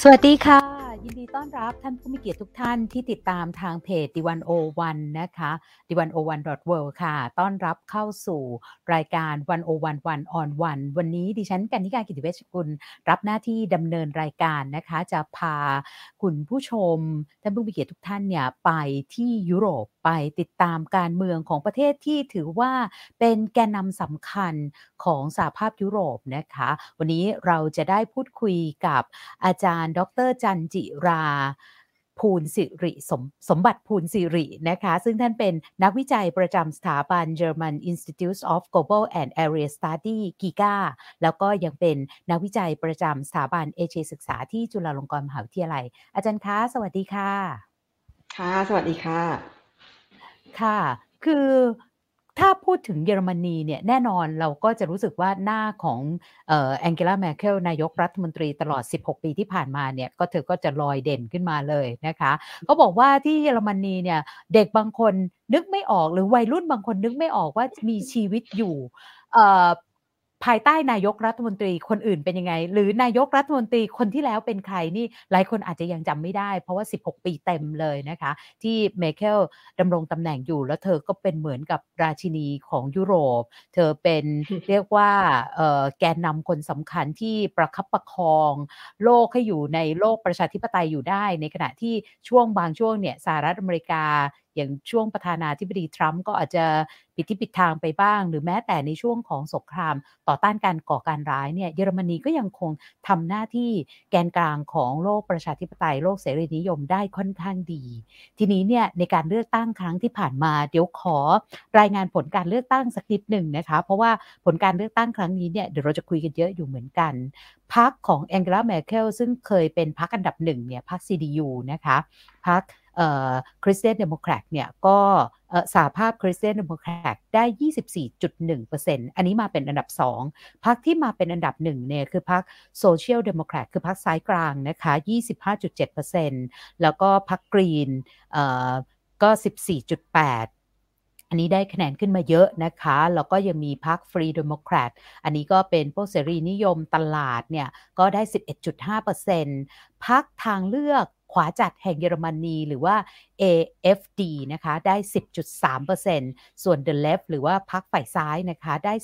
สวัสดีค่ะ ต้อนรับท่านผู้มีเกียรติทุกท่านที่ติดตามทางเพจดิวันโอวันนะคะดิวันโอวันดอทเวค่ะ ต้อนรับเข้าสู่รายการวันโอวันวันออนวันวันนี้ดิฉันกันนิการกิติเวชกุล รับหน้าที่ดำเนินรายการนะคะ จะพาคุณผู้ชมท่านผู้มีเกียรติทุกท่านเนี่ยไปที่ยุโรปไปติดตามการเมืองของประเทศที่ถือว่าเป็นแกนนำสำคัญของสหภาพยุโรปนะคะ วันนี้เราจะได้พูดคุยกับอาจารย์ ดรจันจิราภูลสิริสมสมบัติภูลสิรินะคะซึ่งท่านเป็นนักวิจัยประจำสถาบัน German Institute of Global and Area Study กิกาแล้วก็ยังเป็นนักวิจัยประจำสถาบันเอเชียศึกษาที่จุฬาลงกรณ์มหาวิทยาลัย อาจารย์คะ สวัสดีค่ะ ค่ะ สวัสดีค่ะ ค่ะ คือ ถ้าพูดถึงเยอรมนีเนี่ยแน่นอนเราก็จะรู้สึกว่าหน้าของแองเกลาแมเคลนายกรัฐมนตรีตลอด 16 ปีที่ผ่านมาเนี่ยก็เธอก็จะลอยเด่นขึ้นมาเลยนะคะเขาบอกว่าที่เยอรมนีเนี่ยเด็กบางคนนึกไม่ออกหรือวัยรุ่นบางคนนึกไม่ออกว่ามีชีวิตอยู่ ภายใต้นายกรัฐมนตรีคนอื่นเป็นยังไง หรือนายกรัฐมนตรีคนที่แล้วเป็นใครนี่หลายคนอาจจะยังจำไม่ได้ เพราะว่า 16 ปีเต็มเลยนะคะ ที่เมเคลดำรงตำแหน่งอยู่แล้วเธอก็เป็นเหมือนกับราชินีของยุโรป เธอเป็นเรียกว่าแกนนำคนสำคัญที่ประคับประคอง โลกให้อยู่ในโลกประชาธิปไตยอยู่ได้ ในขณะที่ช่วงบางช่วงเนี่ยสหรัฐอเมริกา อย่างช่วงประธานาธิบดีทรัมป์ก็อาจจะปิดที่ปิดทางไปบ้าง หรือแม้แต่ในช่วงของสงคราม ต่อต้านการก่อการร้ายเนี่ยเยอรมนีก็ยังคงทำหน้าที่แกนกลางของโลกประชาธิปไตยโลกเสรีนิยมได้ค่อนข้างดี ทีนี้เนี่ยในการเลือกตั้งครั้งที่ผ่านมาเดี๋ยวขอรายงานผลการเลือกตั้งสักนิดหนึ่งนะคะเพราะว่าผลการเลือกตั้งครั้งนี้เนี่ยเดี๋ยวเราจะคุยกันเยอะอยู่เหมือนกันพรรคของแองเกลาแมร์เคิลซึ่งเคยเป็นพรรคอันดับหนึ่งเนี่ยพรรค CDU นะคะพรรค คริสเตียนเดโมแครตเนี่ยก็สหภาพคริสเตียนเดโมแครตได้ 24.1%อันนี้มาเป็นอันดับ 2พรรคที่มาเป็นอันดับหนึ่งเนี่ยคือพรรคโซเชียลเดโมแครตคือพรรคซ้ายกลางนะคะ 25.7%แล้วก็พรรคกรีนก็ 14.8อันนี้ได้คะแนนขึ้นมาเยอะนะคะ แล้วก็ยังมีพรรคฟรีเดโมแครต อันนี้ก็เป็นพวกเสรีนิยมตลาดเนี่ย ก็ได้ 11.5%พรรคทางเลือก ขวาจัดแห่งเยอรมนีหรือว่า AfD นะคะได้ 10.3%ส่วน The Left หรือว่าพรรคฝ่ายซ้ายนะคะได้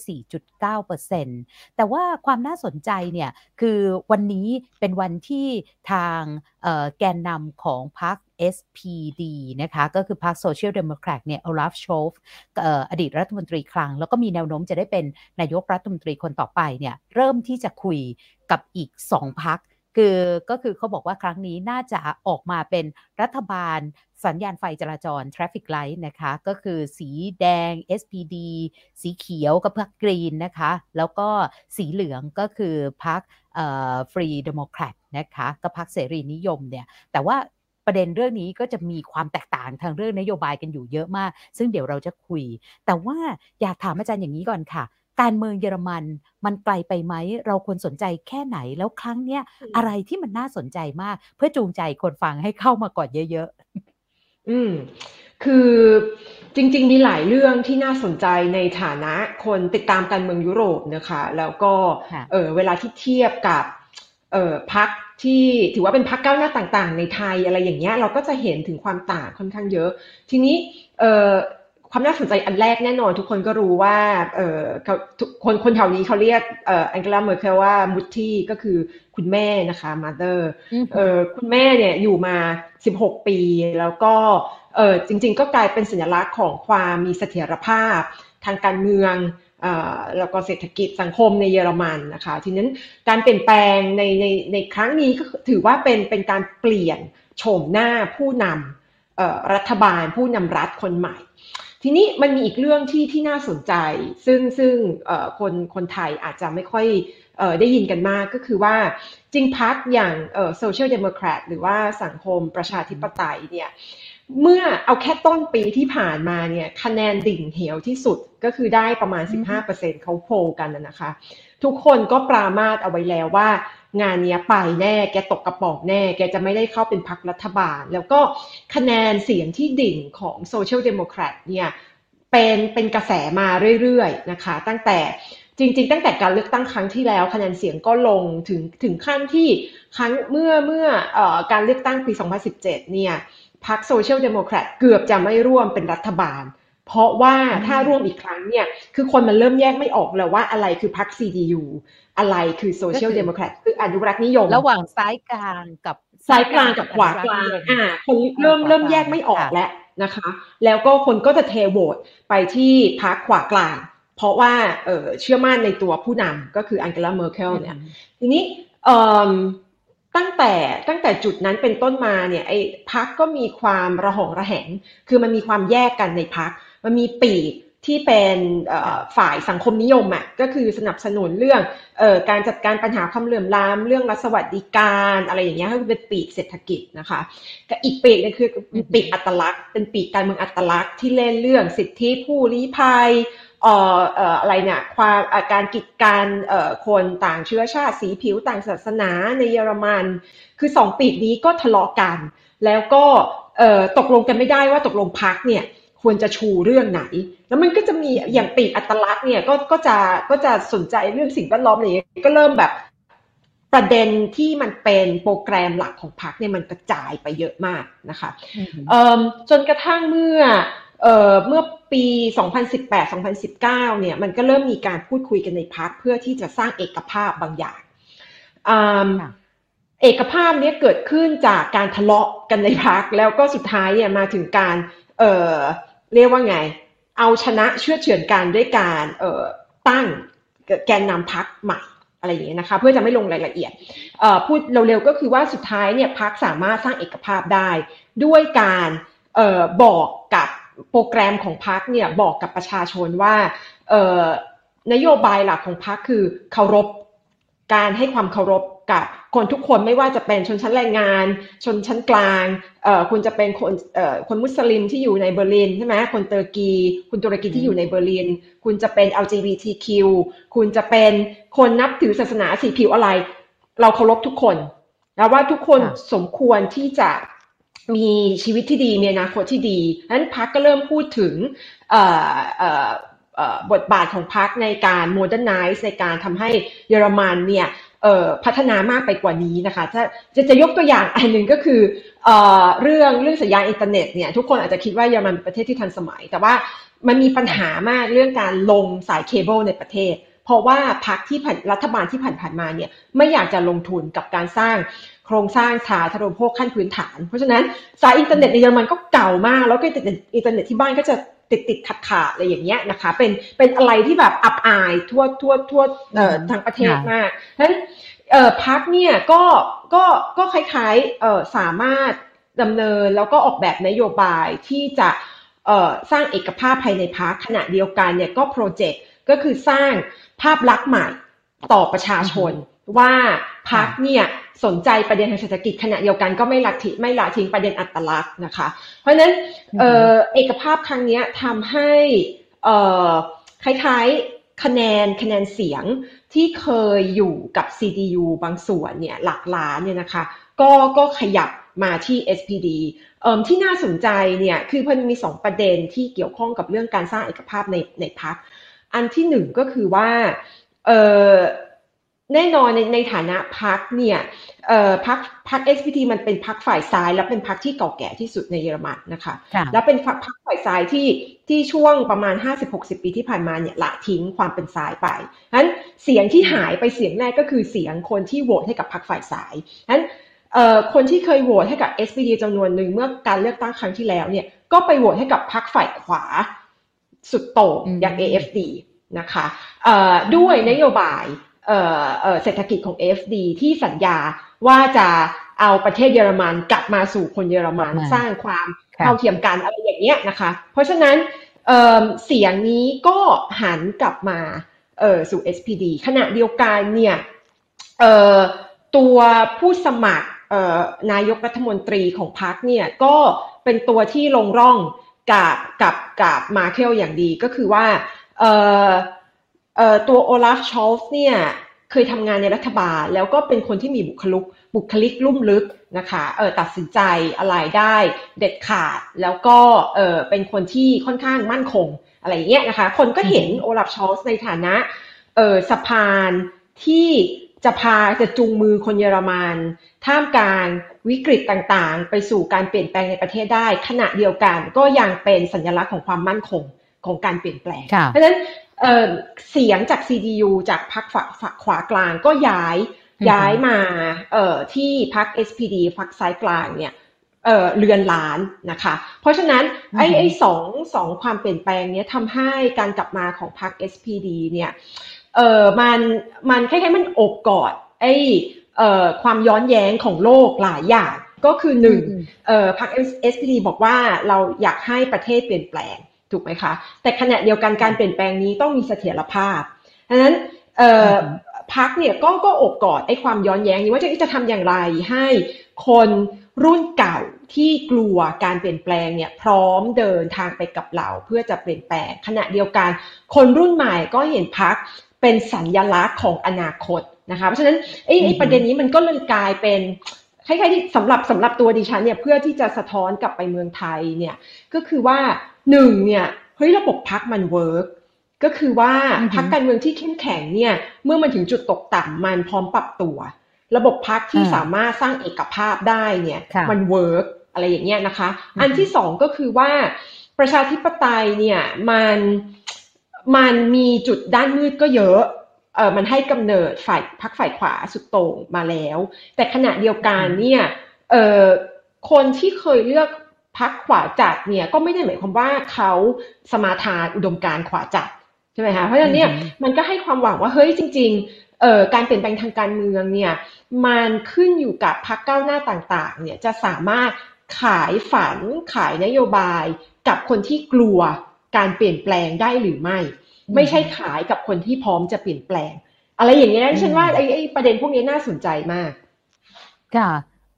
4.9%แต่ว่าความน่าสนใจเนี่ยคือวันนี้เป็นวันที่ทางแกนนำของพรรค SPD นะคะก็คือพรรคโซเชียลเดโมแครตเนี่ยโอลาฟโชลซ์อดีตรัฐมนตรีคลัง แล้วก็มีแนวโน้มจะได้เป็นนายกรัฐมนตรีคนต่อไปเนี่ยเริ่มที่จะคุยกับอีกสองพรรค คือก็คือเขาบอกว่าครั้งนี้น่าจะออกมาเป็นรัฐบาลสัญญาณไฟจราจร traffic light นะคะ ก็คือสีแดง SPD สีเขียวกับพรรคกรีนนะคะ แล้วก็สีเหลืองก็คือพรรคฟรีเดโมแครตนะคะก็พรรคเสรีนิยมเนี่ย แต่ว่าประเด็นเรื่องนี้ก็จะมีความแตกต่างทางเรื่องนโยบายกันอยู่เยอะมาก ซึ่งเดี๋ยวเราจะคุย แต่ว่าอยากถามอาจารย์อย่างนี้ก่อนค่ะ การเมืองเยอรมันมันไกลไปไหม เราควรสนใจแค่ไหนแล้วครั้งเนี้ยอะไรที่มันน่าสนใจมาก เพื่อจูงใจคนฟังให้เข้ามาก่อนเยอะๆ อืม คือจริง ๆ มีหลายเรื่องที่น่าสนใจในฐานะคนติดตามการเมืองยุโรปนะคะ แล้วก็เออเวลาที่เทียบกับเออพักที่ถือว่าเป็นพักเก้าหน้าต่าง ๆ ในไทยอะไรอย่างเงี้ยเราก็จะเห็นถึงความต่างค่อนข้างเยอะ ทีนี้เออ ความน่าสนใจอันแรกแน่นอน ทุกคนก็รู้ว่าเออคนคนแถวนี้เขาเรียกเออแองเกลาเมอร์เคลว่ามุตตี้ก็คือคุณแม่นะคะมาเตอร์เออคุณแม่เนี่ยอยู่มา 16 ปี แล้วก็เออจริง ๆ ก็กลายเป็นสัญลักษณ์ของความมีเสถียรภาพทางการเมืองแล้วก็เศรษฐกิจสังคมในเยอรมันนะคะทีนั้นการเปลี่ยนแปลงในในในครั้งนี้ก็ถือว่าเป็นเป็นการเปลี่ยนโฉมหน้าผู้นำรัฐบาลผู้นำรัฐคนใหม่ ทีนี้มันมีอีกเรื่องที่ที่น่าสนใจ ซึ่งซึ่งคนคนไทยอาจจะไม่ค่อยได้ยินกันมากก็คือว่าจริงพรรคอย่างโซเชียลเดโมแครตหรือว่าสังคมประชาธิปไตยเนี่ยเมื่อเอาแค่ต้นปีที่ผ่านมาเนี่ยคะแนนดิ่งเหวที่สุดก็คือได้ประมาณ 15%เขาโพลกันนะคะ ทุกคนก็ปรามาสเอาไว้แล้วว่า งานนี้ไปแน่แกตกกระป๋องแน่ แกจะไม่ได้เข้าเป็นพรรครัฐบาล แล้วก็คะแนนเสียงที่ดิ่งของโซเชียลเดโมแครตเนี่ยเป็นเป็นกระแสมาเรื่อยๆนะคะ ตั้งแต่จริง ๆ ตั้งแต่การเลือกตั้งครั้งที่แล้วคะแนนเสียงก็ลงถึงถึงขั้นที่ครั้งเมื่อเมื่อการเลือกตั้งปี 2017 เนี่ยพรรคโซเชียลเดโมแครตเกือบจะไม่ร่วมเป็นรัฐบาล เพราะว่าถ้าร่วมอีกครั้งเนี่ยคือคนมันเริ่มแยกไม่ออกแล้วว่าอะไรคือพรรค CDU อะไรคือโซเชียลเดโมแครตคืออนุรักษ์นิยม ระหว่างซ้ายกลางกับซ้ายกลางกับขวากลางอ่าคนเริ่มเริ่มแยกไม่ออกแล้วนะคะ แล้วก็คนก็จะเทโหวตไปที่พรรคขวากลาง เพราะว่าเเชื่อมั่นในตัวผู้นำก็คืออังเกลาเมอร์เคิลเนี่ยทีนี้ตั้งแต่ตั้งแต่จุดนั้นเป็นต้นมาเนี่ยไอ้พักก็มีความระหองระแหง คือมันมีความแยกกันในพัก มันมีปีก ที่เป็นฝ่ายสังคมนิยมอะก็คือสนับสนุนเรื่องอการจัดการปัญหาความเหลื่อมล้ำเรื่องรัฐสวัสดิการอะไรอย่างเงี้ยคือเป็นปีกเศรษฐกิจนะคะกับอีกปีกนึงคือปีกอัตลักษณ์ เป็นปีกการเมืองอัตลักษณ์ที่เล่นเรื่องสิทธิผู้ลี้ภัยเอ่อเอ่ออะไรเนี่ยความการกีดการเอ่อคนต่างเชื้อชาติสีผิวต่างศาสนาในเยอรมัน คือสองปีกนี้ก็ทะเลาะกัน แล้วก็เอ่อตกลงกันไม่ได้ว่าตกลงพักเนี่ย ควรจะชูเรื่องไหน แล้วมันก็จะมีอย่างปีกอัตลักษณ์เนี่ยก็ก็จะก็จะสนใจเรื่องสิ่งแวดล้อมอะไรก็เริ่มแบบประเด็นที่มันเป็นโปรแกรมหลักของพรรคเนี่ยมันกระจายไปเยอะมากนะคะจนกระทั่งเมื่อเมื่อปี 2018-2019 เนี่ยมันก็เริ่มมีการพูดคุยกันในพักเพื่อที่จะสร้างเอกภาพบางอย่างเอกภาพนี้เกิดขึ้นจากการทะเลาะกันในพักแล้วก็สุดท้ายเนี่ยมาถึงการเเรียกว่าไง เอาชนะเชื่อเฉือนกันด้วยการเตั้งแกนนำพรรคใหม่อะไรอย่างเงี้ยนะคะเพื่อจะไม่ลงรายละเอียดพูดเร็วๆก็คือว่าสุดท้ายเนี่ยพรรคสามารถสร้างเอกภาพได้ ด้วยการออบอกกับโปรแกรมของพรรคเนี่ยบอกกับประชาชนว่านโยบายหลักของพรรคคือเคารพการให้ความเคารพกับ คนทุกคนไม่ว่าจะเป็นชนชั้นแรงงาน ชนชั้นกลางเอ่อคุณจะเป็นคนเอ่อคนมุสลิมที่อยู่ในเบอร์ลินใช่ไหมคนเตอร์กี คนตุรกีที่อยู่ในเบอร์ลิน คุณจะเป็น LGBTQ คุณจะเป็นคนนับถือศาสนาสีผิวอะไร เราเคารพทุกคนแล้วว่าทุกคนสมควรที่จะมีชีวิตที่ดีมีอนาคตที่ดีนั้นพรรคก็เริ่มพูดถึงบทบาทของพรรคในการ modernize ในการทำให้เยอรมันเนี่ย พัฒนามากไปกว่านี้นะคะถ้าจะจะยกตัวอย่างอันหนึ่งก็คือเอเรื่องเรื่องสัญญาณอินเทอร์เน็ตเนี่ยทุกคนอาจจะคิดว่าเยอรมันเป็นประเทศที่ทันสมัย แต่ว่ามันมีปัญหามากเรื่องการลงสายเคเบิลในประเทศ เพราะว่าพรรคที่รัฐบาลที่ผ่านๆมาเนี่ยไม่อยากจะลงทุนกับการสร้างโครงสร้างสาธารณูปโภคขั้นพื้นฐาน เพราะฉะนั้นสายอินเทอร์เน็ตในเยอรมันก็เก่ามาก แล้วก็อินเทอร์เน็ตที่บ้านก็จะ ติดติดขัดขาดอะไรอย่างเงี้ยนะคะ เป็นเป็นอะไรที่แบบอับอายทั่วทั่วทั่วเอ่อทางประเทศมากฉะนั้นเอ่อพักเนี่ยก็ก็ก็คล้ายๆเอ่อสามารถดำเนินแล้วก็ออกแบบนโยบายที่จะเอ่อสร้างเอกภาพภายในพักขณะเดียวกันเนี่ยก็โปรเจกต์ก็คือสร้างภาพลักษณ์ใหม่ต่อประชาชนว่า พักเนี่ยสนใจประเด็นทางเศรษฐกิจขณะเดียวกันก็ไม่ละทิ้งไม่ละทิ้งประเด็นอัตลักษณ์นะคะ เพราะฉะนั้นเออเอกภาพครั้งนี้ทำให้เออคล้ายๆคะแนนคะแนนเสียงที่เคยอยู่กับ CDU บางส่วนเนี่ยหลักล้านเนี่ยนะคะ ก็ก็ขยับมาที่ SPD เอ่อที่น่าสนใจเนี่ยคือมันมีสองประเด็นที่เกี่ยวข้องกับเรื่องการสร้างเอกภาพในในพัก อันที่หนึ่งก็คือว่าเอ่อ แน่นอนในในฐานะพักเนี่ยเอ่อพักพัก SPT มันเป็นพักฝ่ายซ้าย และเป็นพักที่เก่าแก่ที่สุดในเยอรมันนะคะ แล้วเป็นพักฝ่ายซ้ายที่ที่ช่วงประมาณ 50-60 ปีที่ผ่านมาเนี่ยละทิ้งความเป็นซ้ายไปนั้นเสียงที่หายไปเสียงแรกก็คือเสียงคนที่โหวตให้กับพักฝ่ายซ้ายนั้นเอ่อคนที่เคยโหวตให้กับ SPD จำนวนหนึ่งเมื่อการเลือกตั้งครั้งที่แล้วเนี่ยก็ไปโหวตให้กับพักฝ่ายขวาสุดโต่งอย่าง AFD นะคะด้วยนโยบาย เศรษฐกิจของ FD ที่สัญญาว่าจะเอาประเทศเยอรมันกลับมาสู่คนเยอรมันสร้างความเท่าเทียมกันอะไรอย่างเงี้ยนะคะ เพราะฉะนั้นเสียงนี้ก็หันกลับมาสู่ SPD ขณะเดียวกันเนี่ยตัวผู้สมัครนายกรัฐมนตรีของพรรคเนี่ยก็เป็นตัวที่ลงร่องกับกับกับมาเคลอย่างดีก็คือว่า ตัวโอลาฟ ชอลส์เนี่ยเคยทำงานในรัฐบาล แล้วก็เป็นคนที่มีบุคลิกบุคลิกลุ่มลึกนะคะเออตัดสินใจอะไรได้เด็ดขาด แล้วก็เออเป็นคนที่ค่อนข้างมั่นคงอะไรอย่างเงี้ยนะคะ คนก็เห็นโอลาฟ ชอลส์ในฐานะเออสะพานที่จะพาจะจูงมือคนเยอรมันท่ามกลางวิกฤตต่างๆ ไปสู่การเปลี่ยนแปลงในประเทศได้ ขณะเดียวกันก็ยังเป็นสัญลักษณ์ของความมั่นคง ของการเปลี่ยนแปลง เพราะฉะนั้นเสียงจาก CDU จากพรรคฝขวากลางก็ย้ายย้ายมาที่พรรค SPD พรรคซ้ายกลางเนี่ยเรือนล้านนะคะ เพราะฉะนั้นไอ้ไอ้สองสองความเปลี่ยนแปลงเนี้ยทำให้การกลับมาของพรรค SPD เนี่ยเออมันมันคล้ายๆมันอบกอดไอ้เอ่อความย้อนแย้งของโลกหลายอย่างก็คือหนึ่งเอ่อพรรค SPD บอกว่าเราอยากให้ประเทศเปลี่ยนแปลง ถูกไหมคะ แต่ขณะเดียวกันการเปลี่ยนแปลงนี้ต้องมีเสถียรภาพดังนั้นเอ่อพักเนี่ยก็ก็อบกอดไอ้ความย้อนแย้งนี้ว่าจะจะทำอย่างไรให้คนรุ่นเก่าที่กลัวการเปลี่ยนแปลงเนี่ยพร้อมเดินทางไปกับเราเพื่อจะเปลี่ยนแปลง ขณะเดียวกัน คนรุ่นใหม่ก็เห็นพักเป็นสัญญลักษณ์ของอนาคตนะคะเพราะฉะนั้นไอ้ไอ้ประเด็นนี้มันก็เลยกลายเป็น คล้ายๆที่สำหรับสำหรับตัวดิฉันเนี่ยเพื่อที่จะสะท้อนกลับไปเมืองไทยเนี่ยก็คือว่าหนึ่งเนี่ยเฮ้ยระบบพรรคมัน work ก็คือว่าพรรคการเมืองที่เข้มแข็งเนี่ยเมื่อมันถึงจุดตกต่ำมันพร้อมปรับตัว ระบบพรรคที่สามารถสร้างเอกภาพได้เนี่ยมัน work อะไรอย่างเงี้ยนะคะ อันที่สองก็คือว่าประชาธิปไตยเนี่ยมันมันมีจุดด้านมืดก็เยอะ เออมันให้กำเนิดฝ่ายพักฝ่ายขวาสุดโต่งมาแล้ว แต่ขณะเดียวกันเนี่ยเออคนที่เคยเลือกพักขวาจัดเนี่ยก็ไม่ได้หมายความว่าเขาสมาทานอุดมการขวาจัดใช่ไหมคะเพราะฉะนั้นเนี่ยมันก็ให้ความหวังว่าเฮ้ยจริงๆเอ่อการเปลี่ยนแปลงทางการเมืองเนี่ยมันขึ้นอยู่กับพักก้าวหน้าต่างๆเนี่ยจะสามารถขายฝันขายนโยบายกับคนที่กลัวการเปลี่ยนแปลงได้หรือไม่ ไม่ใช่ขายกับคนที่พร้อมจะเปลี่ยนแปลง อะไรอย่างเงี้ยฉันว่าไอ้ไอ้ประเด็นพวกนี้น่าสนใจมาก ค่ะ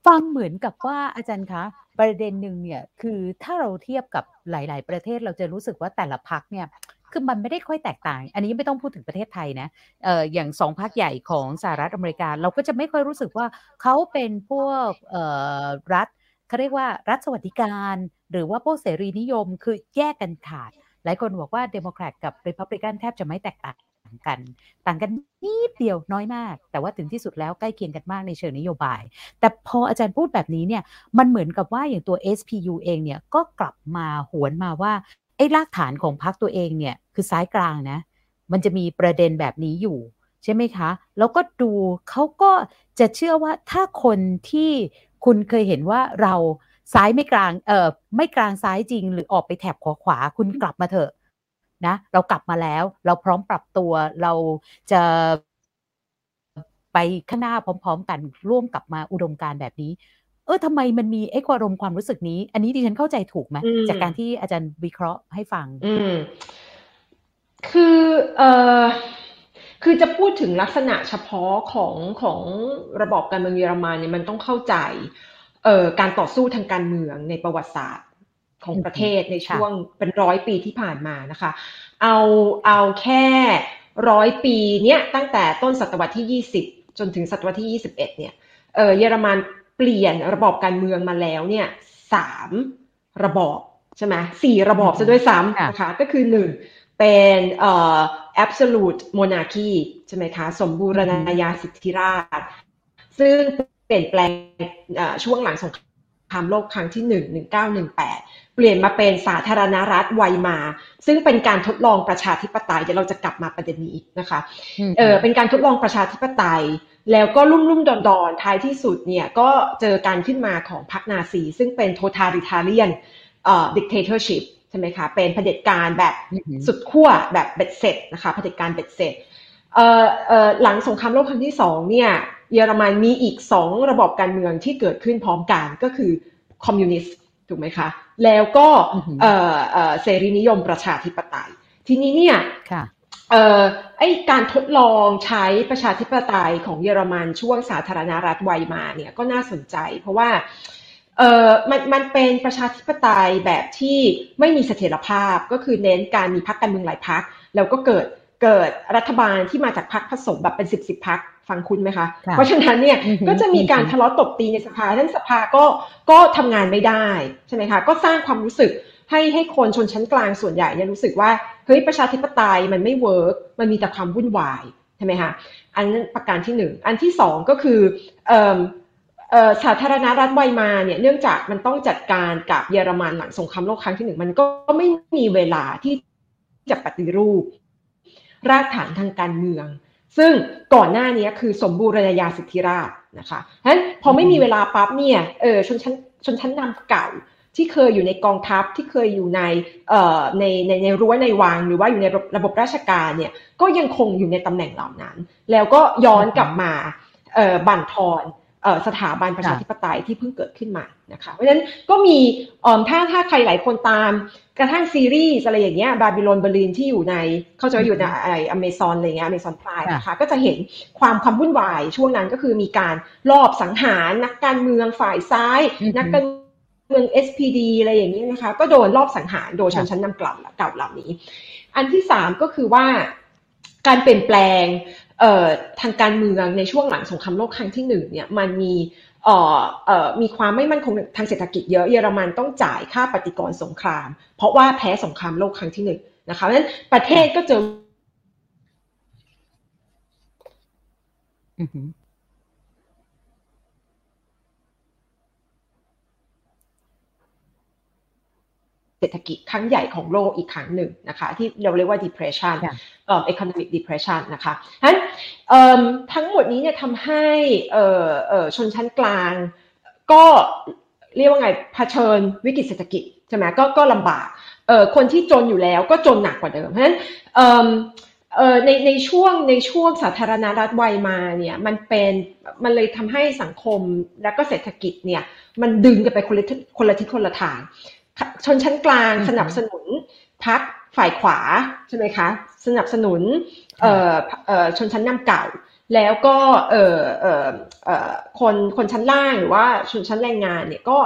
ฟังเหมือนกับว่าอาจารย์คะประเด็นหนึ่งเนี่ยคือถ้าเราเทียบกับหลาย ๆ ประเทศเราจะรู้สึกว่าแต่ละพักเนี่ยคือมันไม่ได้ค่อยแตกต่าง อันนี้ไม่ต้องพูดถึงประเทศไทยนะเอ่ออย่างสองพักใหญ่ของสหรัฐอเมริกา เราก็จะไม่ค่อยรู้สึกว่าเขาเป็นพวกเอ่อรัฐเขาเรียกว่ารัฐสวัสดิการ หรือว่าพวกเสรีนิยมคือแยกกันขาด หลายคนบอกว่าเดโมแครตกับริพับลิกันแทบจะไม่แตกต่างกัน ต่างกันนิดเดียวน้อยมาก แต่ว่าถึงที่สุดแล้วใกล้เคียงกันมากในเชิงนโยบาย แต่พออาจารย์พูดแบบนี้เนี่ยมันเหมือนกับว่าอย่างตัว SPU เองเนี่ยก็กลับมาหวนมาว่าไอ้รากฐานของพรรคตัวเองเนี่ยคือซ้ายกลางนะมันจะมีประเด็นแบบนี้อยู่ใช่ไหมคะ แล้วก็ดูเขาก็จะเชื่อว่าถ้าคนที่คุณเคยเห็นว่าเรา ซ้ายไม่กลางเออไม่กลางซ้ายจริง หรือออกไปแถบขวาขวาคุณกลับมาเถอะนะเรากลับมาแล้ว เราพร้อมปรับตัวเราจะไปข้างหน้าพร้อม ๆ กันร่วมกลับมาอุดมการแบบนี้ เออทำไมมันมีไอ้ความรมความรู้สึกนี้ อันนี้ดิฉันเข้าใจถูกไหมจากการที่อาจารย์วิเคราะห์ให้ฟัง อืม คือเออคือจะพูดถึงลักษณะเฉพาะของของระบอบการเมืองเยอรมันเนี่ยมันต้องเข้าใจเอ่อ การต่อสู้ทางการเมืองในประวัติศาสตร์ของประเทศในช่วงเป็นร้อยปีที่ผ่านมานะคะ เอาเอาแค่ร้อยปีเนี้ยตั้งแต่ต้นศตวรรษที่ยี่สิบจนถึงศตวรรษที่ยี่สิบเอ็ดเนี่ยเออเยอรมันเปลี่ยนระบอบการเมืองมาแล้วเนี่ยสามระบอบใช่ไหมสี่ระบอบซะด้วยซ้ำนะคะก็คือหนึ่งเป็นเอ่อ absolute monarchy ใช่ไหมคะ สมบูรณาญาสิทธิราช ซึ่ง เปลี่ยนแปลงช่วงหลังสงครามโลกครั้งที่หนึ่งหนึ่งเก้าหนึ่งแปดเปลี่ยนมาเป็นสาธารณรัฐไวมา ซึ่งเป็นการทดลองประชาธิปไตยเดี๋ยวเราจะกลับมาประเด็นนี้อีกนะคะเออเป็นการทดลองประชาธิปไตย แล้วก็ลุ่มลุ่มดอนดอนท้ายที่สุดเนี่ยก็เจอการขึ้นมาของพรรคนาซี ซึ่งเป็น totalitarian เอ่อ dictatorship ใช่ไหมคะเป็นเผด็จการแบบสุดขั้วแบบเบ็ดเสร็จนะคะเผด็จการเบ็ดเสร็จเอ่อเอ่อหลังสงครามโลกครั้งที่สองเนี่ย เยอรมันมีอีกสองระบบการเมืองที่เกิดขึ้นพร้อมกันก็คือคอมมิวนิสต์ถูกไหมคะ แล้วก็เอ่อเอ่อเสรีนิยมประชาธิปไตย ทีนี้เนี่ยเอ่อไอการทดลองใช้ประชาธิปไตยของเยอรมันช่วงสาธารณรัฐไวมาเนี่ยก็น่าสนใจ เพราะว่าเอ่อมันมันเป็นประชาธิปไตยแบบที่ไม่มีเสถียรภาพก็คือเน้นการมีพรรคการเมืองหลายพรรคแล้วก็เกิดเกิดรัฐบาลที่มาจากพรรคผสมแบบเป็นสิบสิบพรรค ฟังคุณไหมคะ เพราะฉะนั้นเนี่ยก็จะมีการทะเลาะตบตีในสภาท่านสภาก็ก็ทำงานไม่ได้ใช่ไหมคะก็สร้างความรู้สึกให้ให้คนชนชั้นกลางส่วนใหญ่เนี่ยรู้สึกว่าเฮ้ยประชาธิปไตยมันไม่ work มันมีแต่ความวุ่นวายใช่ไหมคะอันนั้นประการที่หนึ่งอันที่สองก็คือสาธารณรัฐไวมาร์เนี่ยเนื่องจากมันต้องจัดการกับเยอรมันหลังสงครามโลกครั้งที่หนึ่งมันก็ไม่มีเวลาที่จะปฏิรูปรากฐานทางการเมือง ซึ่งก่อนหน้านี้คือสมบูรณาญาสิทธิราชย์นะคะฉะนั้นพอไม่มีเวลาปั๊บเนี่ยเออชนชั้นชนชั้นนำเก่าที่เคยอยู่ในกองทัพที่เคยอยู่ในเอ่อในในในรั้วในวังหรือว่าอยู่ในระบบราชการเนี่ยก็ยังคงอยู่ในตำแหน่งเหล่านั้น แล้วก็ย้อนกลับมาเอ่อบั่นทอน สถาบันประชาธิปไตยที่เพิ่งเกิดขึ้นมานะคะ เพราะฉะนั้นก็มีถ้าถ้าใครหลายคนตามกระทั่งซีรีส์อะไรอย่างเงี้ย Babylon Berlin ที่อยู่ในเขาจะอยู่ในอะไรอเมซอนอะไรเงี้ย Amazon Prime นะคะก็จะเห็นความความวุ่นวายช่วงนั้นก็คือมีการลอบสังหารนักการเมืองฝ่ายซ้าย นักการเมือง SPD อะไรอย่างนี้นะคะ ก็โดนรอบสังหารโดยชนชั้นนำเก่าเก่าเหล่านี้ อันที่สามก็คือว่าการเปลี่ยนแปลง ทางการเมืองในช่วงหลังสงครามโลกครั้งที่หนึ่งเนี่ยมันมีมีความไม่มั่นคงทางเศรษฐกิจเยอะเยอรมันต้องจ่ายค่าปฏิกรสงคราม เพราะว่าแพ้สงครามโลกครั้งที่หนึ่งนะคะเพราะฉะนั้นประเทศก็เจอ เศรษฐกิจครั้งใหญ่ของโลกอีกครั้งหนึ่งนะคะที่เราเรียกว่า depression เอ่อ economic depression นะคะฉะนั้นทั้งหมดนี้เนี่ยทำให้ชนชั้นกลาง ก็เรียกว่าไงเผชิญวิกฤตเศรษฐกิจใช่ไหมก็ก็ลำบากคนที่จนอยู่แล้วก็จนหนักกว่าเดิมเพราะฉะนั้นในในช่วงในช่วงสาธารณรัฐไวมาเนี่ยมันเป็นมันเลยทำให้สังคมและก็เศรษฐกิจเนี่ยมันดึงกันไปคนละคนละทิศคนละทาง ชนชั้นกลางสนับสนุนพักฝ่ายขวาใช่ไหมคะ สนับสนุนชนชั้นนำเก่า แล้วก็คนคนชั้นล่างหรือว่าชนชั้นแรงงานเนี่ยก็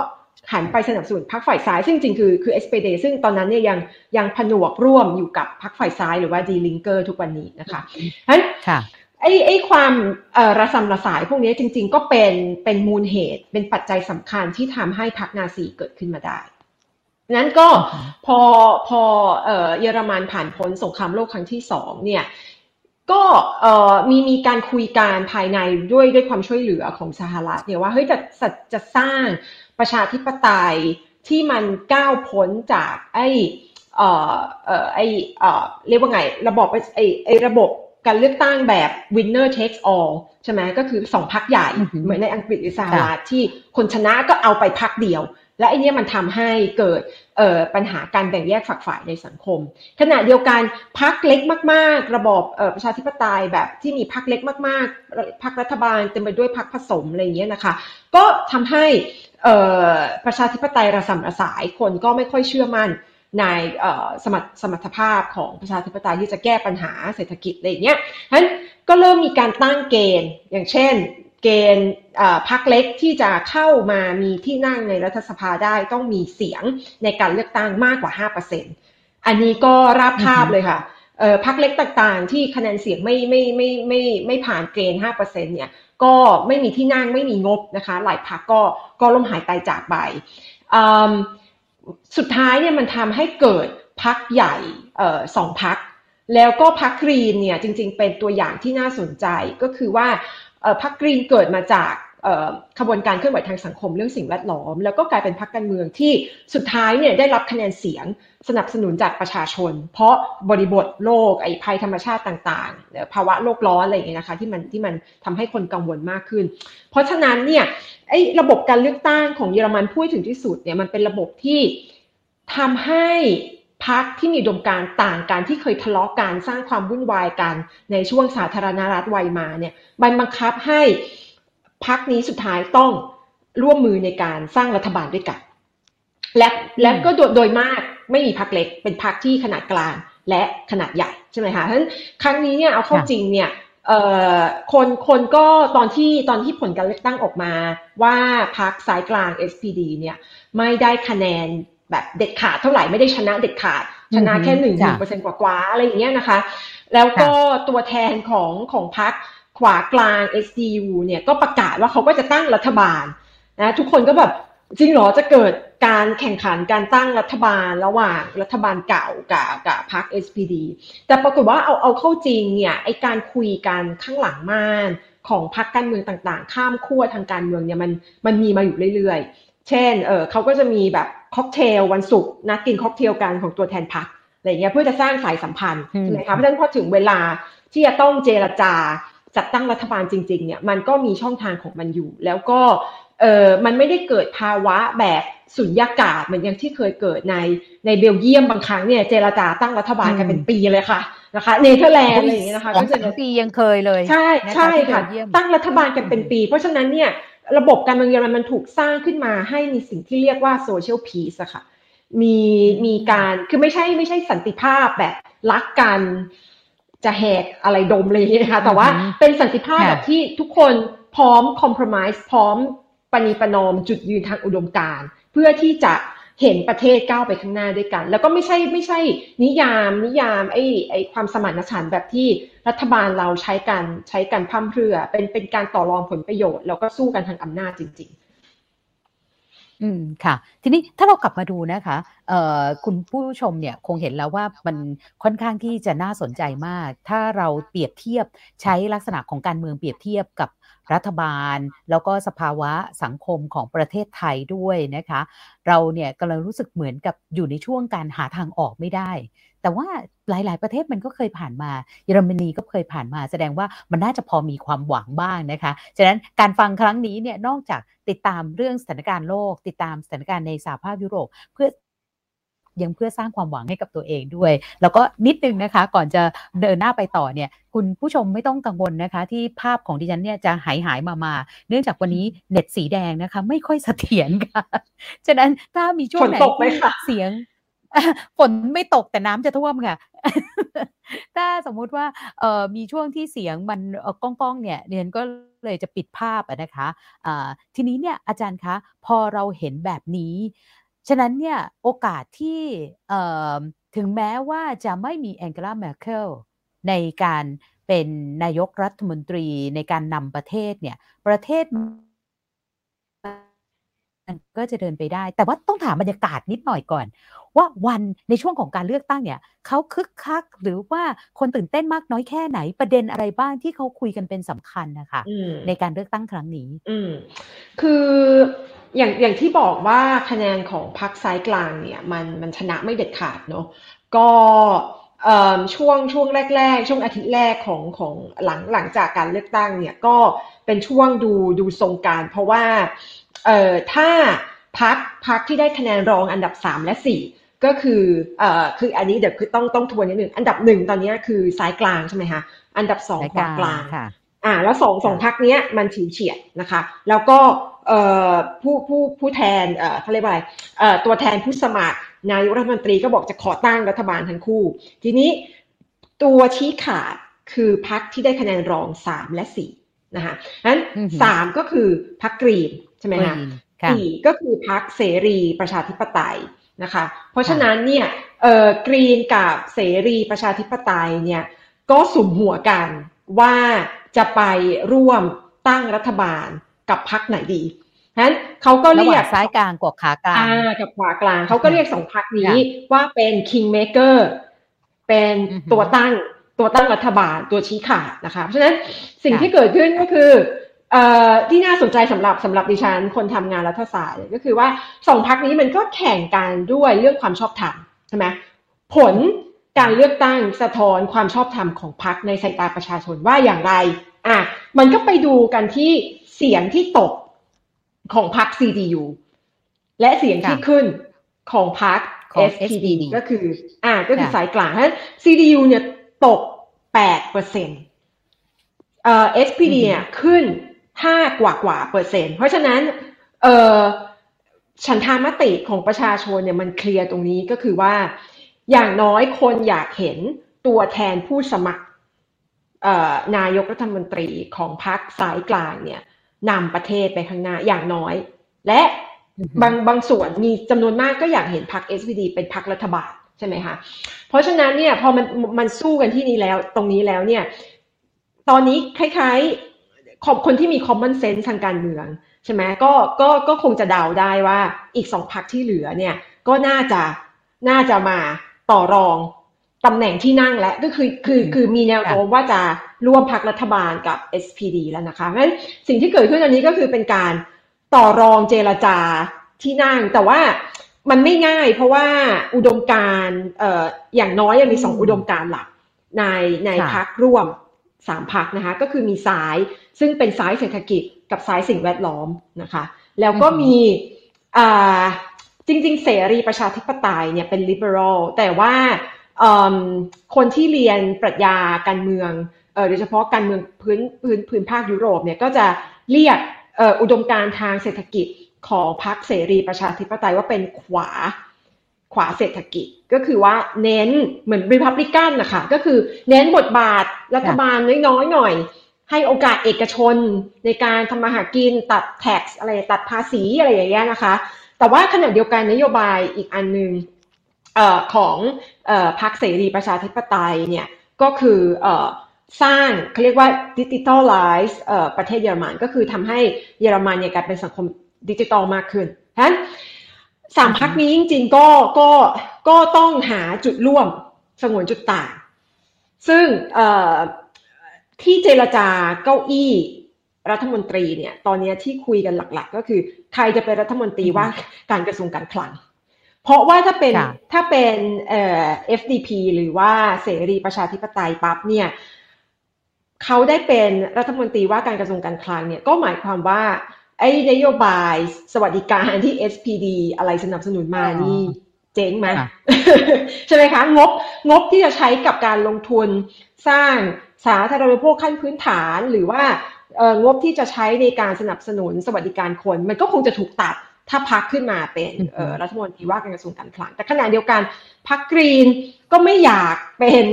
หันไปสนับสนุนพรรคฝ่ายซ้าย ซึ่งจริงคือคือ SPD ซึ่งตอนนั้นเนี่ยยังยังผนวกร่วมอยู่กับพรรคฝ่ายซ้ายหรือว่าดีลิงเกอร์ทุกวันนี้นะคะฉะนั้นไอ้ไอ้ความระสำระสายพวกนี้จริง ๆ ก็เป็นเป็นมูลเหตุเป็นปัจจัยสำคัญที่ทำให้พรรคนาซีเกิดขึ้นมาได้ นั้นก็พอพอเยอรมันผ่านพ้นสงครามโลกครั้งที่สองเนี่ยก็มีมีการคุยการภายในด้วยด้วยความช่วยเหลือของสหรัฐเนี่ยว่าเฮ้ยจะจะจะสร้างประชาธิปไตยที่มันก้าวพ้นจากไอ้เอ่อเอ่อไอ้เอ่อเรียกว่าไงระบบไอ้ไอ้ระบบการเลือกตั้งแบบ winner takes all ใช่ไหมก็คือสองพักใหญ่เหมือนในอังกฤษหรือสหรัฐที่คนชนะก็เอาไปพักเดียว และไอเนี้ยมันทำให้เกิดปัญหาการแบ่งแยกฝักฝ่ายในสังคม ขณะเดียวกันพักเล็กมาก ๆ ระบบประชาธิปไตยแบบที่มีพักเล็กมาก ๆพักรัฐบาลเต็มไปด้วยพักผสมอะไรเงี้ยนะคะ ก็ทำให้ประชาธิปไตยระสำระสายคนก็ไม่ค่อยเชื่อมั่นในสมรสมรรถภาพของประชาธิปไตยที่จะแก้ปัญหาเศรษฐกิจอะไรอย่างเงี้ยฉะนั้นก็เริ่มมีการตั้งเกณฑ์ อย่างเช่น เกณฑ์พรรคเล็กที่จะเข้ามามีที่นั่งในรัฐสภาได้ต้องมีเสียงในการเลือกตั้งมากกว่า 5%อันนี้ก็ราบคาบเลยค่ะพรรคเล็กต่างๆ ที่คะแนนเสียงไม่ไม่ไม่ไม่ไม่ผ่านเกณฑ์5%เนี่ยก็ไม่มีที่นั่งไม่มีงบนะคะ หลายพรรคก็ก็ล้มหายตายจากไปสุดท้ายเนี่ยมันทำให้เกิดพรรคใหญ่สองพรรคแล้วก็พรรคกรีนเนี่ยจริงๆเป็นตัวอย่างที่น่าสนใจก็คือว่า พรรคกรีนเกิดมาจากขบวนการเคลื่อนไหวทางสังคมเรื่องสิ่งแวดล้อม แล้วก็กลายเป็นพรรคการเมืองที่สุดท้ายเนี่ยได้รับคะแนนเสียงสนับสนุนจากประชาชน เพราะบริบทโลกไอ้ภัยธรรมชาติต่างๆภาวะโลกร้อนอะไรอย่างเงี้ยนะคะที่มันที่มันทำให้คนกังวลมากขึ้น เพราะฉะนั้นเนี่ยไอ้ระบบการเลือกตั้งของเยอรมันพูดถึงที่สุดเนี่ยมันเป็นระบบที่ทำให้ พักที่มีดมการต่างกันที่เคยทะเลาะกันสร้างความวุ่นวายกันในช่วงสาธารณรัฐไวมาเนี่ยมันบังคับให้พักนี้สุดท้ายต้องร่วมมือในการสร้างรัฐบาลด้วยกัน และและก็โดยโดยมากไม่มีพักเล็กเป็นพักที่ขนาดกลางและขนาดใหญ่ใช่ไหมคะเพราะฉะนั้นครั้งนี้เนี่ยเอาเข้าจริงเนี่ยคนคนก็ตอนที่ตอนที่ผลการเลือกตั้งออกมา ว่าพักสายกลาง SPD เนี่ยไม่ได้คะแนน แบบเด็ดขาดเท่าไหร่ไม่ได้ชนะเด็ดขาด ชนะแค่หนึ่งหนึ่งเปอร์เซ็นต์กว่าๆอะไรอย่างเงี้ยนะคะ แล้วก็ตัวแทนของของพรรคขวากลาง SDU เนี่ยก็ประกาศว่าเขาก็จะตั้งรัฐบาลนะทุกคนก็แบบจริงเหรอจะเกิดการแข่งขันการตั้งรัฐบาลระหว่างรัฐบาลเก่ากับกับพรรค SPD แต่ปรากฏว่าเอาเอาเข้าจริงเนี่ยไอการคุยกันข้างหลังม่านของพรรคการเมืองต่างๆ ข้ามขั้วทางการเมืองเนี่ยมันมันมีมาอยู่เรื่อยๆ เช่นเออเขาก็จะมีแบบค็อกเทลวันศุกร์นัดกินค็อกเทลกันของตัวแทนพรรคอะไรเงี้ยเพื่อจะสร้างสายสัมพันธ์ใช่ไหมคะเพราะฉะนั้นพอถึงเวลาที่จะต้องเจรจาจัดตั้งรัฐบาลจริง ๆ เนี่ยมันก็มีช่องทางของมันอยู่ แล้วก็เออมันไม่ได้เกิดภาวะแบบสุญญากาศเหมือนอย่างที่เคยเกิดในในเบลเยียมบางครั้งเนี่ยเจรจาตั้งรัฐบาลกันเป็นปีเลยค่ะนะคะเนเธอร์แลนด์อะไรอย่างเงี้ยนะคะก็จะปียังเคยเลย ใช่ใช่ค่ะตั้งรัฐบาลกันเป็นปี เพราะฉะนั้นเนี่ย ระบบการเมืองเยอรมันมันถูกสร้างขึ้นมาให้มีสิ่งที่เรียกว่าโซเชียลพีซอะค่ะมีมีการคือไม่ใช่ไม่ใช่สันติภาพแบบรักกันจะแหกอะไรดมเลยนะคะแต่ว่าเป็นสันติภาพแบบที่ทุกคนพร้อมคอมเพลมไพร์พร้อมปณีประนอมจุดยืนทางอุดมการณ์เพื่อที่จะ เห็นประเทศก้าวไปข้างหน้าด้วยกัน แล้วก็ไม่ใช่ไม่ใช่ นิยามนิยามไอ้ไอ้ความสมานฉันท์แบบที่รัฐบาลเราใช้กันใช้กันพั่มเพรื่อ เป็นเป็นการต่อรองผลประโยชน์ แล้วก็สู้กันทางอำนาจจริง ๆอืมค่ะ ทีนี้ถ้าเรากลับมาดูนะคะเอ่อคุณผู้ชมเนี่ยคงเห็นแล้วว่ามันค่อนข้างที่จะน่าสนใจมาก ถ้าเราเปรียบเทียบใช้ลักษณะของการเมืองเปรียบเทียบกับ รัฐบาล แล้วก็สภาวะสังคมของประเทศไทยด้วยนะคะ เราเนี่ยกำลังรู้สึกเหมือนกับอยู่ในช่วงการหาทางออกไม่ได้ แต่ว่าหลาย ๆ ประเทศมันก็เคยผ่านมา เยอรมนีก็เคยผ่านมา แสดงว่ามันน่าจะพอมีความหวังบ้างนะคะฉะนั้นการฟังครั้งนี้เนี่ยนอกจากติดตามเรื่องสถานการณ์โลก ติดตามสถานการณ์ในสหภาพยุโรป เพื่อ ยังเพื่อสร้างความหวังให้กับตัวเองด้วย แล้วก็นิดนึงนะคะก่อนจะเดินหน้าไปต่อเนี่ยคุณผู้ชมไม่ต้องกังวลนะคะ ที่ภาพของดิฉันเนี่ยจะหายหายมามา เนื่องจากวันนี้เน็ตสีแดงนะคะ ไม่ค่อยเสถียรค่ะ ฉะนั้นถ้ามีช่วงไหนที่เสียงฝนไม่ตกแต่น้ำจะท่วมค่ะ ถ้าสมมุติว่าเอ่อมีช่วงที่เสียงมันก้องก้องเนี่ยเรียนก็เลยจะปิดภาพนะคะอ่าทีนี้เนี่ยอาจารย์คะ พอเราเห็นแบบนี้ ฉะนั้นเนี่ยโอกาสที่เอ่อถึงแม้ว่าจะไม่มีแองเกลาแมคเคลในการเป็นนายกรัฐมนตรีในการนำประเทศเนี่ยประเทศมันก็จะเดินไปได้ แต่ว่าต้องถามบรรยากาศนิดหน่อยก่อน ว่าวันในช่วงของการเลือกตั้งเนี่ยเขาคึกคักหรือว่าคนตื่นเต้นมากน้อยแค่ไหนประเด็นอะไรบ้างที่เขาคุยกันเป็นสำคัญนะคะในการเลือกตั้งครั้งนี้ อืมคือ อย่างอย่างที่บอกว่าคะแนนของพรรคซ้ายกลางเนี่ยมันมันชนะไม่เด็ดขาดเนาะก็ช่วงช่วงแรก ๆ ช่วงอาทิตย์แรกของของหลังหลังจากการเลือกตั้งเนี่ยก็เป็นช่วงดูดูทรงการ เพราะว่าเอ่อถ้าพักพักที่ได้คะแนนรองอันดับสามและสี่ก็คือเอ่อคืออันนี้เดี๋ยวคือต้องต้องทวนนิดหนึ่งอันดับหนึ่งตอนนี้คือซ้ายกลางใช่ไหมคะอันดับสองขวากลางอ่าแล้วสองสองพักนี้มันฉิวเฉียดนะคะ แล้วก็เอ่อ ผู้ผู้ผู้แทนเอ่อเขาเรียกว่าอะไรเอ่อตัวแทนผู้สมัครนายกรัฐมนตรีก็บอกจะขอตั้งรัฐบาลทั้งคู่ ทีนี้ตัวชี้ขาดคือพักที่ได้คะแนนรองสามและสี่นะคะนั้นสามก็คือพักกรีนใช่ไหมคะสี่ก็คือพักเสรีประชาธิปไตยนะคะ เพราะฉะนั้นเนี่ยเอ่อกรีนกับเสรีประชาธิปไตยเนี่ยก็สุ่มหัวกันว่าจะไปร่วมตั้งรัฐบาล กับพักไหนดีฉะนั้นเขาก็เรียกซ้ายกลางกับขากลางกับขวากลางเขาก็เรียกสองพักนี้ว่าเป็น kingmaker เป็นตัวตั้งตัวตั้งรัฐบาลตัวชี้ขาดนะคะเพราะฉะนั้นสิ่งที่เกิดขึ้นก็คือที่น่าสนใจสำหรับสำหรับดิฉันคนทำงานรัฐศาสตร์ก็คือว่าสองพักนี้มันก็แข่งกันด้วยเรื่องความชอบธรรมใช่ไหมผลการเลือกตั้งสะท้อนความชอบธรรมของพักในสายตาประชาชนว่าอย่างไร อะ มันก็ไปดูกันที่ เสียงที่ตกของพัก CDU และเสียงที่ขึ้นของพัก SPD ก็คือ อ่าก็คือสายกลางเพราะ CDU เนี่ยตก8เปอร์เซ็นต์เอ่อ SPD เนี่ยขึ้นห้ากว่ากว่าเปอร์เซ็นต์เพราะฉะนั้น เออฉันทามติของประชาชนเนี่ยมันเคลียร์ตรงนี้ก็คือว่า อย่างน้อยคนอยากเห็นตัวแทนผู้สมัครนายกรัฐมนตรีของพรรคสายกลางเนี่ย นำประเทศไปข้างหน้าอย่างน้อย และบางบางส่วนมีจำนวนมากก็อยากเห็นพรรค SPD เป็นพรรครัฐบาลใช่ไหมคะ เพราะฉะนั้นเนี่ยพอมันมันสู้กันที่นี้แล้วตรงนี้แล้วเนี่ยตอนนี้คล้ายๆขอบคนที่มี common sense ทางการเมืองใช่ไหมก็ก็ก็คงจะเดาได้ว่าอีกสองพักที่เหลือเนี่ยก็น่าจะน่าจะมาต่อรอง ตำแหน่งที่นั่งและก็คือคือคือมีแนวโน้มว่าจะร่วมพักรัฐบาลกับ SPD แล้วนะคะเพราะฉะนั้นสิ่งที่เกิดขึ้นอันนี้ก็คือเป็นการต่อรองเจรจาที่นั่ง แต่ว่ามันไม่ง่าย เพราะว่าอุดมการเอ่ออย่างน้อยยังมีสองอุดมการหลักในในพักร่วมสามพักนะคะ ก็คือมีสายซึ่งเป็นสายเศรษฐกิจกับสายสิ่งแวดล้อมนะคะ แล้วก็มีอ่าจริง ๆ เสรีประชาธิปไตยเนี่ยเป็น liberal แต่ว่า คนที่เรียนปรัชญาการเมืองโดยเฉพาะการเมืองพื้นพื้นพื้นภาคยุโรปเนี่ยก็จะเรียกอุดมการทางเศรษฐกิจของพรรคเสรีประชาธิปไตยว่าเป็นขวาขวาเศรษฐกิจก็คือว่าเน้นเหมือนริพับลิกันนะคะก็คือเน้นบทบาทรัฐบาลน้อยๆหน่อย ให้โอกาสเอกชนในการทำมาหากินตัดแท็กอะไรตัดภาษีอะไรอย่างเงี้ยนะคะ แต่ว่าขณะเดียวกันนโยบายอีกอันหนึ่ง ของพรรคเสรีประชาธิปไตยเนี่ยก็คือสร้างเขาเรียกว่าดิจิทัลไลซ์ประเทศเยอรมัน ก็คือทำให้เยอรมันเนี่ยกลายเป็นสังคมดิจิตอลมากขึ้นฉะนั้นสามพักนี้จริงๆก็ก็ก็ต้องหาจุดร่วมสงวนจุดต่าง ซึ่งที่เจรจาเก้าอี้รัฐมนตรีเนี่ยตอนนี้ที่คุยกันหลัก ๆ ก็คือใครจะเป็นรัฐมนตรีว่าการกระทรวงการคลัง เพราะว่าถ้าเป็นถ้าเป็นเอ่อ FDP หรือว่าเสรีประชาธิปไตยปั๊บเนี่ยเขาได้เป็นรัฐมนตรีว่าการกระทรวงการคลังเนี่ยก็หมายความว่าไอ้นโยบายสวัสดิการที่ SPD อะไรสนับสนุนมานี่เจ๊งไหมใช่ไหมคะงบงบที่จะใช้กับการลงทุนสร้างสาธารณูปโภคขั้นพื้นฐานหรือว่างบที่จะใช้ในการสนับสนุนสวัสดิการคน มันก็คงจะถูกตัด ถ้าพักขึ้นมาเป็นรัฐมนตรีว่าการกระทรวงการคลังแต่ขณะเดียวกันพักกรีนก็ไม่อยากเป็น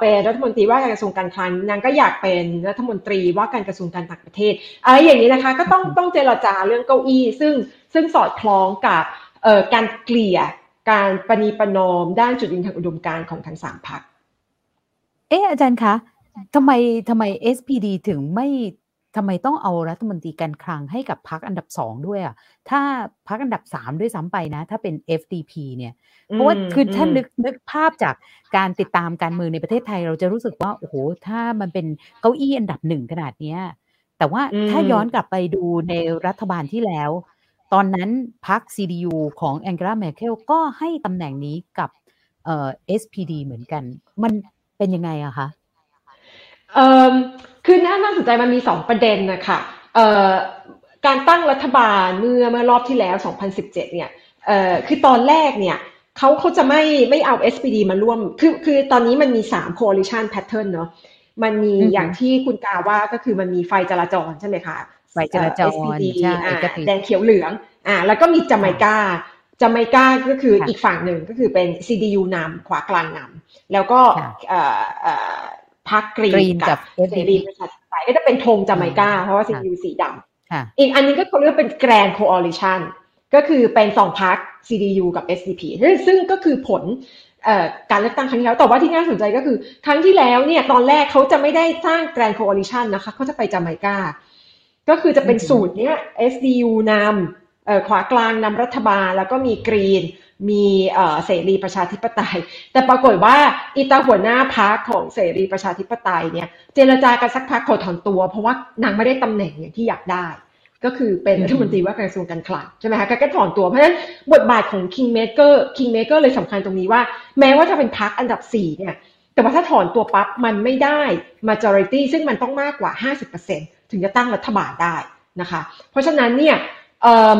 เป็นรัฐมนตรีว่าการกระทรวงการคลังนางก็อยากเป็นรัฐมนตรีว่าการกระทรวงการต่างประเทศอะไรอย่างนี้นะคะก็ต้องต้องเจรจาเรื่องเก้าอี้ ซึ่งซึ่งสอดคล้องกับการเกลี่ยการปณีประนอมด้านจุดยืนทางอุดมการณ์ของทั้งสามพักเอออาจารย์คะทำไมทำไม SPD ถึงไม่ ทำไมต้องเอารัฐมนตรีการคลังให้กับพรรคอันดับสองด้วยอะ ถ้าพรรคอันดับสามด้วยซ้ำไปนะ ถ้าเป็น FDP เนี่ย เพราะว่าคือถ้านึกนึกภาพจากการติดตามการเมืองในประเทศไทย เราจะรู้สึกว่า โอ้โห ถ้ามันเป็นเก้าอี้อันดับหนึ่งขนาดเนี้ย แต่ว่าถ้าย้อนกลับไปดูในรัฐบาลที่แล้ว ตอนนั้นพรรค CDU ของแองเกลาเมเคิลก็ให้ตำแหน่งนี้กับเอ่อ SPD เหมือนกัน มันเป็นยังไงอะคะเอ่อ คือน่าน่าสนใจมันมีสองประเด็นนะคะเอ่อการตั้งรัฐบาลเมื่อเมื่อรอบที่แล้ว 2017 เนี่ยเอ่อคือตอนแรกเนี่ยเขาเขาจะไม่ไม่เอา SPD มาร่วม คือคือตอนนี้มันมี 3 coalition pattern เนาะ มันมีอย่างที่คุณกาว่าก็คือมันมีไฟจราจรใช่ไหมคะ ไฟจราจร SPD แดงเขียวเหลือง อ่า แล้วก็มีจาไมกาจาไมกาก็คืออีกฝั่งหนึ่งก็คือเป็น CDU นำขวากลางนำแล้วก็เอ่อเอ่อ พรรคกรีนกับเสรีประชาธิปไตยก็จะเป็นธงจาไมกาเพราะว่า CDU สีดำอีกอันนึงก็เขาเรียกเป็น grand coalition ก็คือเป็นสองพรรค CDU กับ SDP ซึ่งก็คือผลการเลือกตั้งครั้งที่แล้ว แต่ว่าที่น่าสนใจก็คือ ครั้งที่แล้วเนี่ยตอนแรกเขาจะไม่ได้สร้าง grand coalition นะคะเขาจะไปจาไมกาก็คือจะเป็นสูตรเนี้ย SDU นำขวากลางนำรัฐบาลแล้วก็มีกรีน มีเสรีประชาธิปไตย แต่ปรากฏว่าอีตาหัวหน้าพักของเสรีประชาธิปไตยเนี่ยเจรจากันสักพักขอถอนตัว เพราะว่านางไม่ได้ตำแหน่งอย่างที่อยากได้ ก็คือเป็นรัฐมนตรีว่าการกระทรวงการคลังใช่ไหมคะก็ถอนตัวเพราะฉะนั้นบทบาทของ Kingmaker Kingmaker เลยสำคัญตรงนี้ว่า แม้ว่าจะเป็นพักอันดับ4เนี่ยแต่ว่าถ้าถอนตัวปั๊บมันไม่ได้ majority ซึ่งมันต้องมากกว่า 50%ถึงจะตั้งรัฐบาลได้นะคะ เพราะฉะนั้นเนี่ยเออ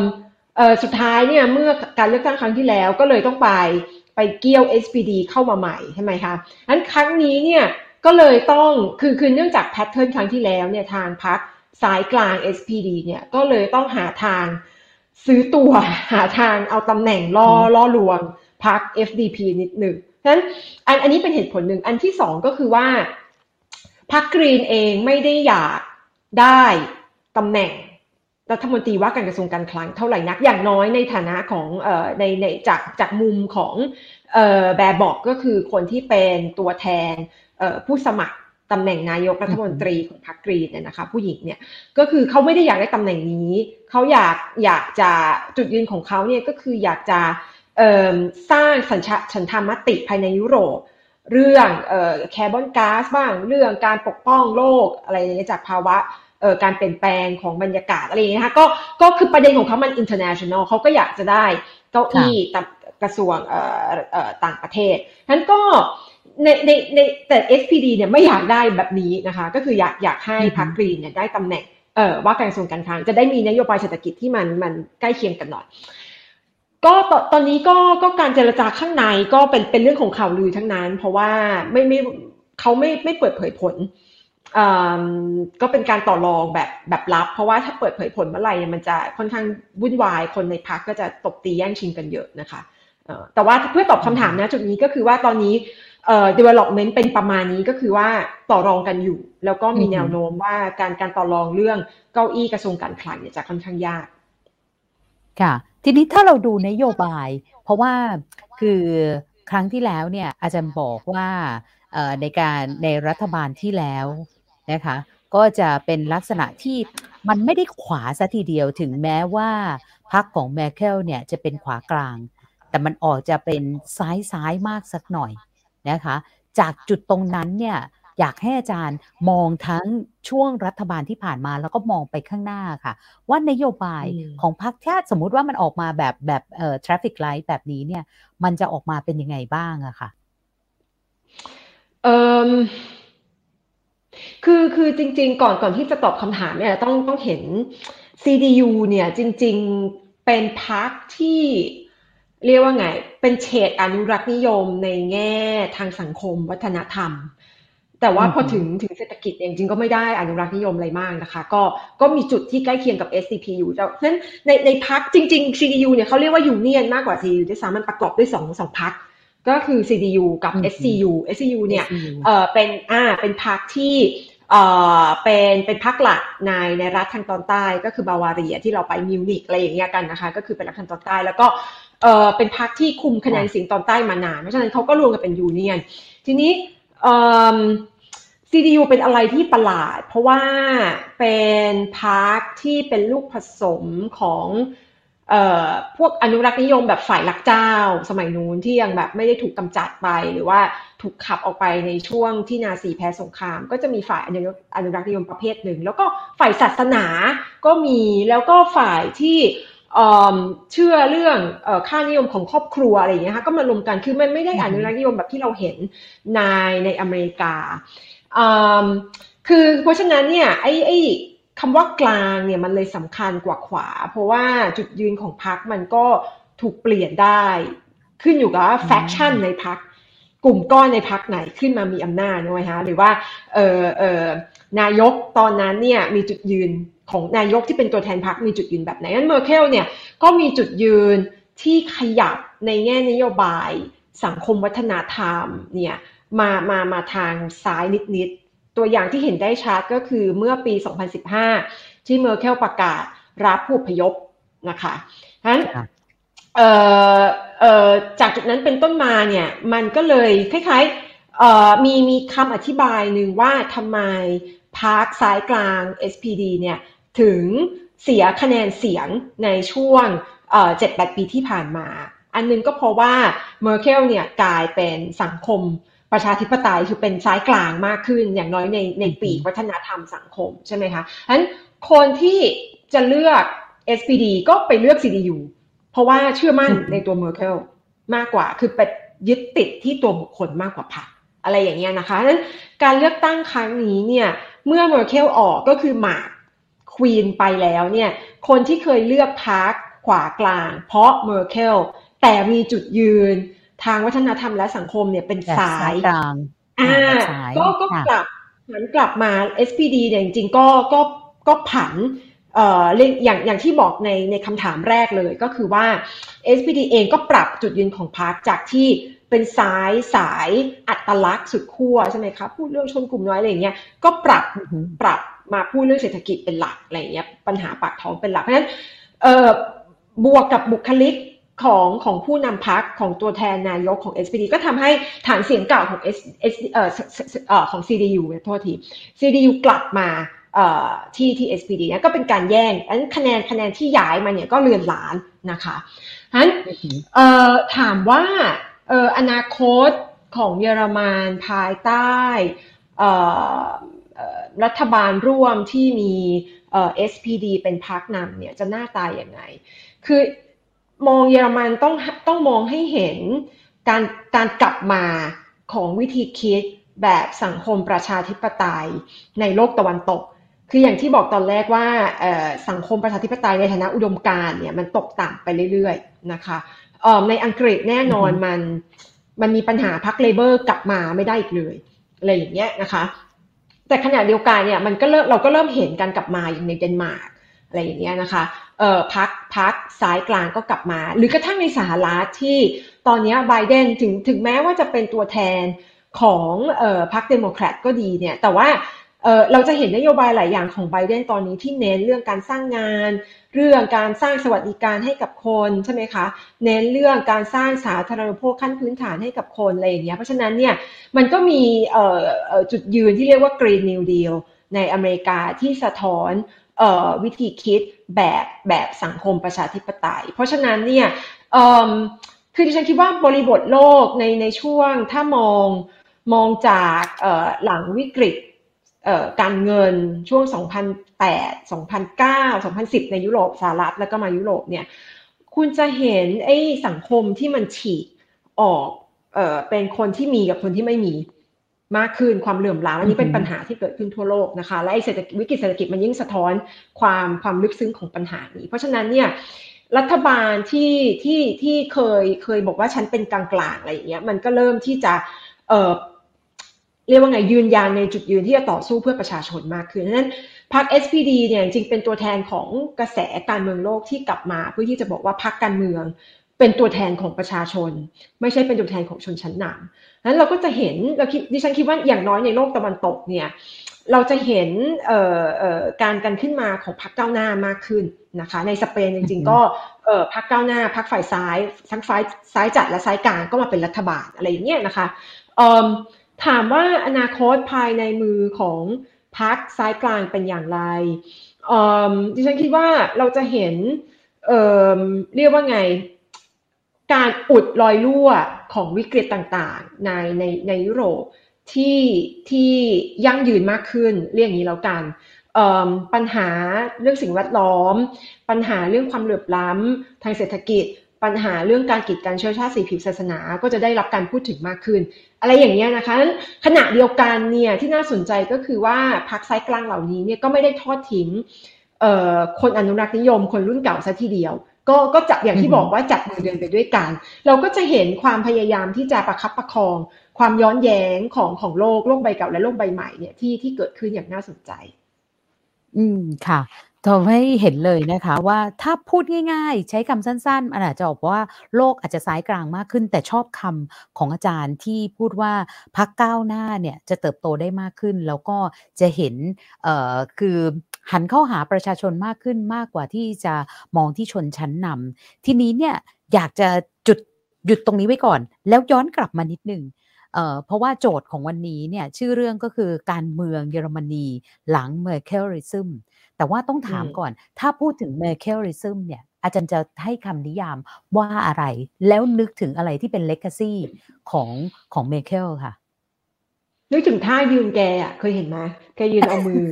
สุดท้ายเนี่ยเมื่อการเลือกตั้งครั้งที่แล้วก็เลยต้องไปไปเกี่ยว SPD เข้ามาใหม่ใช่ไหมคะอันครั้งนี้เนี่ยก็เลยต้องคือคือเนื่องจากแพทเทิร์นครั้งที่แล้วเนี่ยทางพักสายกลาง SPD เนี่ยก็เลยต้องหาทางซื้อตัวหาทางเอาตำแหน่งล่อล่อลวงพัก FDP นิดหนึ่งฉะนั้นอันอันนี้เป็นเหตุผลหนึ่งอันที่สองก็คือว่าพักกรีนเองไม่ได้อยากได้ตำแหน่ง รัฐมนตรีว่าการกระทรวงการคลังเท่าไหร่นัก อย่างน้อยในฐานะของออในในจากจากมุมของออแบบบอกก็คือคนที่เป็นตัวแทนผู้สมัครตำแหน่งนายกรัฐมนตรีของพรรคกรีนเนี่ยนะคะ ผู้หญิงเนี่ยก็คือเขาไม่ได้อยากได้ตำแหน่งนี้เขาอยากอยากจะจุดยืนของเขาเนี่ยก็คืออยากจะสร้างสัญชาฉันทามติภายในยุโรป เรื่องแคร์บอนก๊าซบ้างเรื่องการปกป้องโลกอะไรอย่างเงี้ยจากภาวะ การเปลี่ยนแปลงของบรรยากาศอะไรอย่างเงี้ยค่ะก็ก็คือประเด็นของเขามัน international เขาก็อยากจะได้เก้าอี้กระทรวงต่างประเทศนั้นก็ในในในแต่ SPD เนี่ยไม่อยากได้แบบนี้นะคะ ก็คืออยากอยากให้พรรคกรีนเนี่ยได้ตำแหน่งเอ่อว่าการกระทรวงการคลังจะได้มีนโยบายเศรษฐกิจที่มันมันใกล้เคียงกันหน่อย ก็ตตอนนี้ก็ก็การเจรจาข้างในก็เป็นเป็นเรื่องของข่าวลือทั้งนั้น เพราะว่าไม่ไม่เขาไม่ไม่เปิดเผยผล ก็เป็นการต่อรองแบบแบบลับ เพราะว่าถ้าเปิดเผยผลเมื่อไหร่มันจะค่อนข้างวุ่นวายคนในพักก็จะตบตีแย่งชิงกันเยอะนะคะแต่ว่าเพื่อตอบคำถามนะจุดนี้ก็คือว่าตอนนี้เอ่อ development เป็นประมาณนี้ก็คือว่าต่อรองกันอยู่ แล้วก็มีแนวโน้มว่าการการต่อรองเรื่องเก้าอี้กระทรวงการคลังเนี่ยจะค่อนข้างยาก ค่ะ ทีนี้ถ้าเราดูนโยบาย เพราะว่าคือครั้งที่แล้วเนี่ยอาจารย์บอกว่าในการในรัฐบาลที่แล้ว นะคะก็จะเป็นลักษณะที่มันไม่ได้ขวาซะทีเดียวถึงแม้ว่าพรรคของแมเคลเนี่ยจะเป็นขวากลาง แต่มันออกจะเป็นซ้ายซ้ายมากสักหน่อยนะคะ จากจุดตรงนั้นเนี่ยอยากให้อาจารย์มองทั้งช่วงรัฐบาลที่ผ่านมาแล้วก็มองไปข้างหน้าค่ะ ว่านโยบายของพรรคถ้าสมมุติว่ามันออกมาแบบแบบเอ่อ traffic light แบบนี้เนี่ย มันจะออกมาเป็นยังไงบ้างอะค่ะเอ่อ คือคือจริง ๆ ก่อนก่อนที่จะตอบคำถามเนี่ยต้องต้องเห็น CDU เนี่ยจริง ๆเป็นพรรคที่เรียกว่าไง เป็นเฉดอนุรักษ์นิยมในแง่ทางสังคมวัฒนธรรม แต่ว่าพอถึงถึงเศรษฐกิจเองจริงก็ไม่ได้อนุรักษ์นิยมอะไรมากนะคะ ก็ก็มีจุดที่ใกล้เคียงกับ SCP อยู่เพราะฉะนั้นในในพักจริง ๆ CDU เนี่ยเขาเรียกว่ายูเนียนมากกว่า CDU ด้วยซ้ำมันประกอบด้วยสองสองพัก ก็คือ CDU กับ SCU SCU เนี่ยเออเป็นอ่าเป็นพักที่เออเป็นเป็นพักหลักในในรัฐทางตอนใต้ก็คือบาวาเรียที่เราไปมิวนิกอะไรอย่างเงี้ยกันนะคะ ก็คือเป็นรัฐทางตอนใต้แล้วก็เอ่อเป็นพรรคที่คุมคะแนนเสียงตอนใต้มานานเพราะฉะนั้นเขาก็รวมกันเป็นยูเนียน ทีนี้เอ่อ CDU เป็นอะไรที่ประหลาด เพราะว่าเป็นพรรคที่เป็นลูกผสมของเอ่อ พวกอนุรักษ์นิยมแบบฝ่ายลักเจ้า สมัยนู้นที่ยังแบบไม่ได้ถูกกำจัดไป หรือว่าถูกขับออกไปในช่วงที่นาซีแพ้สงคราม ก็จะมีฝ่ายอนุรักษ์นิยมประเภทหนึ่ง แล้วก็ฝ่ายศาสนาก็มีแล้วก็ฝ่ายที่เชื่อเรื่องค่านิยมของครอบครัวอะไรอย่างเงี้ยค่ะก็มารวมกันคือมันไม่ได้อนุรักษ์นิยมแบบที่เราเห็นในในอเมริกาคือเพราะฉะนั้นเนี่ยไอ้ไอ้ คำว่ากลางเนี่ยมันเลยสำคัญกว่าขวา เพราะว่าจุดยืนของพรรคมันก็ถูกเปลี่ยนได้ ขึ้นอยู่กับ faction ในพรรคกลุ่มก้อนในพรรคไหนขึ้นมามีอำนาจนะฮะหรือว่าเออเออนายกตอนนั้นเนี่ยมีจุดยืนของนายกที่เป็นตัวแทนพรรคมีจุดยืนแบบไหนนั้นเมอร์เคิลเนี่ยก็มีจุดยืนที่ขยับในแง่นโยบายสังคมวัฒนธรรมเนี่ยมามามาทางซ้ายนิดๆ ตัวอย่างที่เห็นได้ชัดก็คือเมื่อปี 2015 ที่เมอร์เคิลประกาศรับผู้พยพนะคะฉะนั้นจากจุดนั้นเป็นต้นมาเนี่ยมันก็เลยคล้ายๆมีมีคำอธิบายหนึ่งว่าทำไมพรรคซ้ายกลาง SPD เนี่ยถึงเสียคะแนนเสียงในช่วงเจ็ดแปดปีที่ผ่านมา อันนึงก็เพราะว่าเมอร์เคลเนี่ยกลายเป็นสังคม ประชาธิปไตยคือเป็นซ้ายกลางมากขึ้น อย่างน้อยในในปีวัฒนธรรมสังคมใช่ไหมคะฉะนั้นคนที่จะเลือก SPD ก็ไปเลือก CDU เพราะว่าเชื่อมั่นในตัวเมอร์เคลมากกว่า คือไปยึดติดที่ตัวบุคคลมากกว่าพรรคอะไรอย่างเงี้ยนะคะฉะนั้นการเลือกตั้งครั้งนี้เนี่ยเมื่อเมอร์เคลออกก็คือหมากควีนไปแล้วเนี่ยคนที่เคยเลือกพรรคขวากลาง เพราะเมอร์เคลแต่มีจุดยืน ทางวัฒนธรรมและสังคมเนี่ยเป็นสายกลางอ่าก็ก็กลับหันกลับมา SPD เนี่ยจริงๆก็ก็ก็ผันเอ่ออย่างอย่างที่บอกในในคำถามแรกเลยก็คือว่า SPD เองก็ปรับจุดยืนของพรรคจากที่เป็นสายสายอัตลักษณ์สุดขั้วใช่ไหมคะพูดเรื่องชนกลุ่มน้อยอะไรอย่างเงี้ยก็ปรับปรับมาพูดเรื่องเศรษฐกิจเป็นหลักอะไรเงี้ยปัญหาปากท้องเป็นหลักเพราะฉะนั้นเอ่อบวกกับบุคลิก ของของผู้นำพักของตัวแทนนายกของ SPD ก็ทำให้ฐานเสียงเก่าของ S, S เอ่อเอ่อของ CDU โทษที CDU กลับมาที่ที่ SPD เนี่ยก็เป็นการแย่งอันคะแนนคะแนนที่ย้ายมาเนี่ยก็เลือนล้านนะคะฉะนั้นถามว่าอนาคตของเยอรมันภายใต้รัฐบาลร่วมที่มี SPD เป็นพรรคนำเนี่ยจะหน้าตายยังไง คือ มองเยอรมันต้องต้องมองให้เห็นการการกลับมาของวิธีคิดแบบสังคมประชาธิปไตยในโลกตะวันตก คืออย่างที่บอกตอนแรกว่าสังคมประชาธิปไตยในฐานะอุดมการเนี่ยมันตกต่ำไปเรื่อยๆนะคะในอังกฤษแน่นอนมันมันมีปัญหาพักเลเบอร์กลับมาไม่ได้อีกเลยอะไรอย่างเงี้ยนะคะ แต่ขณะเดียวกันเนี่ยมันก็เริ่มเราก็เริ่มเห็นการกลับมาอย่างในเดนมาร์กอะไรอย่างเงี้ยนะคะ เอ่อพรรคพรรคซ้ายกลางก็กลับมา หรือกระทั่งในสหรัฐที่ตอนนี้ไบเดนถึงถึงแม้ว่าจะเป็นตัวแทนของเอ่อพรรคเดโมแครตก็ดีเนี่ยแต่ว่าเออเราจะเห็นนโยบายหลายอย่างของไบเดนตอนนี้ที่เน้นเรื่องการสร้างงาน เรื่องการสร้างสวัสดิการให้กับคนใช่ไหมคะเน้นเรื่องการสร้างสาธารณูปโภคขั้นพื้นฐานให้กับคนอะไรอย่างเงี้ยเพราะฉะนั้นเนี่ยมันก็มีจุดยืนที่เรียกว่า Green New Deal ในอเมริกาที่สะท้อน วิธีคิดแบบแบบสังคมประชาธิปไตย เพราะฉะนั้นเนี่ยคือดิฉันคิดว่าบริบทโลกในในช่วงถ้ามองมองจากหลังวิกฤตการเงินช่วง 2008 2009 2010 ในยุโรปสหรัฐแล้วก็มายุโรปเนี่ยคุณจะเห็นไอ้สังคมที่มันฉีกออกเออเป็นคนที่มีกับคนที่ไม่มี มากขึ้นความเหลื่อมล้ำอันนี้เป็นปัญหาที่เกิดขึ้นทั่วโลกนะคะ และไอ้เศรษฐกิจวิกฤตเศรษฐกิจมันยิ่งสะท้อนความความลึกซึ้งของปัญหานี้ เพราะฉะนั้นเนี่ยรัฐบาลที่ที่ที่เคยเคยบอกว่าฉันเป็นกลางๆอะไรอย่างเงี้ยมันก็เริ่มที่จะเออเรียกว่าไงยืนยันในจุดยืนที่จะต่อสู้เพื่อประชาชนมากขึ้นนั้นพรรค SPD เนี่ยจริงเป็นตัวแทนของกระแสการเมืองโลกที่กลับมา เพื่อที่จะบอกว่าพรรคการเมืองเป็นตัวแทนของประชาชน ไม่ใช่เป็นตัวแทนของชนชั้นนำ นั้นเราก็จะเห็นเราคิดดิฉันคิดว่าอย่างน้อยในโลกตะวันตกเนี่ยเราจะเห็นการกันขึ้นมาของพรรคก้าวหน้ามากขึ้นนะคะในสเปนจริงๆก็พรรคก้าวหน้าพรรคฝ่ายซ้าย ทั้งฝ่ายซ้ายจัดและซ้ายกลางก็มาเป็นรัฐบาลอะไรอย่างเงี้ยนะคะถามว่าอนาคตภายในมือของพรรคซ้ายกลางเป็นอย่างไรดิฉันคิดว่าเราจะเห็นเเรียกว่าไง การอุดรอยรั่วของวิกฤตต่างๆ ในในในยุโรปที่ที่ยั่งยืนมากขึ้นเรียกอย่างนี้แล้วกันปัญหาเรื่องสิ่งแวดล้อม ปัญหาเรื่องความเหลื่อมล้ำทางเศรษฐกิจ ปัญหาเรื่องการกีดกันเชื้อชาติสีผิวศาสนา ก็จะได้รับการพูดถึงมากขึ้น อะไรอย่างเงี้ยนะคะขณะเดียวกันเนี่ยที่น่าสนใจก็คือว่าพรรคไซกลางเหล่านี้เนี่ยก็ไม่ได้ทอดทิ้งคนอนุรักษ์นิยม คนรุ่นเก่าซะทีเดียว ก็ก็จับอย่างที่บอกว่าจับมือเดินไปด้วยกัน เราก็จะเห็นความพยายามที่จะประคับประคอง ความย้อนแย้งของของโลกโลกใบเก่าและโลกใบใหม่เนี่ยที่ที่เกิดขึ้นอย่างน่าสนใจ อืมค่ะทำให้เห็นเลยนะคะว่าถ้าพูดง่ายๆ ใช้คำสั้นๆอันอาจจะบอกว่าโลกอาจจะซ้ายกลางมากขึ้น แต่ชอบคำของอาจารย์ที่พูดว่าพักก้าวหน้าเนี่ยจะเติบโตได้มากขึ้น แล้วก็จะเห็นเอ่อคือ หันเข้าหาประชาชนมากขึ้นมากกว่าที่จะมองที่ชนชั้นนำทีนี้เนี่ยอยากจะจุดหยุดตรงนี้ไว้ก่อน แล้วย้อนกลับมานิดหนึ่งเอ่อเพราะว่าโจทย์ของวันนี้เนี่ยชื่อเรื่องก็คือการเมืองเยอรมนีหลังเมอร์เคลริซึมแต่ว่าต้องถามก่อนถ้าพูดถึงเมอร์เคลริซึมเนี่ยอาจารย์จะให้คำนิยามว่าอะไร แล้วนึกถึงอะไรที่เป็นเลกาซีของของเมเคลค่ะนึกถึงท่ายืนแกอะเคยเห็นไหมแกยืนเอามือ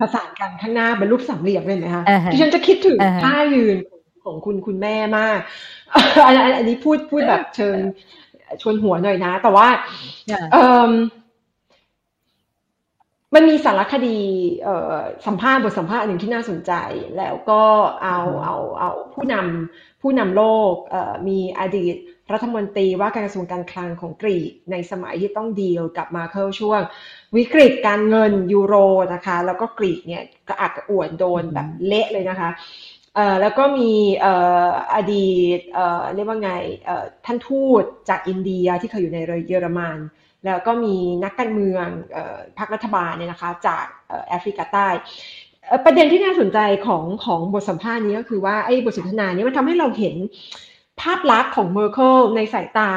ผสานกันข้างหน้าเป็นรูปสามเหลี่ยมเลยนะคะดิฉันจะคิดถึงท่ายืนของคุณคุณแม่มากอันนี้พูดพูดแบบเชิงชวนหัวหน่อยนะ แต่ว่าเออมันมีสารคดีสัมภาษณ์บทสัมภาษณ์หนึ่งที่น่าสนใจ แล้วก็เอาเอาเอาผู้นำผู้นำโลกมีอดีต รัฐมนตรีว่าการกระทรวงการคลังของกรีกในสมัยที่ต้องดีลกับมาเคิลช่วง วิกฤตการเงินยูโรนะคะ แล้วก็กรีกเนี่ยกระอักกระอ่วนโดนแบบเละเลยนะคะแล้วก็มีอดีตเรียกว่าไงท่านทูตจากอินเดียที่เคยอยู่ในเยอรมัน แล้วก็มีนักการเมืองพรรครัฐบาลเนี่ยนะคะจากแอฟริกาใต้ ประเด็นที่น่าสนใจของของบทสัมภาษณ์นี้ก็คือว่าไอ้บทสนทนานี้มันทำให้เราเห็น ภาพลักษณ์ของเมอร์เคิลในสายตา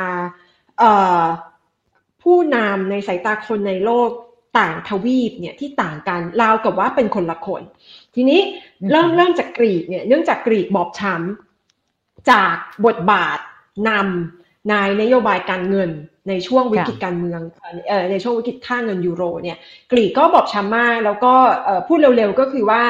ผู้นำในสายตาคนในโลกต่างทวีปเนี่ยที่ต่างกันราวกับว่าเป็นคนละคน ทีนี้เริ่มเริ่มจากกรีกเนี่ยเนื่องจากกรีกบอบช้ำจากบทบาทนำในนโยบายการเงินในช่วงวิกฤตการเมืองในช่วงวิกฤตค่าเงินยูโรเนี่ยกรีกก็บอบช้ำมาก แล้วก็พูดเร็วๆก็คือว่า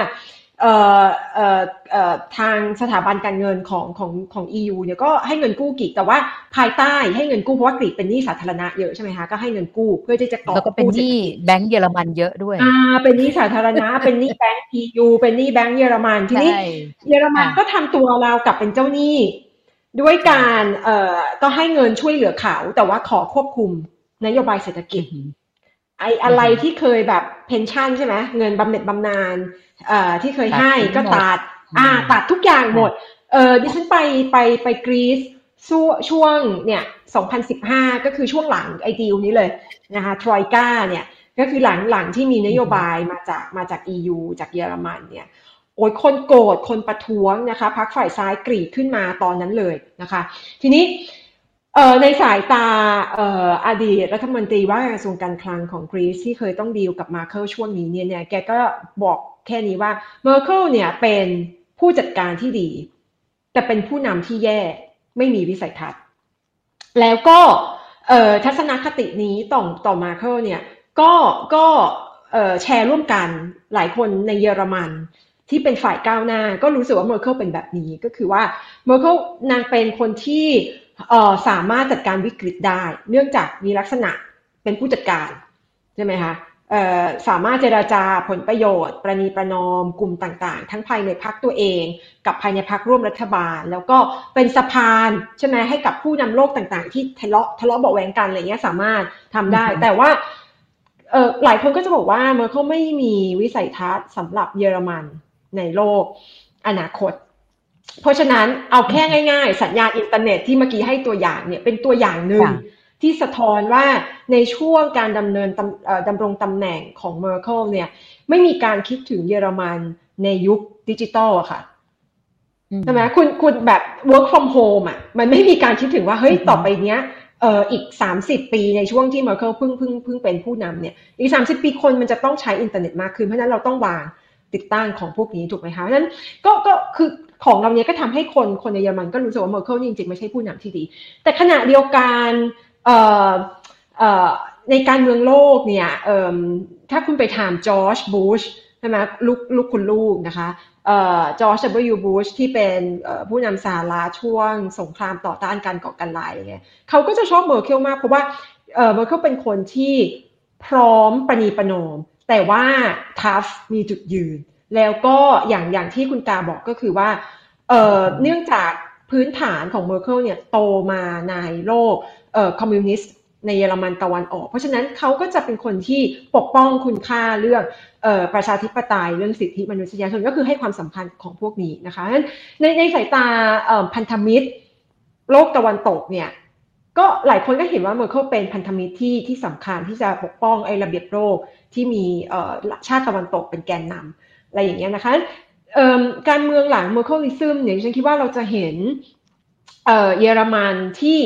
ทางสถาบันการเงินของของของ EU เนี่ยก็ให้เงินกู้กรีกแต่ว่าภายใต้ให้เงินกู้เพราะว่ากรีกเป็นหนี้สาธารณะเยอะใช่ไหมคะก็ให้เงินกู้เพื่อที่จะก่อแล้วก็เป็นหนี้แบงก์เยอรมันเยอะด้วยอ่าเป็นหนี้สาธารณะ เป็นหนี้แบงก์ EU เป็นหนี้แบงก์เยอรมันทีนี้เยอรมันก็ทำตัวเรากับเป็นเจ้าหนี้ ด้วยการเอ่อก็ให้เงินช่วยเหลือเขา แต่ว่าขอควบคุมนโยบายเศรษฐกิจ ไอ้อะไรที่เคยแบบเพนชั่นใช่ไหมเงินบำเหน็จบำนาญเอ่อที่เคยให้ก็ตัด อ่าตัดทุกอย่างหมด เออดิฉันไปไปไปกรีซช่วงเนี่ย2015 ก็คือช่วงหลังไอดีลนี้เลยนะคะทรอยกาเนี่ยก็คือหลังหลังที่มีนโยบายมาจากมาจาก EU จากเยอรมันเนี่ยโอ้ยคนโกรธคนประท้วงนะคะพรรคฝ่ายซ้ายกรีซขึ้นมาตอนนั้นเลยนะคะ ทีนี้ เอ่อในสายตาเอ่ออดีตรัฐมนตรีว่าการกระทรวงการคลังของกรีซที่เคยต้องดีลกับเมอร์เคิลช่วงนี้เนี่ยเนี่ยแกก็บอกแค่นี้ว่าเมอร์เคิลเนี่ยเป็นผู้จัดการที่ดี แต่เป็นผู้นำที่แย่ไม่มีวิสัยทัศน์ แล้วก็เอ่อทัศนคตินี้ต่อต่อเมอร์เคิลเนี่ยก็ก็เอ่อแชร์ร่วมกันหลายคนในเยอรมันที่เป็นฝ่ายก้าวหน้า ก็รู้สึกว่าเมอร์เคิลเป็นแบบนี้ก็คือว่าเมอร์เคิลนางเป็นคนที่ สามารถจัดการวิกฤตได้ เนื่องจากมีลักษณะเป็นผู้จัดการใช่ไหมคะสามารถเจราจาผลประโยชน์ ประนีประนอมกลุ่มต่างๆ ทั้งภายในพรรคตัวเอง กับภายในพรรคร่วมรัฐบาล แล้วก็เป็นสะพานใช่ไหมให้กับผู้นำโลกต่างๆ ที่ทะเลาะทะเลาะเบาะแว้งกันอะไรเงี้ยสามารถทำได้ แต่ว่าหลายคนก็จะบอกว่าเมอร์เคิลไม่มีวิสัยทัศน์สำหรับเยอรมันในโลกอนาคต เพราะฉะนั้นเอาแค่ง่าย ๆ สัญญาณอินเทอร์เน็ตที่เมื่อกี้ให้ตัวอย่างเนี่ยเป็นตัวอย่างหนึ่งที่สะท้อนว่าในช่วงการดำเนินดำรงตำแหน่งของเมอร์เคิลเนี่ยไม่มีการคิดถึงเยอรมันในยุคดิจิตอลอะค่ะใช่ไหมคุณคุณแบบ work from home อะมันไม่มีการคิดถึงว่า เฮ้ย ต่อไปเนี้ยเอ่ออีกสามสิบปีในช่วงที่เมอร์เคิลเพิ่งเพิ่งเพิ่งเป็นผู้นำเนี่ยอีกสามสิบปีคนมันจะต้องใช้อินเทอร์เน็ตมากขึ้น เพราะนั้นเราต้องวางติดตั้งของพวกนี้ถูกไหมคะเพราะนั้นก็ก็คือ ของเราเนี้ยก็ทำให้คนคนในเยอรมันก็รู้สึกว่าเมอร์เคิลจริงๆ ไม่ใช่ผู้นำที่ดี แต่ขณะเดียวกันในการเมืองโลกเนี่ยถ้าคุณไปถามจอร์จบูชใช่ไหมลูกลูกคุณลูกนะคะจอร์จดับเบิลยูบูชที่เป็นผู้นำสหรัฐช่วงสงครามต่อต้านการก่อการร้ายเงี้ยเขาก็จะชอบเมอร์เคิลมาก เพราะว่าเมอร์เคิลเป็นคนที่พร้อมประนีประนอมแต่ว่า tough มีจุดยืน แล้วก็อย่างอย่างที่คุณตาบอกก็คือว่าเนื่องจากพื้นฐานของเมอร์เคิลเนี่ยโตมาในโลกคอมมิวนิสต์ในเยอรมันตะวันออก เพราะฉะนั้นเขาก็จะเป็นคนที่ปกป้องคุณค่าเรื่องประชาธิปไตยเรื่องสิทธิมนุษยชนก็คือให้ความสำคัญของพวกนี้นะคะในในสายตาพันธมิตร โลกตะวันตกเนี่ยก็หลายคนก็เห็นว่าเมอร์เคิลเป็นพันธมิตรที่ที่สำคัญที่จะปกป้องไอ้ระเบียบโลกที่มีชาติตะวันตกเป็นแกนนำ อะไรอย่างเงี้ยนะคะการเมืองหลัง Merkelism เนี่ยฉันคิดว่าเราจะเห็นเยอรมันที่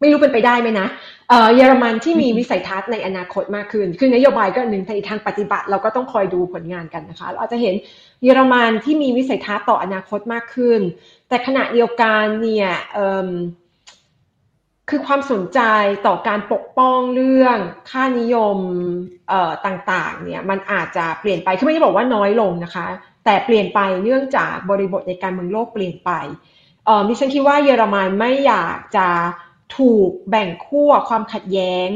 ไม่รู้เป็นไปได้ไหมนะเยอรมันที่มีวิสัยทัศน์ในอนาคตมากขึ้น คือนโยบายก็หนึ่งในทางปฏิบัติเราก็ต้องคอยดูผลงานกันนะคะ เราอาจจะเห็นเยอรมันที่มีวิสัยทัศน์ต่ออนาคตมากขึ้น แต่ขณะเดียวกันเนี่ย คือความสนใจต่อการปกป้องเรื่องค่านิยมต่างๆเนี่ยมันอาจจะเปลี่ยนไปคือไม่ได้บอกว่าน้อยลงนะคะ แต่เปลี่ยนไปเนื่องจากบริบทในการเมืองโลกเปลี่ยนไปดิฉันคิดว่าเยอรมันไม่อยากจะถูกแบ่งขั้วความขัดแย้ง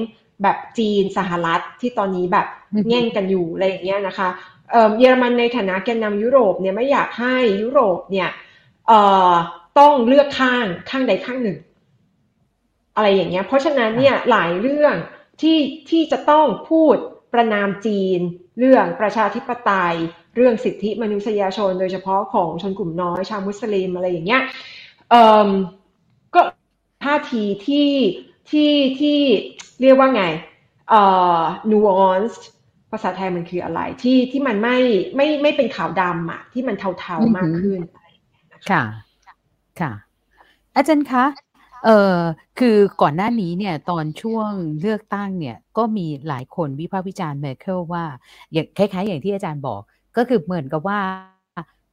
แบบจีนสหรัฐที่ตอนนี้แบบแง่งกันอยู่อะไรอย่างเงี้ยนะคะเยอรมันในฐานะแกนนำยุโรปเนี่ยไม่อยากให้ยุโรปเนี่ยต้องเลือกข้างข้างใดข้างหนึ่ง อะไรอย่างเงี้ย เพราะฉะนั้นเนี่ยหลายเรื่องที่ที่จะต้องพูดประนามจีน เรื่องประชาธิปไตย เรื่องสิทธิมนุษยชน โดยเฉพาะของชนกลุ่มน้อยชาวมุสลิมอะไรอย่างเงี้ยก็ท่าทีที่ที่ที่เรียกว่าไงเอ่อ nuanced ภาษาไทยมันคืออะไรที่ที่มันไม่ไม่ไม่เป็นขาวดำอะที่มันเทาๆมากขึ้นค่ะ ค่ะ อาจารย์คะ เออคือก่อนหน้านี้เนี่ยตอนช่วงเลือกตั้งเนี่ยก็มีหลายคนวิพากษ์วิจารณ์เมเคิลว่าอย่างคล้าย ๆ อย่างที่อาจารย์บอก ก็คือเหมือนกับว่า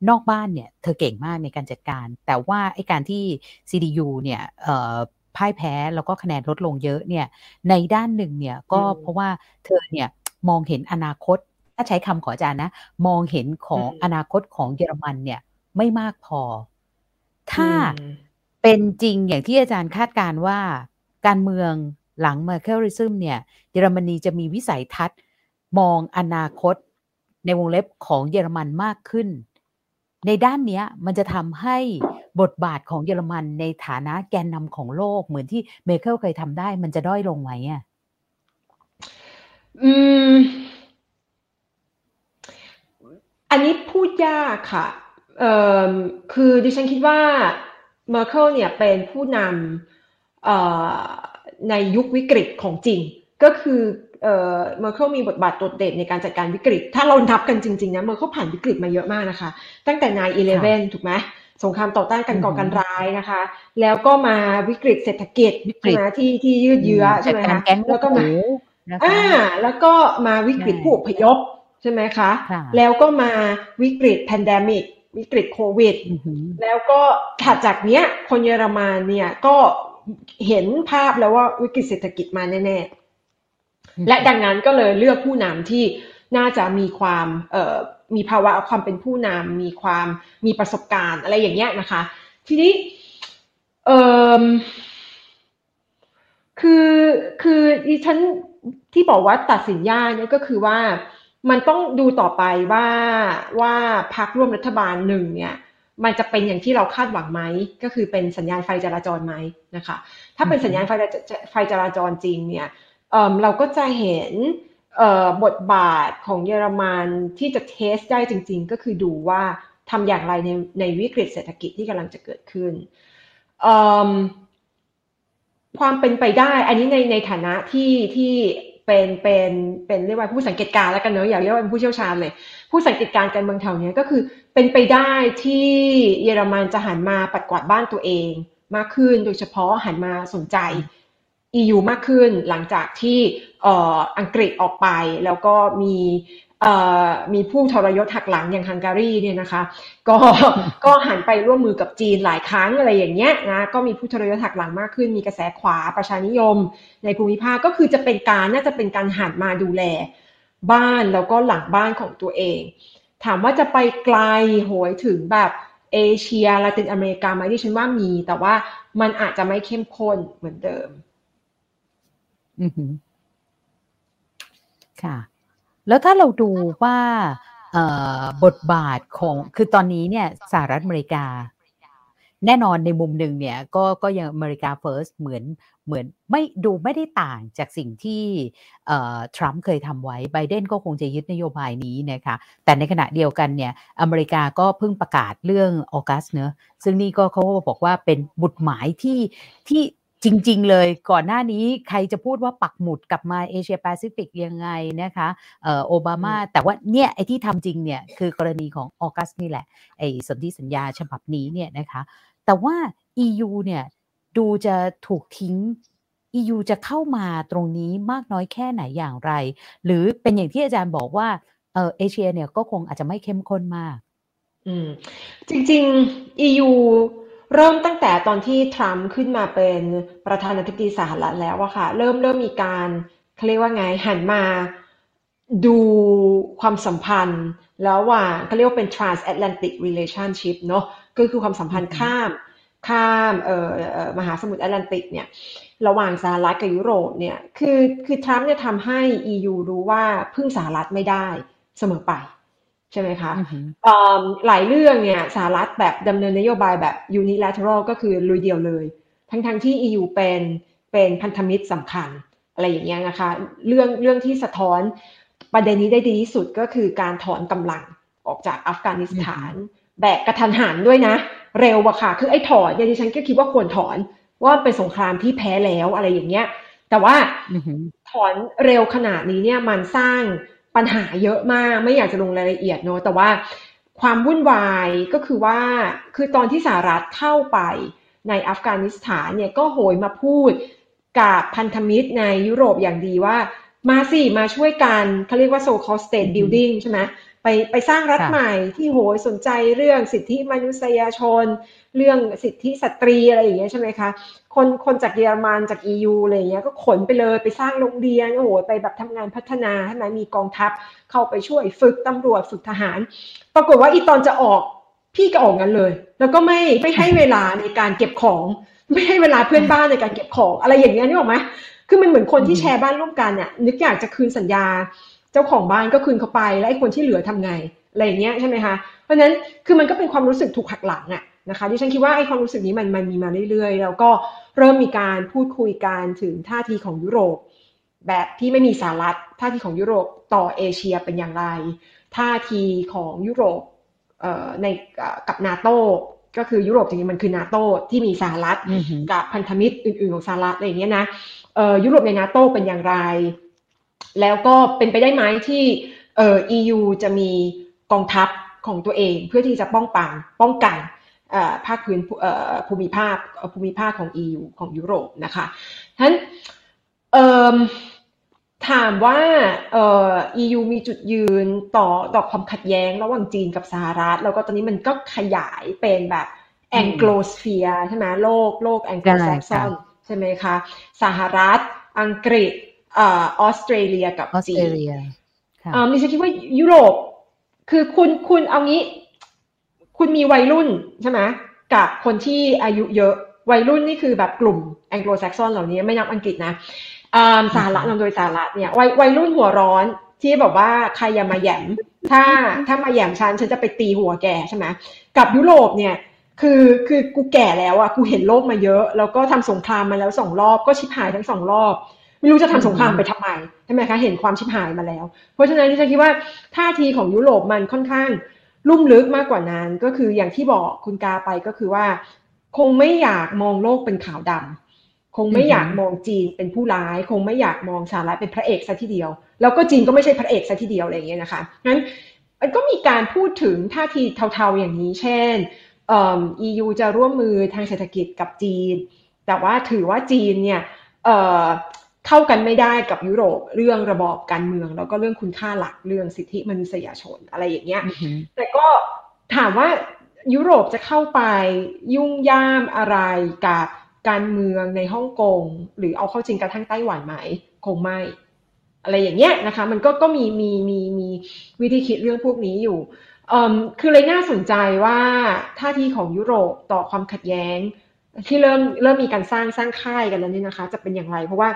นอกบ้านเนี่ยเธอเก่งมากในการจัดการ แต่ว่าไอ้การที่ CDU เนี่ยเอ่อพ่ายแพ้แล้วก็คะแนนลดลงเยอะเนี่ยในด้านหนึ่งเนี่ยก็เพราะว่าเธอเนี่ยมองเห็นอนาคต ถ้าใช้คำขออาจารย์นะ มองเห็นของอนาคตของเยอรมันเนี่ยไม่มากพอ ถ้า เป็นจริงอย่างที่อาจารย์คาดการว่าการเมืองหลัง Merkelism เนี่ยเยอรมนีจะมีวิสัยทัศน์มองอนาคตในวงเล็บของเยอรมันมากขึ้น ในด้านนี้มันจะทำให้บทบาทของเยอรมันในฐานะแกนนำของโลกเหมือนที่เมอร์เคิลเคยทำได้ มันจะด้อยลงไหมอะอืม อันนี้พูดยากค่ะ เอ่อคือดิฉันคิดว่า เมอร์เคิลเนี่ยเป็นผู้นำในยุควิกฤตของจริง ก็คือเมอร์เคิลมีบทบาทโดดเด่นในการจัดการวิกฤต ถ้าเรานับกันจริงๆนะเมอร์เคิลผ่านวิกฤตมาเยอะมากนะคะ ตั้งแต่9 11ถูกไหมสงครามต่อต้านการก่อการร้ายนะคะ แล้วก็มาวิกฤตเศรษฐกิจใช่ไหมที่ที่ยืดเยื้อใช่ไหมคะแล้วก็มาอ่าแล้วก็มาวิกฤตผู้อพยพใช่ไหมคะ แล้วก็มาวิกฤต pandemic วิกฤตโควิด แล้วก็ถัดจากเนี้ย คนเยอรมันเนี่ยก็เห็นภาพแล้วว่าวิกฤตเศรษฐกิจมาแน่ๆ และดังนั้นก็เลยเลือกผู้นำที่น่าจะมีความเอ่อมีภาวะความเป็นผู้นำมีความมีประสบการณ์อะไรอย่างเงี้ยนะคะ ทีนี้เอ่อคือคือดิฉันที่บอกว่าตัดสินยากเนี่ยก็คือว่า มันต้องดูต่อไปว่าว่าพักร่วมรัฐบาลหนึ่งเนี่ยมันจะเป็นอย่างที่เราคาดหวังไหม ก็คือเป็นสัญญาณไฟจราจรไหมนะคะ ถ้าเป็นสัญญาณไฟไฟจราจรจริงเนี่ยเเราก็จะเห็นบทบาทของเยอรมันที่จะเทสได้จริง ๆ ก็คือดูว่าทำอย่างไรในในวิกฤตเศรษฐกิจที่กำลังจะเกิดขึ้น ความเป็นไปได้ อันนี้ในในฐานะที่ที่ เป็นเป็นเป็นเรียกว่าผู้สังเกตการแล้วกันเนอะอย่าเรียกว่าเป็นผู้เชี่ยวชาญเลย ผู้สังเกตการการเมืองแถวนี้ก็คือเป็นไปได้ที่เยอรมันจะหันมาปัดกวาดบ้านตัวเองมากขึ้น โดยเฉพาะหันมาสนใจ EU มากขึ้นหลังจากที่อังกฤษออกไปแล้วก็มี มีผู้ทรยศหักหลังอย่างฮังการีเนี่ยนะคะ ก็ก็หันไปร่วมมือกับจีนหลายครั้งอะไรอย่างเงี้ยนะก็มีผู้ทรยศหักหลังมากขึ้น มีกระแสขวาประชานิยม ในภูมิภาคก็คือจะเป็นการน่าจะเป็นการหันมาดูแลบ้านแล้วก็หลังบ้านของตัวเอง ถามว่าจะไปไกลโหยถึงแบบเอเชียลาตินอเมริกาไหมที่ฉันว่ามี แต่ว่ามันอาจจะไม่เข้มข้นเหมือนเดิม อือค่ะ แล้วถ้าเราดูว่าบทบาทของคือตอนนี้เนี่ยสหรัฐอเมริกา แน่นอนในมุมหนึ่งเนี่ยก็ก็ยัง America First เหมือนเหมือนไม่ดูไม่ได้ต่างจากสิ่งที่ทรัมป์เคยทำไว้ไบเดนก็คงจะยึดนโยบายนี้นะคะแต่ในขณะเดียวกันเนี่ยอเมริกาก็เพิ่งประกาศเรื่อง AUKUS เนอะซึ่งนี่ก็เขาบอกว่าเป็นหมุดหมายที่ที่ จริง ๆ เลยก่อนหน้านี้ใครจะพูดว่าปักหมุดกลับมาเอเชียแปซิฟิกยังไงนะคะเอ่อโอบามา แต่ว่าเนี่ยไอ้ที่ทำจริงเนี่ยคือกรณีของออกัสนี่แหละไอ้สนธิสัญญาฉบับนี้เนี่ยนะคะแต่ว่า EU เนี่ยดูจะถูกทิ้ง EU จะเข้ามาตรงนี้มากน้อยแค่ไหนอย่างไร หรือเป็นอย่างที่อาจารย์บอกว่าเออเอเชียเนี่ยก็คงอาจจะไม่เข้มข้นมาก อืมจริง ๆ EU เริ่มตั้งแต่ตอนที่ทรัมป์ขึ้นมาเป็นประธานาธิบดีสหรัฐแล้วอะค่ะเริ่มเริ่มมีการเขาเรียกว่าไงหันมาดูความสัมพันธ์แล้วว่าเขาเรียกว่าเป็น transatlantic relationship เนาะก็คือความสัมพันธ์ข้ามข้ามเอ่อมหาสมุทรแอตแลนติกเนี่ยระหว่างสหรัฐกับยุโรปเนี่ยคือคือทรัมป์เนี่ยทำให้ EU รู้ว่าพึ่งสหรัฐไม่ได้เสมอไป ใช่ไหมคะหลายเรื่องเนี่ยสหรัฐแบบดำเนินนโยบายแบบ unilateral ก็คือลุยเดียวเลย ทั้งทั้งที่ EU เป็นเป็นพันธมิตรสำคัญอะไรอย่างเงี้ยนะคะ เรื่องเรื่องที่สะท้อนประเด็นนี้ได้ดีที่สุดก็คือการถอนกำลังออกจากอัฟกานิสถาน แบบกระทันหันด้วยนะ เร็วอะค่ะ คือไอ้ถอนเนี่ยดิฉันก็คิดว่าควรถอนว่าเป็นสงครามที่แพ้แล้วอะไรอย่างเงี้ย แต่ว่าถอนเร็วขนาดนี้เนี่ยมันสร้าง ปัญหาเยอะมาก ไม่อยากจะลงรายละเอียดเนาะแต่ว่าความวุ่นวายก็คือว่าคือตอนที่สหรัฐเข้าไปในอัฟกานิสถานเนี่ยก็โหยมาพูดกับพันธมิตรในยุโรปอย่างดีว่า มาสิ มาช่วยกันเขาเรียกว่า so called state building ใช่ไหม ไปไปสร้างรัฐใหม่ที่โหยสนใจเรื่องสิทธิมนุษยชน เรื่องสิทธิสตรีอะไรอย่างเงี้ยใช่ไหมคะคนคนจากเยอรมันจาก EU อะไรเงี้ยก็ขนไปเลยไปสร้างโรงเรียนโอ้โหไปแบบทำงานพัฒนาใช่ไหมมีกองทัพเข้าไปช่วยฝึกตำรวจฝึกทหาร ปรากฏว่าอีตอนจะออกพี่ก็ออกงั้นเลย แล้วก็ไม่ไม่ให้เวลาในการเก็บของ ไม่ให้เวลาเพื่อนบ้านในการเก็บของอะไรอย่างเงี้ยนี่หรอไหมคือมันเหมือนคนที่แชร์บ้านร่วมกันเนี่ยนึกอยากจะคืนสัญญา เจ้าของบ้านก็คืนเขาไปแล้วไอ้คนที่เหลือทำไงอะไรอย่างเงี้ยใช่ไหมคะเพราะฉะนั้นคือมันก็เป็นความรู้สึกถูกหักหลังอะนะคะดิฉันคิดว่าไอ้ความรู้สึกนี้มันมันมีมาเรื่อยๆ แล้วก็เริ่มมีการพูดคุยกันถึงท่าทีของยุโรป แบบที่ไม่มีสารัฐท่าทีของยุโรปต่อเอเชียเป็นอย่างไร ท่าทีของยุโรปในกับนาโตก็คือยุโรปจริงๆมันคือนาโตที่มีสหรัฐกับพันธมิตรอื่นๆของสหรัฐอะไรอย่างเงี้ยนะยุโรปในนาโตเป็นอย่างไร แล้วก็เป็นไปได้ไหมที่เอ่อ EU จะมีกองทัพของตัวเองเพื่อที่จะป้องปังป้องกันภาคพื้นภูมิภาคภูมิภาคของ EU ของยุโรปนะคะฉะนั้นถามว่าเอ่อ EU มีจุดยืนต่อต่อความขัดแย้งระหว่างจีนกับสหรัฐ แล้วก็ตอนนี้มันก็ขยายเป็นแบบ Anglosphere ใช่ไหมโลกโลก Anglo-Saxon ใช่ไหมคะสหรัฐ อังกฤษ ออสเตรเลียกับจีนอ่าดิฉันคิดว่ายุโรป คือคุณคุณเอางี้ คุณมีวัยรุ่นใช่ไหมกับคนที่อายุเยอะวัยรุ่นนี่คือแบบกลุ่มแองโกลแซกซอนเหล่านี้ไม่นับอังกฤษนะสาระนำโดยสาระเนี่ยวัยวัยรุ่นหัวร้อนที่แบบว่าใครอย่ามาแย่มถ้าถ้ามาแย่มฉันฉันจะไปตีหัวแกใช่ไหมกับยุโรปเนี่ยคือคือกูแก่แล้วอะกูเห็นโลกมาเยอะ แล้วก็ทำสงครามมาแล้วสองรอบก็ชิบหายทั้งสองรอบ ไม่รู้จะทำสงครามไปทำไมใช่ไหมคะเห็นความชิบหายมาแล้ว เพราะฉะนั้นที่ฉันคิดว่าท่าทีของยุโรปมันค่อนข้างลุ่มลึกมากกว่านั้น ก็คืออย่างที่บอกคุณกาไปก็คือว่า คงไม่อยากมองโลกเป็นขาวดำคงไม่อยากมองจีนเป็นผู้ร้าย คงไม่อยากมองสหรัฐเป็นพระเอกซะทีเดียว แล้วก็จีนก็ไม่ใช่พระเอกซะทีเดียวอะไรอย่างเงี้ยนะคะงั้นมันก็มีการพูดถึงท่าทีเทาๆอย่างนี้ เช่นเอ่อ EU จะร่วมมือทางเศรษฐกิจกับจีน แต่ว่าถือว่าจีนเนี่ยเอ่อ เข้ากันไม่ได้กับยุโรปเรื่องระบอบการเมือง แล้วก็เรื่องคุณค่าหลักเรื่องสิทธิมนุษยชนอะไรอย่างเงี้ยแต่ก็ถามว่ายุโรปจะเข้าไปยุ่งย่ามอะไรกับการเมืองในฮ่องกงหรือเอาเข้าจริงกระทั่งไต้หวันไหมคงไม่อะไรอย่างเงี้ยนะคะ มันก็ก็มีมีมีมีวิธีคิดเรื่องพวกนี้อยู่คือเลยน่าสนใจว่าท่าทีของยุโรปต่อความขัดแย้ง ที่เริ่มเริ่มมีการสร้างสร้างค่ายกันแล้วนี่นะคะ จะเป็นอย่างไร เพราะว่า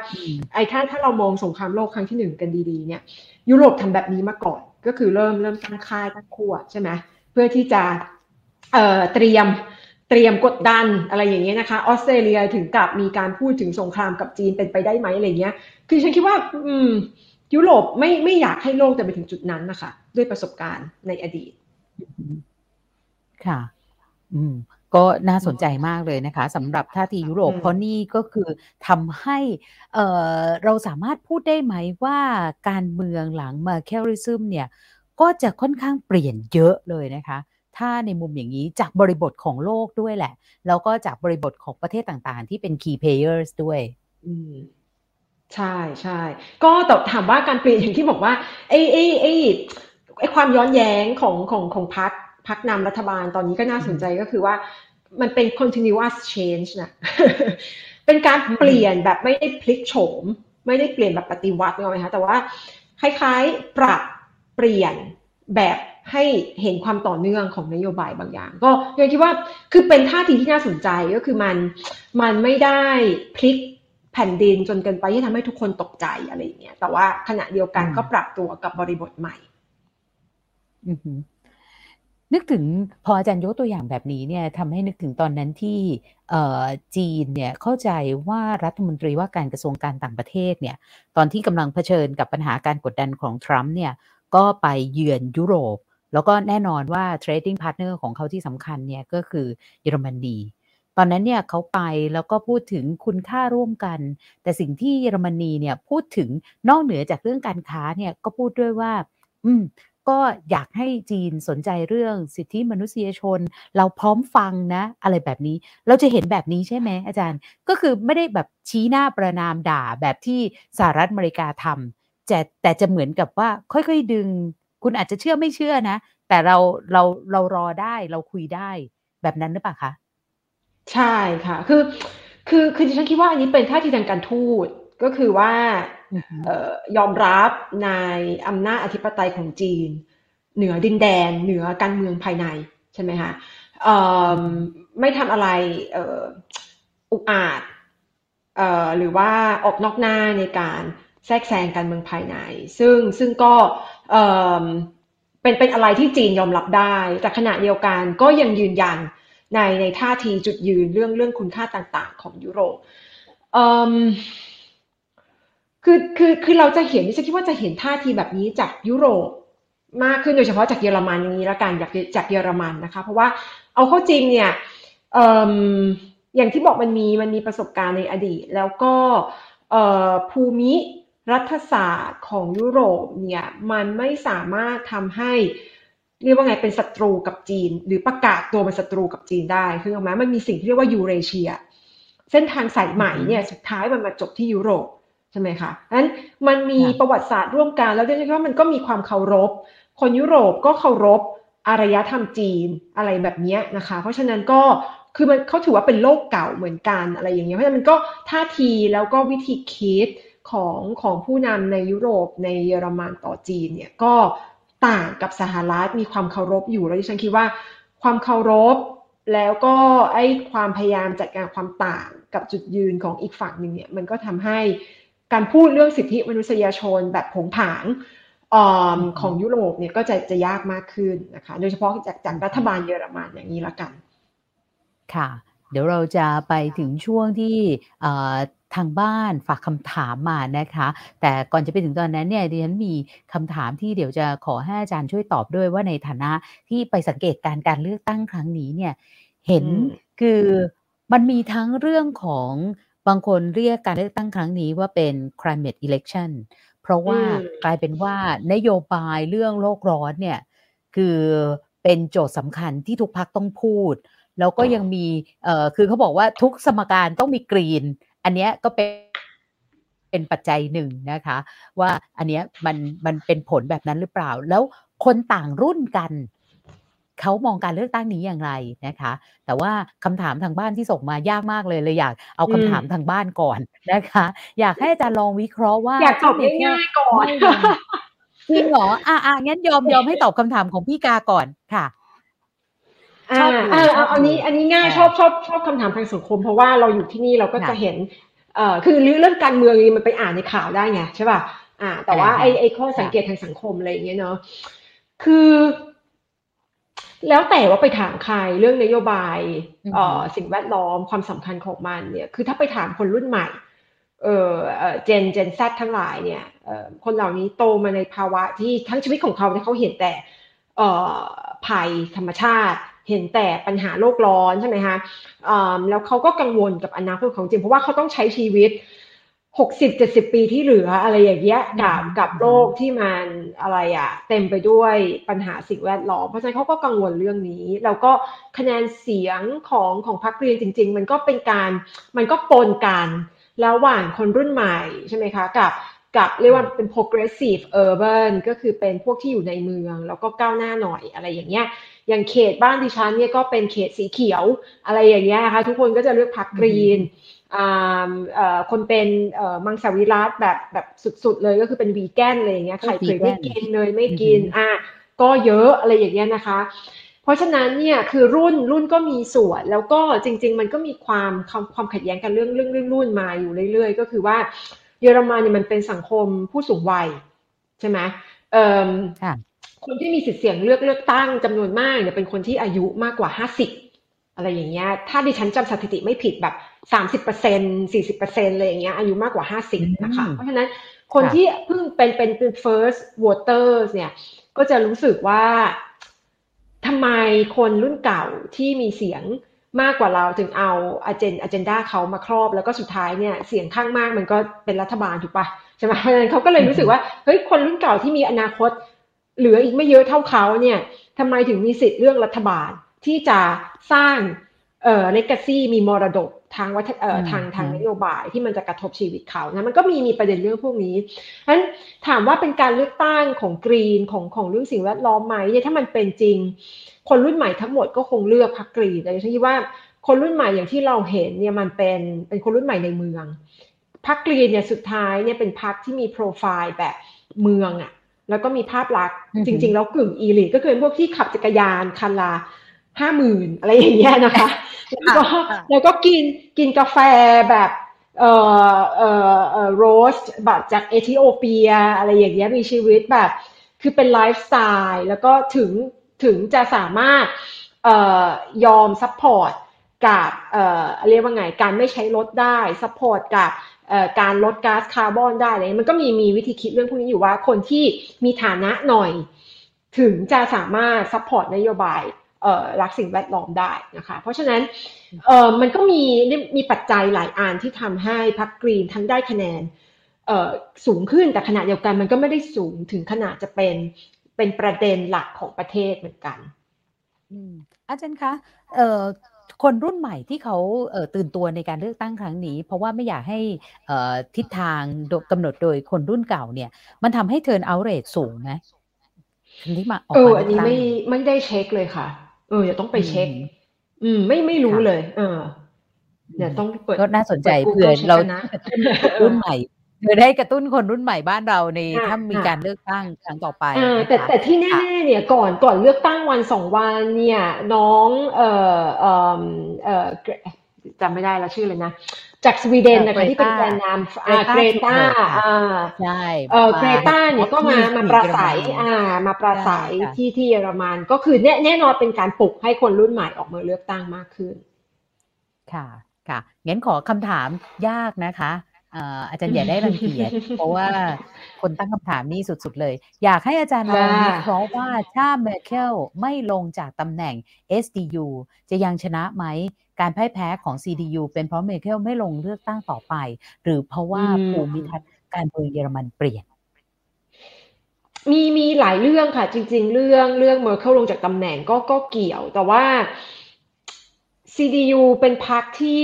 ไอ้ถ้าถ้าเรามองสงครามโลกครั้งที่หนึ่งกันดีๆ เนี่ย ยุโรปทำแบบนี้มาก่อน ก็คือเริ่มเริ่มสร้างค่ายตั้งขั้วใช่ไหมเพื่อที่จะเอ่อเตรียมเตรียมกดดันอะไรอย่างเงี้ยนะคะออสเตรเลียถึงกับมีการพูดถึงสงครามกับจีนเป็นไปได้ไหมอะไรเงี้ย คือฉันคิดว่า อืม ยุโรปไม่ไม่อยากให้โลกจะไปถึงจุดนั้นนะคะ ด้วยประสบการณ์ในอดีต ค่ะ อืม ก็น่าสนใจมากเลยนะคะสำหรับท่าทียุโรปเพราะนี่ก็คือทำให้เเราสามารถพูดได้ไหมว่าการเมืองหลังมาแคริซึมเนี่ยก็จะค่อนข้างเปลี่ยนเยอะเลยนะคะ ถ้าในมุมอย่างนี้จากบริบทของโลกด้วยแหละ แล้วก็จากบริบทของประเทศต่างๆ ที่เป็น key players ด้วยอืมใช่ใช่ก็แต่ถามว่าการเปลี่ยนอย่างที่บอกว่าไอ้ไอ้ไอ้ไอ้ความย้อนแย้งของของของพัก พักนำรัฐบาลตอนนี้ก็น่าสนใจก็คือว่ามันเป็น continuous change นะ เป็นการเปลี่ยนแบบไม่ได้พลิกโฉม ไม่ได้เปลี่ยนแบบปฏิวัติเนไหมคะแต่ว่าคล้ายๆ ปรับเปลี่ยนแบบให้เห็นความต่อเนื่องของนโยบายบางอย่าง ก็ยังคิดว่าคือเป็นท่าทีที่น่าสนใจก็คือมันมันไม่ได้พลิกแผ่นดินจนเกินไปที่ทำให้ทุกคนตกใจอะไรอย่างเงี้ยแต่ว่าขณะเดียวกันก็ปรับตัวกับบริบทใหม่ นึกถึงพออาจารย์ยกตัวอย่างแบบนี้เนี่ยทำให้นึกถึงตอนนั้นที่จีนเนี่ยเข้าใจว่ารัฐมนตรีว่าการกระทรวงการต่างประเทศเนี่ยตอนที่กำลังเผชิญกับปัญหาการกดดันของทรัมป์เนี่ยก็ไปเยือนยุโรป แล้วก็แน่นอนว่า trading partner ของเขาที่สำคัญเนี่ยก็คือเยอรมนีตอนนั้นเนี่ยเขาไปแล้วก็พูดถึงคุณค่าร่วมกัน แต่สิ่งที่เยอรมนีเนี่ยพูดถึงนอกเหนือจากเรื่องการค้าเนี่ยก็พูดด้วยว่า อืม ก็อยากให้จีนสนใจเรื่องสิทธิมนุษยชน เราพร้อมฟังนะ อะไรแบบนี้เราจะเห็นแบบนี้ใช่ไหมอาจารย์ ก็คือไม่ได้แบบชี้หน้าประนามด่าแบบที่สหรัฐอเมริกาทำแต่แต่จะเหมือนกับว่าค่อยๆดึง คุณอาจจะเชื่อไม่เชื่อนะ แต่เราเราเรารอได้เราคุยได้แบบนั้นหรือเปล่าคะใช่ค่ะ คือคือคือดิฉันคิดว่าอันนี้เป็นท่าทีทางการทูต ก็คือว่ายอมรับในอำนาจอธิปไตยของจีน เหนือดินแดน เหนือการเมืองภายในใช่ไหมคะไม่ทำอะไรอุกอาจหรือว่าออกนอกหน้าในการแทรกแซงการเมืองภายใน ซึ่งซึ่งก็เป็นเป็นอะไรที่จีนยอมรับได้ แต่ขณะเดียวกันก็ยังยืนยันในในท่าทีจุดยืนเรื่องเรื่องคุณค่าต่างๆ ของยุโรป คือคือคือเราจะเห็นฉันคิดว่าจะเห็นท่าทีแบบนี้จากยุโรปมากขึ้นโดยเฉพาะจากเยอรมันอย่างนี้ละกันจากจากเยอรมันนะคะ เพราะว่าเอาเข้าจริงเนี่ยอย่างที่บอกมันมีมันมีประสบการณ์ในอดีต แล้วก็ภูมิรัฐศาสตร์ของยุโรปเนี่ยมันไม่สามารถทำให้เรียกว่าไงเป็นศัตรูกับจีน หรือประกาศตัวเป็นศัตรูกับจีนได้คือถูกไหมมันมีสิ่งที่เรียกว่ายูเรเชีย เส้นทางสายใหม่เนี่ยสุดท้ายมันมาจบที่ยุโรป ใช่ไหมคะนั้นมันมีประวัติศาสตร์ร่วมกัน แล้วด้วยว่ามันก็มีความเคารพ คนยุโรปก็เคารพอารยธรรมจีนอะไรแบบนี้นะคะ เพราะฉะนั้นก็คือมันเขาถือว่าเป็นโลกเก่าเหมือนกันอะไรอย่างเงี้ย เพราะฉะนั้นมันก็ท่าทีแล้วก็วิธีคิดของของผู้นำในยุโรปในเยอรมันต่อจีนเนี่ยก็ต่างกับสหรัฐมีความเคารพอยู่แล้วดิฉันคิดว่า ความเคารพแล้วก็ไอ้ความพยายามจัดการความต่างกับจุดยืนของอีกฝั่งหนึ่งเนี่ยมันก็ทำให้ การพูดเรื่องสิทธิมนุษยชนแบบผงผางของยุโรปเนี่ยก็จะจะยากมากขึ้นนะคะ โดยเฉพาะจากจากรัฐบาลเยอรมันอย่างนี้ละกัน ค่ะ เดี๋ยวเราจะไปถึงช่วงที่ทางบ้านฝากคำถามมานะคะ แต่ก่อนจะไปถึงตอนนั้นเนี่ยดิฉันมีคำถามที่เดี๋ยวจะขอให้อาจารย์ช่วยตอบด้วยว่าในฐานะที่ไปสังเกตการการเลือกตั้งครั้งนี้เนี่ย เห็นคือมันมีทั้งเรื่องของ บางคนเรียกการเลือกตั้งครั้งนี้ว่าเป็น climate election เพราะว่ากลายเป็นว่านโยบายเรื่องโลกร้อนเนี่ยคือเป็นโจทย์สำคัญที่ทุกพักต้องพูด แล้วก็ยังมีเอ่อคือเขาบอกว่าทุกสมการต้องมีกรีน อันนี้ก็เป็นเป็นปัจจัยหนึ่งนะคะ ว่าอันนี้มันมันเป็นผลแบบนั้นหรือเปล่า แล้วคนต่างรุ่นกัน เขามองการเลือกตั้งนี้อย่างไรนะคะ แต่ว่าคำถามทางบ้านที่ส่งมายากมากเลยเลยอยากเอาคำถามทางบ้านก่อนนะคะ อยากให้อาจารย์ลองวิเคราะห์ว่าอยากตอบง่ายๆก่อนจริงเหรออ่าอ่างั้นยอมยอมให้ตอบคำถามของพี่กาก่อนค่ะชอบอ่าอันนี้อันนี้ง่ายชอบชอบชอบคำถามทางสังคม เพราะว่าเราอยู่ที่นี่เราก็จะเห็นเอ่อคือเรื่องการเมืองมันไปอ่านในข่าวได้ไงใช่ป่ะอ่า แต่ว่าไอ้ไอ้ข้อสังเกตทางสังคมอะไรอย่างเงี้ยเนาะคือ แล้วแต่ว่าไปถามใครเรื่องนโยบายสิ่งแวดล้อมความสำคัญของมันเนี่ยคือถ้าไปถามคนรุ่นใหม่เออเจนเจนแซทั้งหลายเนี่ยคนเหล่านี้โตมาในภาวะที่ทั้งชีวิตของเขาเนี่ยเขาเห็นแต่ภัยธรรมชาติ เห็นแต่ปัญหาโลกร้อนใช่ไหมคะแล้วเขาก็กังวลกับอนาคตของจริงเพราะว่าเขาต้องใช้ชีวิต หกสิบเจ็ดสิบปีที่เหลืออะไรอย่างเงี้ยกับกับโลกที่มันอะไรอะเต็มไปด้วยปัญหาสิ่งแวดล้อมเพราะฉะนั้นเขาก็กังวลเรื่องนี้ แล้วก็คะแนนเสียงของของพรรคเรียนจริง ๆ มันก็เป็นการมันก็ปนกันระหว่างคนรุ่นใหม่ใช่ไหมคะกับกับเรียกว่าเป็น progressive urban ก็คือเป็นพวกที่อยู่ในเมือง แล้วก็ก้าวหน้าหน่อยอะไรอย่างเงี้ย อย่างเขตบ้านดิฉันเนี่ยก็เป็นเขตสีเขียวอะไรอย่างเงี้ยนะคะทุกคนก็จะเลือกพรรคกรีน คนเป็นมังสวิรัตแบบแบบสุดๆเลยก็คือเป็นวีแกนอะไรอย่างเงี้ยไข่เคยไม่กินเลยไม่กินอะก็เยอะอะไรอย่างเงี้ยนะคะ เพราะฉะนั้นเนี่ยคือรุ่นรุ่นก็มีส่วนแล้วก็จริง ๆ มันก็มีความความความขัดแย้งกันเรื่องเรื่องเรื่องรุ่นมาอยู่เรื่อยๆ ก็คือว่าเยอรมันเนี่ยมันเป็นสังคมผู้สูงวัยใช่ไหมเอ่อคนที่มีสิทธิ์เสียงเลือกเลือกตั้งจำนวนมากเนี่ยเป็นคนที่อายุมากกว่าห้าสิบ อะไรอย่างเงี้ย ถ้าดิฉันจำสถิติไม่ผิดแบบสามสิบเปอร์เซ็นสี่สิบเปอร์เซ็นเลยอย่างเงี้ยอายุมากกว่าห้าสิบนะคะ เพราะฉะนั้นคนที่เพิ่งเป็นเป็นเป็น first voters เนี่ย ก็จะรู้สึกว่าทำไมคนรุ่นเก่าที่มีเสียงมากกว่าเราถึงเอาอเจนอเจนดาเขามาครอบ แล้วก็สุดท้ายเนี่ยเสียงข้างมากมันก็เป็นรัฐบาลถูกปะใช่ไหมเพราะฉะนั้นเขาก็เลยรู้สึกว่าเฮ้ยคนรุ่นเก่าที่มีอนาคต เหลืออีกไม่เยอะเท่าเขาเนี่ยทำไมถึงมีสิทธิ์เรื่องรัฐบาล ที่จะสร้างเอ่อเลกาซีมีมรดกทางวัฒเอ่อทางทางนโยบายที่มันจะกระทบชีวิตเขานะมันก็มีมีประเด็นเรื่องพวกนี้ฉะนั้นถามว่าเป็นการเลือกตั้งของกรีนของของเรื่องสิ่งแวดล้อมไหมเนี่ยถ้ามันเป็นจริง คนรุ่นใหม่ทั้งหมดก็คงเลือกพรรคกรีนแต่ฉันคิดว่าคนรุ่นใหม่อย่างที่เราเห็นเนี่ยมันเป็นเป็นคนรุ่นใหม่ในเมืองพรรคกรีนเนี่ยสุดท้ายเนี่ยเป็นพรรคที่มีโปรไฟล์แบบเมืองอะแล้วก็มีภาพลักษณ์จริง ๆ แล้วกึ่ง elite ก็คือพวกที่ขับจักรยานคันละ ห้าหมื่นอะไรอย่างเงี้ยนะคะแล้วก็แล้วก็กินกินกาแฟแบบเอ่อเอ่อเอ่อ roast แบบจากเอธิโอเปียอะไรอย่างเงี้ยมีชีวิตแบบ คือเป็นไลฟ์สไตล์แล้วก็ถึงถึงจะสามารถเอ่อยอม support กับเอ่อเรียกว่าไงการไม่ใช้รถได้ support กับการลดก๊าซคาร์บอนได้เลยมันก็มีมีวิธีคิดเรื่องพวกนี้อยู่ว่าคนที่มีฐานะหน่อย ถึงจะสามารถ support นโยบาย รักสิ่งแวดล้อมได้นะคะ เพราะฉะนั้นมันก็มีมีปัจจัยหลายอันที่ทำให้พรรคกรีนทั้งได้คะแนนสูงขึ้นแต่ขณะเดียวกันมันก็ไม่ได้สูงถึงขนาดจะเป็นเป็นประเด็นหลักของประเทศเหมือนกันอาจารย์คะคนรุ่นใหม่ที่เขาตื่นตัวในการเลือกตั้งครั้งนี้ เพราะว่าไม่อยากให้ทิศทางกำหนดโดยคนรุ่นเก่าเนี่ย มันทำให้เทิร์นเอาเรทสูงไหมที่มาออกเอออันนี้ไม่ไม่ได้เช็คเลยค่ะ เอออย่าต้องไปเช็ค อืม ไม่ไม่รู้เลย เออเนี่ยต้องเปิดก็น่าสนใจเผื่อเรารุ่นใหม่เพื่อได้กระตุ้นคนรุ่นใหม่บ้านเราในถ้ามีการเลือกตั้งครั้งต่อไปแต่แต่ที่แน่ๆเนี่ยก่อนก่อนเลือกตั้งวันสองวันเนี่ยน้องเอ่อเอ่อเอ่อจำไม่ได้แล้วชื่อเลยนะ จากสวีเดนนะคะที่เป็นแกนนำเกรตาอ่าใช่เออเกรตาเนี่ยก็มามาประสัยอ่ามาประสัยที่ที่เยอรมันก็คือแน่แน่นอนเป็นการปลุกให้คนรุ่นใหม่ออกมาเลือกตั้งมากขึ้น ค่ะค่ะงั้นขอคำถามยากนะคะอาจารย์อย่าได้รังเกียจเพราะว่าคนตั้งคำถามนี้สุดๆเลย อยากให้อาจารย์ลองวิเคราะห์ว่าถ้าเมอร์เคลไม่ลงจากตำแหน่ง SDU จะยังชนะไหม การพ่ายแพ้ของ CDU เป็นเพราะเมอร์เคลไม่ลงเลือกตั้งต่อไป หรือเพราะว่าภูมิทัศน์การเมืองเยอรมันเปลี่ยน มีมีหลายเรื่องค่ะ จริง ๆ เรื่องเรื่องเมอร์เคลลงจากตำแหน่งก็ก็เกี่ยว แต่ว่า CDU เป็นพรรคที่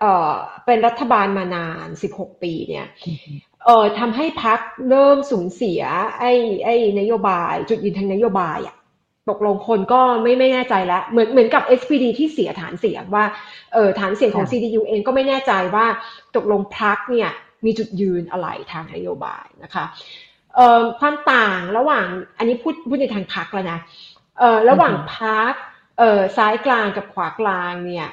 เอ่อเป็นรัฐบาลมานาน 16 ปีเนี่ยเอ่อทำให้พรรคเริ่มสูญเสียไอ้ไอ้นโยบาย จุดยืนทางนโยบายอะ ตกลงคนก็ไม่ไม่แน่ใจแล้วเหมือนเหมือนกับ SPD ที่เสียฐานเสียงว่าเออฐานเสียงของ CDU เองก็ไม่แน่ใจว่าตกลงพรรคเนี่ยมีจุดยืนอะไรทางนโยบายนะคะเอ่อความต่างระหว่างอันนี้พูดพูดในทางพรรคแล้วนะเอ่อระหว่างพรรคเอ่อซ้ายกลางกับขวากลางเนี่ย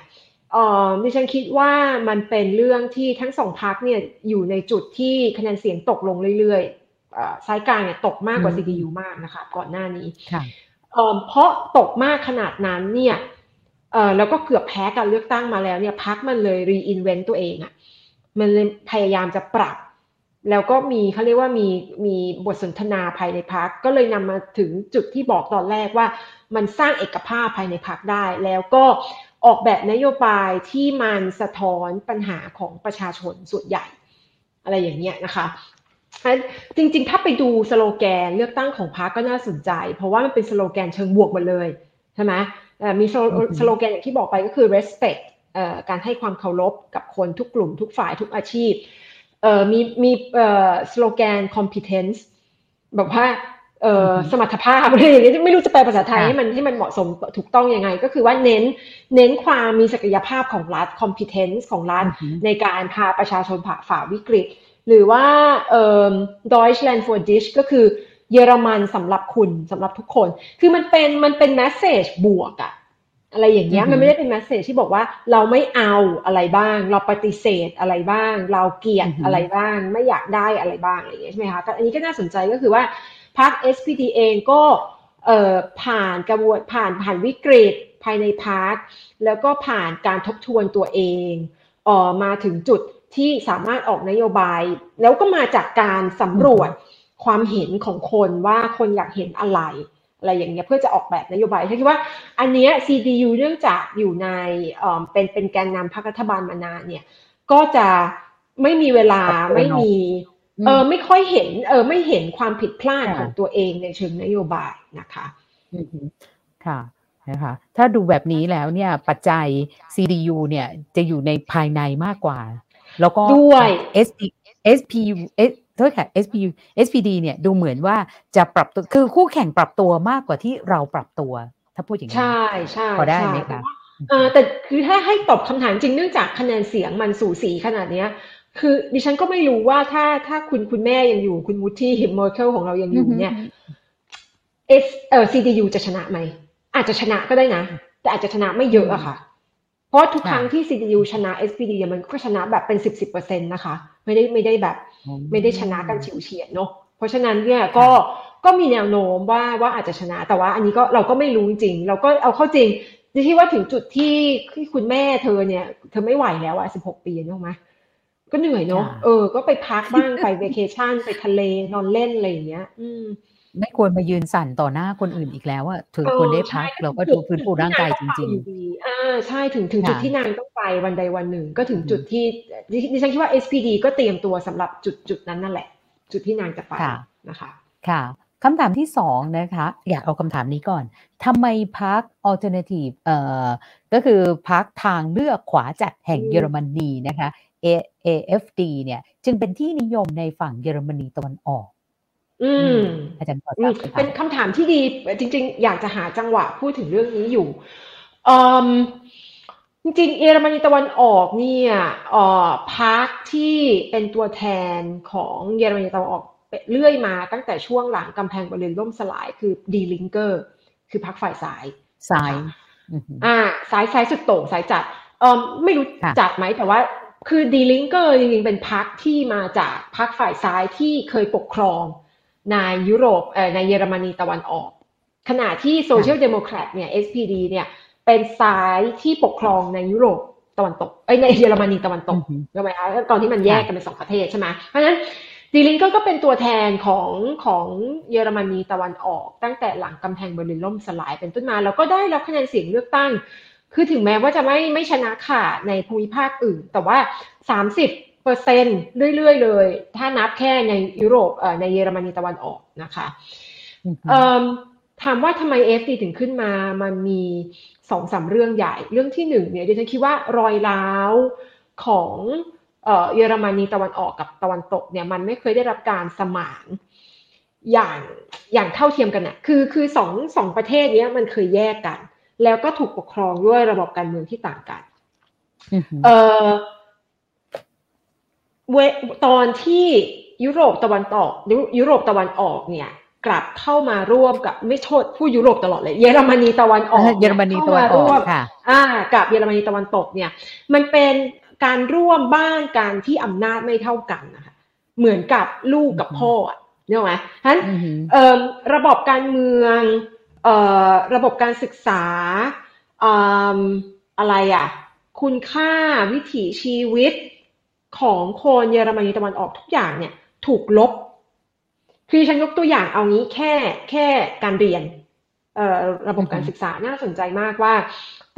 เอ่อดิฉันคิดว่ามันเป็นเรื่องที่ทั้งสองพรรคเนี่ยอยู่ในจุดที่คะแนนเสียงตกลงเรื่อยๆซ้ายกลางเนี่ยตกมากกว่า CDU มากนะคะก่อนหน้านี้ เพราะตกมากขนาดนั้นเนี่ยเออแล้วก็เกือบแพ้การเลือกตั้งมาแล้วเนี่ยพรรคมันเลย reinvent ตัวเองอะ่ะมันเลยพยายามจะปรับ แล้วก็มีเขาเรียกว่ามีมีบทสนทนาภายในพรรคก็เลยนำมาถึงจุดที่บอกตอนแรกว่ามันสร้างเอกภาพภายในพักได้ แล้วก็ออกแบบนโยบายที่มันสะท้อนปัญหาของประชาชนส่วนใหญ่ อะไรอย่างเงี้ยนะคะ จริงๆ ถ้าไปดูสโลแกนเลือกตั้งของพรรคก็น่าสนใจ เพราะว่ามันเป็นสโลแกนเชิงบวกหมดเลยใช่ไหมมีสโลแกนอย่างที่บอกไปก็คือ respect การให้ความเคารพกับคนทุกกลุ่มทุกฝ่ายทุกอาชีพมีมีสโลแกน competence แบบว่าเอ่อสมรรถภาพอะไรอย่างเงี้ยไม่รู้จะแปลภาษาไทยให้มันให้มันเหมาะสมถูกต้องยังไง ก็คือว่าเน้นเน้นความมีศักยภาพของรัฐ competence ของรัฐในการพาประชาชนผ่าฝ่าวิกฤต หรือว่าเอ่อ Deutschland for dich ก็คือเยอรมันสำหรับคุณสำหรับทุกคน คือมันเป็นมันเป็นแมสเซจบวกอะอะไรอย่างเงี้ยมันไม่ได้เป็นแมสเซจที่บอกว่าเราไม่เอาอะไรบ้าง เราปฏิเสธอะไรบ้าง เราเกลียดอะไรบ้าง ไม่อยากได้อะไรบ้างอะไรอย่างเงี้ยใช่ไหมคะแต่อันนี้ก็น่าสนใจก็คือว่าพรรค SPD เองก็ผ่านกระบวนผ่านผ่านวิกฤตภายในพรรคแล้วก็ผ่านการทบทวนตัวเองออมาถึงจุด ที่สามารถออกนโยบาย แล้วก็มาจากการสำรวจความเห็นของคนว่าคนอยากเห็นอะไร อะไรอย่างเงี้ยเพื่อจะออกแบบนโยบายฉันคิดว่าอันเนี้ย CDU เนื่องจากอยู่ในเป็นเป็นแกนนำพรรครัฐบาลมานานเนี่ย ก็จะไม่มีเวลาไม่มีเออไม่ค่อยเห็น เออไม่เห็นความผิดพลาดของตัวเองในเชิงนโยบายนะคะค่ะนะคะถ้าดูแบบนี้แล้วเนี่ยปัจจัย CDU เนี่ยจะอยู่ในภายในมากกว่า แล้วก็ด้วย SP SPU โทษค่ะ SPU SPD เนี่ยดูเหมือนว่าจะปรับตัวคือคู่แข่งปรับตัวมากกว่าที่เราปรับตัว ถ้าพูดอย่างนี้ใช่ใช่พอได้ไหมคะแต่คือถ้าให้ตอบคำถามจริงเนื่องจากคะแนนเสียงมันสูสีขนาดเนี้ยคือดิฉันก็ไม่รู้ว่าถ้าถ้าคุณคุณแม่ยังอยู่คุณ Mutti แมร์เคิลของเรายังอยู่เนี่ยเอสเออ CDU จะชนะไหม อาจจะชนะก็ได้นะ แต่อาจจะชนะไม่เยอะอะค่ะเพ ราะทุกครั้งที่ CDU ชนะ SPD มันก็ชนะแบบเป็นสิบสิบเปอร์เซ็นต์นะคะ ไม่ได้ไม่ได้แบบไม่ได้ชนะกันฉิวเฉียดเนาะเพราะฉะนั้นเนี่ยก็ก็มีแนวโน้มว่าว่าอาจจะชนะ แต่ว่าอันนี้ก็เราก็ไม่รู้จริง เราก็เอาเข้าจริงดิฉันคิดว่าถึงจุดที่ที่คุณแม่เธอเนี่ย เธอไม่ไหวแล้วอะสิบหกปีนึกไหมก็เหนื่อยเนาะเออ ก็ไปพักบ้างไปเวเคชั่นไปทะเลนอนเล่นอะไรอย่างเงี้ย อืม ไม่ควรมายืนสั่นต่อหน้าคนอื่นอีกแล้วอะถือควรได้พักเราก็ดูฟื้นฟูร่างกายจริงๆอ่าใช่ถึงถึงจุดที่นางต้องไปวันใดวันหนึ่ง ก็ถึงจุดที่ดิฉันคิดว่า SPD ก็เตรียมตัวสำหรับจุดจุดนั้นนั่นแหละ จุดที่นางจะไปนะคะค่ะคำถามที่สองนะคะ อยากเอาคำถามนี้ก่อนทำไมพัก alternative เอ่อก็คือพักทางเลือกขวาจัดแห่งเยอรมนีนะคะ AFD เนี่ยจึงเป็นที่นิยมในฝั่งเยอรมนีตะวันออก อืมอาจารย์เป็นคำถามที่ดี จริง ๆ อยากจะหาจังหวะพูดถึงเรื่องนี้อยู่อืมจริงๆเยอรมนีตะวันออกเนี่ยเอ่อพักที่เป็นตัวแทนของเยอรมนีตะวันออกเรื่อยมาตั้งแต่ช่วงหลังกำแพงเบอร์ลินล่มสลายคือ Die Linke คือพรรคฝ่ายซ้ายซ้ายอ่าซ้ายซ้ายสุดโต่งซ้ายจัดเออไม่รู้จัดไหมแต่ว่าคือ Die Linke จริงๆเป็นพรรคที่มาจากพรรคฝ่ายซ้ายที่เคยปกครอง ในยุโรปเอ่อในเยอรมนีตะวันออก ขณะที่ Social Democrat เนี่ย SPD เนี่ยเป็นซ้ายที่ปกครองในยุโรปตะวันตกเอ้ยในเยอรมนีตะวันตกใช่ไหมคะตอนที่มันแยกกันเป็นสองประเทศใช่ไหมเพราะฉะนั้นดีลิงก็ก็เป็นตัวแทนของของเยอรมนีตะวันออก ตั้งแต่หลังกำแพงเบอร์ลินล่มสลายเป็นต้นมา แล้วก็ได้รับคะแนนเสียงเลือกตั้ง คือถึงแม้ว่าจะไม่ไม่ชนะค่ะในภูมิภาคอื่น แต่ว่า 30 เปอร์เซ็นเรื่อยๆเลย ถ้านับแค่ในยุโรปเอ่อในเยอรมนีตะวันออกนะคะถามว่าทำไมเอฟดีถึงขึ้นมา มันมีสองสาเรื่องใหญ่ เรื่องที่หนึ่งเนี่ยดิฉันคิดว่ารอยร้าวของเยอรมนีตะวันออกกับตะวันตกเนี่ยมันไม่เคยได้รับการสมานอย่างอย่างเท่าเทียมกันนะคือคือสองสองประเทศนี้มันเคยแยกกัน แล้วก็ถูกปกครองด้วยระบบการเมืองที่ต่างกัน เอ่อ เวตอนที่ยุโรปตะวันตกยุโรปตะวันออกเนี่ยกลับเข้ามาร่วมกับไม่โทษผู้ยุโรปตลอดเลย เยอรมนีตะวันออกเยอรมนีตะวันออกค่ะอ่า กับเยอรมนีตะวันตกเนี่ย มันเป็นการร่วมบ้านการที่อำนาจไม่เท่ากันนะคะเหมือนกับลูกกับพ่อเนี่ยไหมฉะนั้นระบบการเมืองระบบการศึกษาอะไรอะ คุณค่าวิถีชีวิต ของคนเยอรมนีตะวันออกทุกอย่างเนี่ยถูกลบ คือฉันยกตัวอย่างเอางี้แค่แค่การเรียนระบบการศึกษาน่าสนใจมากว่า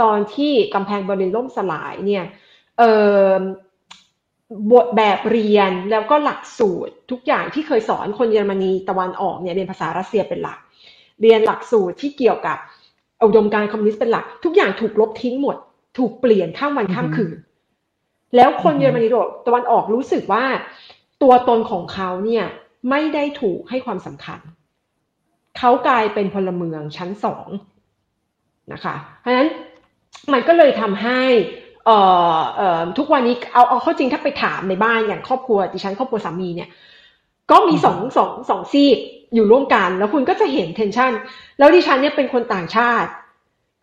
ตอนที่กำแพงเบอร์ลินล่มสลายเนี่ยบทแบบเรียนแล้วก็หลักสูตรทุกอย่างที่เคยสอนคนเยอรมนีตะวันออกเนี่ยเรียนภาษารัสเซียเป็นหลัก เรียนหลักสูตรที่เกี่ยวกับอุดมการณ์คอมมิวนิสต์เป็นหลัก ทุกอย่างถูกลบทิ้งหมด ถูกเปลี่ยนข้ามวันข้ามคืน แล้วคนเยอรมนีตะวันออกรู้สึกว่า ตัวตนของเขาเนี่ยไม่ได้ถูกให้ความสำคัญ เขากลายเป็นพลเมืองชั้นสองนะคะ เพราะฉะนั้นมันก็เลยทำให้เอ่อเอ่อทุกวันนี้เอาเอาเข้าจริงถ้าไปถามในบ้านอย่างครอบครัวดิฉันครอบครัวสามีเนี่ยก็มีสองสองสองซีกอยู่ร่วมกัน แล้วคุณก็จะเห็นเทนชันแล้วดิฉันเนี่ยเป็นคนต่างชาติ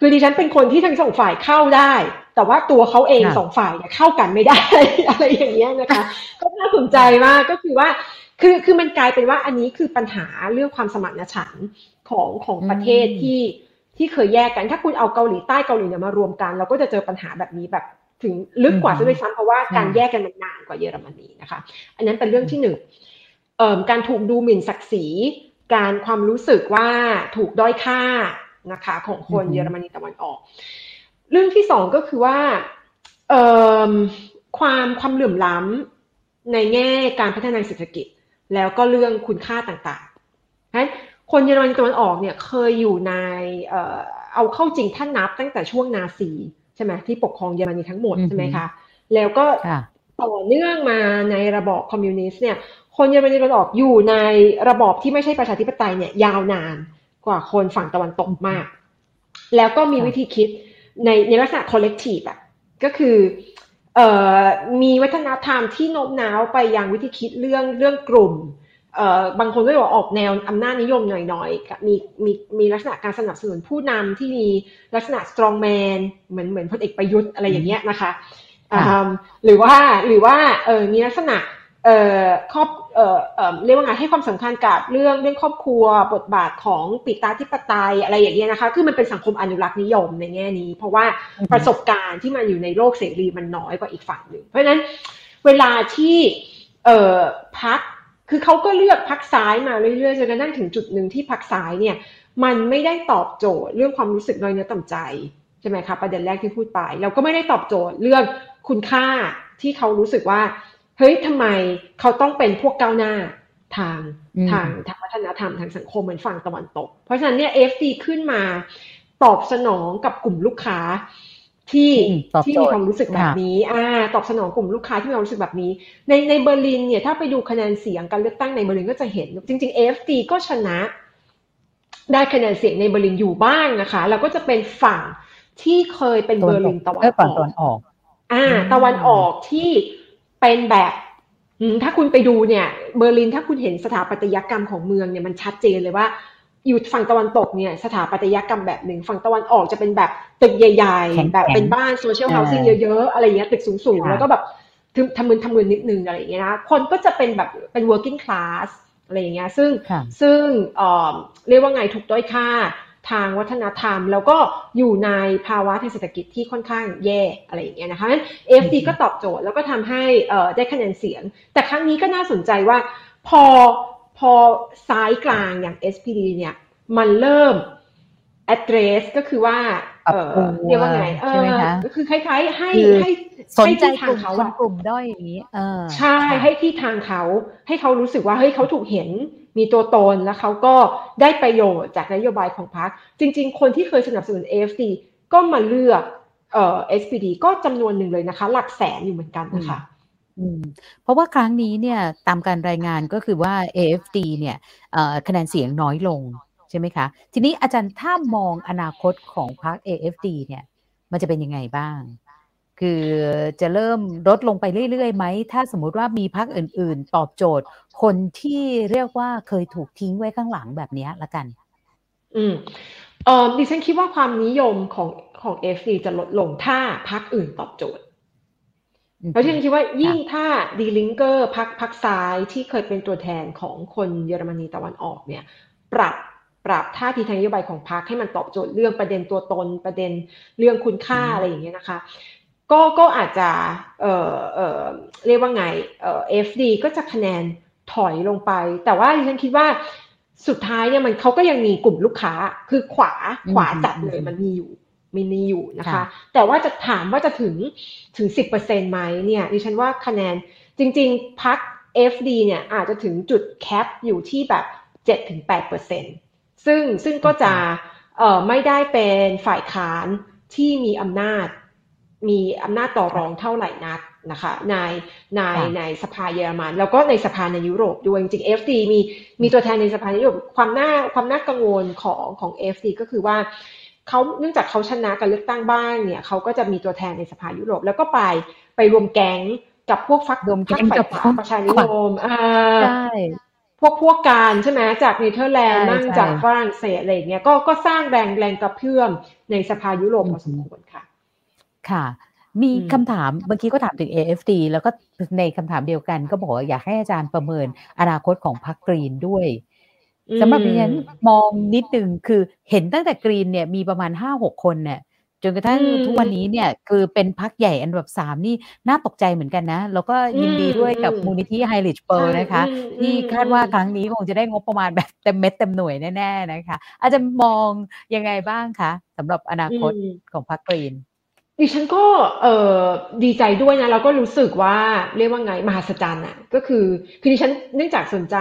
คือดิฉันเป็นคนที่ทั้งสองฝ่ายเข้าได้ แต่ว่าตัวเขาเองสองฝ่ายเนี่ยเข้ากันไม่ได้อะไรอย่างเงี้ยนะคะ ก็น่าสนใจมากก็คือว่าคือคือมันกลายเป็นว่าอันนี้คือปัญหาเรื่องความสมานฉันท์ของของประเทศที่ที่เคยแยกกัน ถ้าคุณเอาเกาหลีใต้เกาหลีเหนือมารวมกัน เราก็จะเจอปัญหาแบบนี้แบบถึงลึกกว่าซะด้วยซ้ำเพราะว่าการแยกกันมันนานกว่าเยอรมนีนะคะ อันนั้นเป็นเรื่องที่หนึ่งการถูกดูหมิ่นศักดิ์ศรีการความรู้สึกว่าถูกด้อยค่านะคะของคนเยอรมนีตะวันออก เรื่องที่สองก็คือว่าความความเหลื่อมล้ำในแง่การพัฒนาเศรษฐกิจ แล้วก็เรื่องคุณค่าต่างๆนั้นคนเยอรมันตะวันออกเนี่ยเคยอยู่ในเอาเข้าจริงท่านนับตั้งแต่ช่วงนาซีใช่ไหมที่ปกครองเยอรมนีทั้งหมดใช่ไหมคะแล้วก็ต่อเนื่องมาในระบอบคอมมิวนิสต์เนี่ยคนเยอรมนีตะวันออกอยู่ในระบอบที่ไม่ใช่ประชาธิปไตยเนี่ยยาวนานกว่าคนฝั่งตะวันตกมาก แล้วก็มีวิธีคิด ในในลักษณะ collective อะก็คือเอ่อมีวัฒนธรรมที่โน้มน้าวไปยังวิธีคิดเรื่องเรื่องกลุ่มเอ่อบางคนก็บอกออกแนวอำนาจนิยมหน่อยๆ มีมีมีลักษณะการสนับสนุนผู้นำที่มีลักษณะ strong man เหมือนเหมือนพลเอกประยุทธ์อะไรอย่างเงี้ยนะคะหรือว่าหรือว่าเออมีลักษณะ เอ่อครอบเอ่อเอ่อเรียกว่าไงให้ความสำคัญกับเรื่องเรื่องครอบครัวบทบาทของปิตาธิปไตยอะไรอย่างเงี้ยนะคะคือมันเป็นสังคมอนุรักษ์นิยมในแง่นี้ เพราะว่าประสบการณ์ที่มันอยู่ในโลกเสรีมันน้อยกว่าอีกฝั่งหนึ่ง เพราะฉะนั้นเวลาที่เอ่อพักคือเขาก็เลือกพักซ้ายมาเรื่อยๆจนกระทั่งถึงจุดหนึ่งที่พักซ้ายเนี่ยมันไม่ได้ตอบโจทย์เรื่องความรู้สึกน้อยเนื้อต่ำใจใช่ไหมคะประเด็นแรกที่พูดไป เราก็ไม่ได้ตอบโจทย์เรื่องคุณค่าที่เขารู้สึกว่า เฮ้ยทำไมเขาต้องเป็นพวกก้าวหน้าทางทางทางวัฒนธรรมทางสังคมเหมือนฝั่งตะวันตก เพราะฉะนั้นเนี่ย FD ขึ้นมาตอบสนองกับกลุ่มลูกค้าที่ที่มีความรู้สึกแบบนี้อ่าตอบสนองกลุ่มลูกค้าที่มีความรู้สึกแบบนี้ ในในเบอร์ลินเนี่ยถ้าไปดูคะแนนเสียงการเลือกตั้งในเบอร์ลินก็จะเห็น จริง ๆ AFD ก็ชนะ ได้คะแนนเสียงในเบอร์ลินอยู่บ้างนะคะ แล้วก็จะเป็นฝั่งที่เคยเป็นเบอร์ลินตะวันออกอ่า ตะวันออกที่ เป็นแบบถ้าคุณไปดูเนี่ยเบอร์ลินถ้าคุณเห็นสถาปัตยกรรมของเมืองเนี่ยมันชัดเจนเลยว่าอยู่ฝั่งตะวันตกเนี่ยสถาปัตยกรรมแบบหนึ่งฝั่งตะวันออกจะเป็นแบบตึกใหญ่ๆ แบบเป็นบ้าน social housing เยอะๆ อะไรเงี้ยตึกสูงๆ แล้วก็แบบทำมือทำมือนิดนึงอะไรอย่างเงี้ยนะคนก็จะเป็นแบบเป็น working class อะไรอย่างเงี้ยซึ่งซึ่งเรียกว่าไงถูกด้อยค่า ทางวัฒนธรรม แล้วก็อยู่ในภาวะทางเศรษฐกิจที่ค่อนข้างแย่อะไรอย่างเงี้ยนะคะเอฟดีก็ตอบโจทย์แล้วก็ทำให้ได้คะแนนเสียง แต่ครั้งนี้ก็น่าสนใจว่าพอพอซ้ายกลางอย่าง SPD เนี่ยมันเริ่ม address ก็คือว่า เออเรียกว่าไงเออก็คือคล้ายๆ ให้ให้สนใจทางเขากลุ่มด้อยอย่างนี้เออใช่ให้ที่ทางเขาให้เขารู้สึกว่าเฮ้ยเขาถูกเห็นมีตัวตนแล้วเขาก็ได้ประโยชน์จากนโยบายของพรรคจริง ๆ คนที่เคยสนับสนุน AFD ก็มาเลือกเอ่อ SPD ก็จำนวนหนึ่งเลยนะคะ หลักแสนอยู่เหมือนกันนะคะเพราะว่าครั้งนี้เนี่ยตามการรายงานก็คือว่า AFD เนี่ยคะแนนเสียงน้อยลงใช่ไหมคะ ทีนี้อาจารย์ถ้ามองอนาคตของพรรค AFD เนี่ย มันจะเป็นยังไงบ้าง คือจะเริ่มลดลงไปเรื่อยๆไหม ถ้าสมมุติว่ามีพรรคอื่น ๆ ตอบโจทย์ คนที่เรียกว่าเคยถูกทิ้งไว้ข้างหลังแบบนี้ละกัน อืมเออดิฉันคิดว่าความนิยมของของ AFD จะลดลงถ้าพรรคอื่นตอบโจทย์แล้วฉันคิดว่ายิ่งถ้า Die Linke พรรคพรรคซ้ายที่เคยเป็นตัวแทนของคนเยอรมนีตะวันออกเนี่ย ปรับ ปรับท่าทีทางนโยบายของพรรคให้มันตอบโจทย์เรื่องประเด็นตัวตนประเด็นเรื่องคุณค่าอะไรอย่างเงี้ยนะคะก็ก็อาจจะเอ่อเอ่อเรียกว่าไงเอ่อ FD ก็จะคะแนนถอยลงไป แต่ว่าดิฉันคิดว่าสุดท้ายเนี่ยมันเขาก็ยังมีกลุ่มลูกค้าคือขวาขวาจัดเลยมันมีอยู่มีมีอยู่นะคะ แต่ว่าจะถามว่าจะถึงถึงสิบเปอร์เซ็นต์ไหมเนี่ยดิฉันว่าคะแนนจริงๆพัก FD เนี่ยอาจจะถึงจุดแคปอยู่ที่แบบเจ็ดถึงแปดเปอร์เซ็นซึ่งซึ่งก็จะเอ่อไม่ได้เป็นฝ่ายค้านที่มีอำนาจ มีอำนาจต่อรองเท่าไหร่นักนะคะในในในสภาเยอรมัน แล้วก็ในสภาในยุโรปด้วยจริงๆ FD มีมีตัวแทนในสภาในยุโรปความน่าความน่ากังวลของของ FD ก็คือว่าเขาเนื่องจากเขาชนะการเลือกตั้งบ้างเนี่ยเขาก็จะมีตัวแทนในสภายุโรป แล้วก็ไปไปรวมแก๊งกับพวกพรรครวมแก๊งกับประชานิยมอ่าใช่ พวกพวกการใช่ไหมจากเนเธอร์แลนด์นั่งจากฝรั่งเศสอะไรเงี้ยก็ก็สร้างแรงแรงกระเพื่อมในสภายุโรปพอสมควรค่ะ ค่ะ มีคำถามเมื่อกี้ก็ถามถึง AFD แล้วก็ในคำถามเดียวกันก็บอกว่าอยากให้อาจารย์ประเมินอนาคตของพรรคกรีนด้วยสำหรับดิฉันมองนิดนึงคือเห็นตั้งแต่กรีนเนี่ยมีประมาณห้าหกคนเนี่ย จนกระทั่งทุกวันนี้เนี่ยคือเป็นพรรคใหญ่อันดับสามนี่น่าตกใจเหมือนกันนะ แล้วก็ยินดีด้วยกับมูลนิธิไฮน์ริชเบิลล์นะคะ ที่คาดว่าครั้งนี้คงจะได้งบประมาณแบบเต็มเม็ดเต็มหน่วยแน่ ๆ นะคะ อาจารย์มองยังไงบ้างคะสำหรับอนาคตของพรรคกรีน ดิฉันก็เออดีใจด้วยนะเราก็รู้สึกว่าเรียกว่าไง มหัศจรรย์อะก็คือคือดิฉันเนื่องจากสนใจ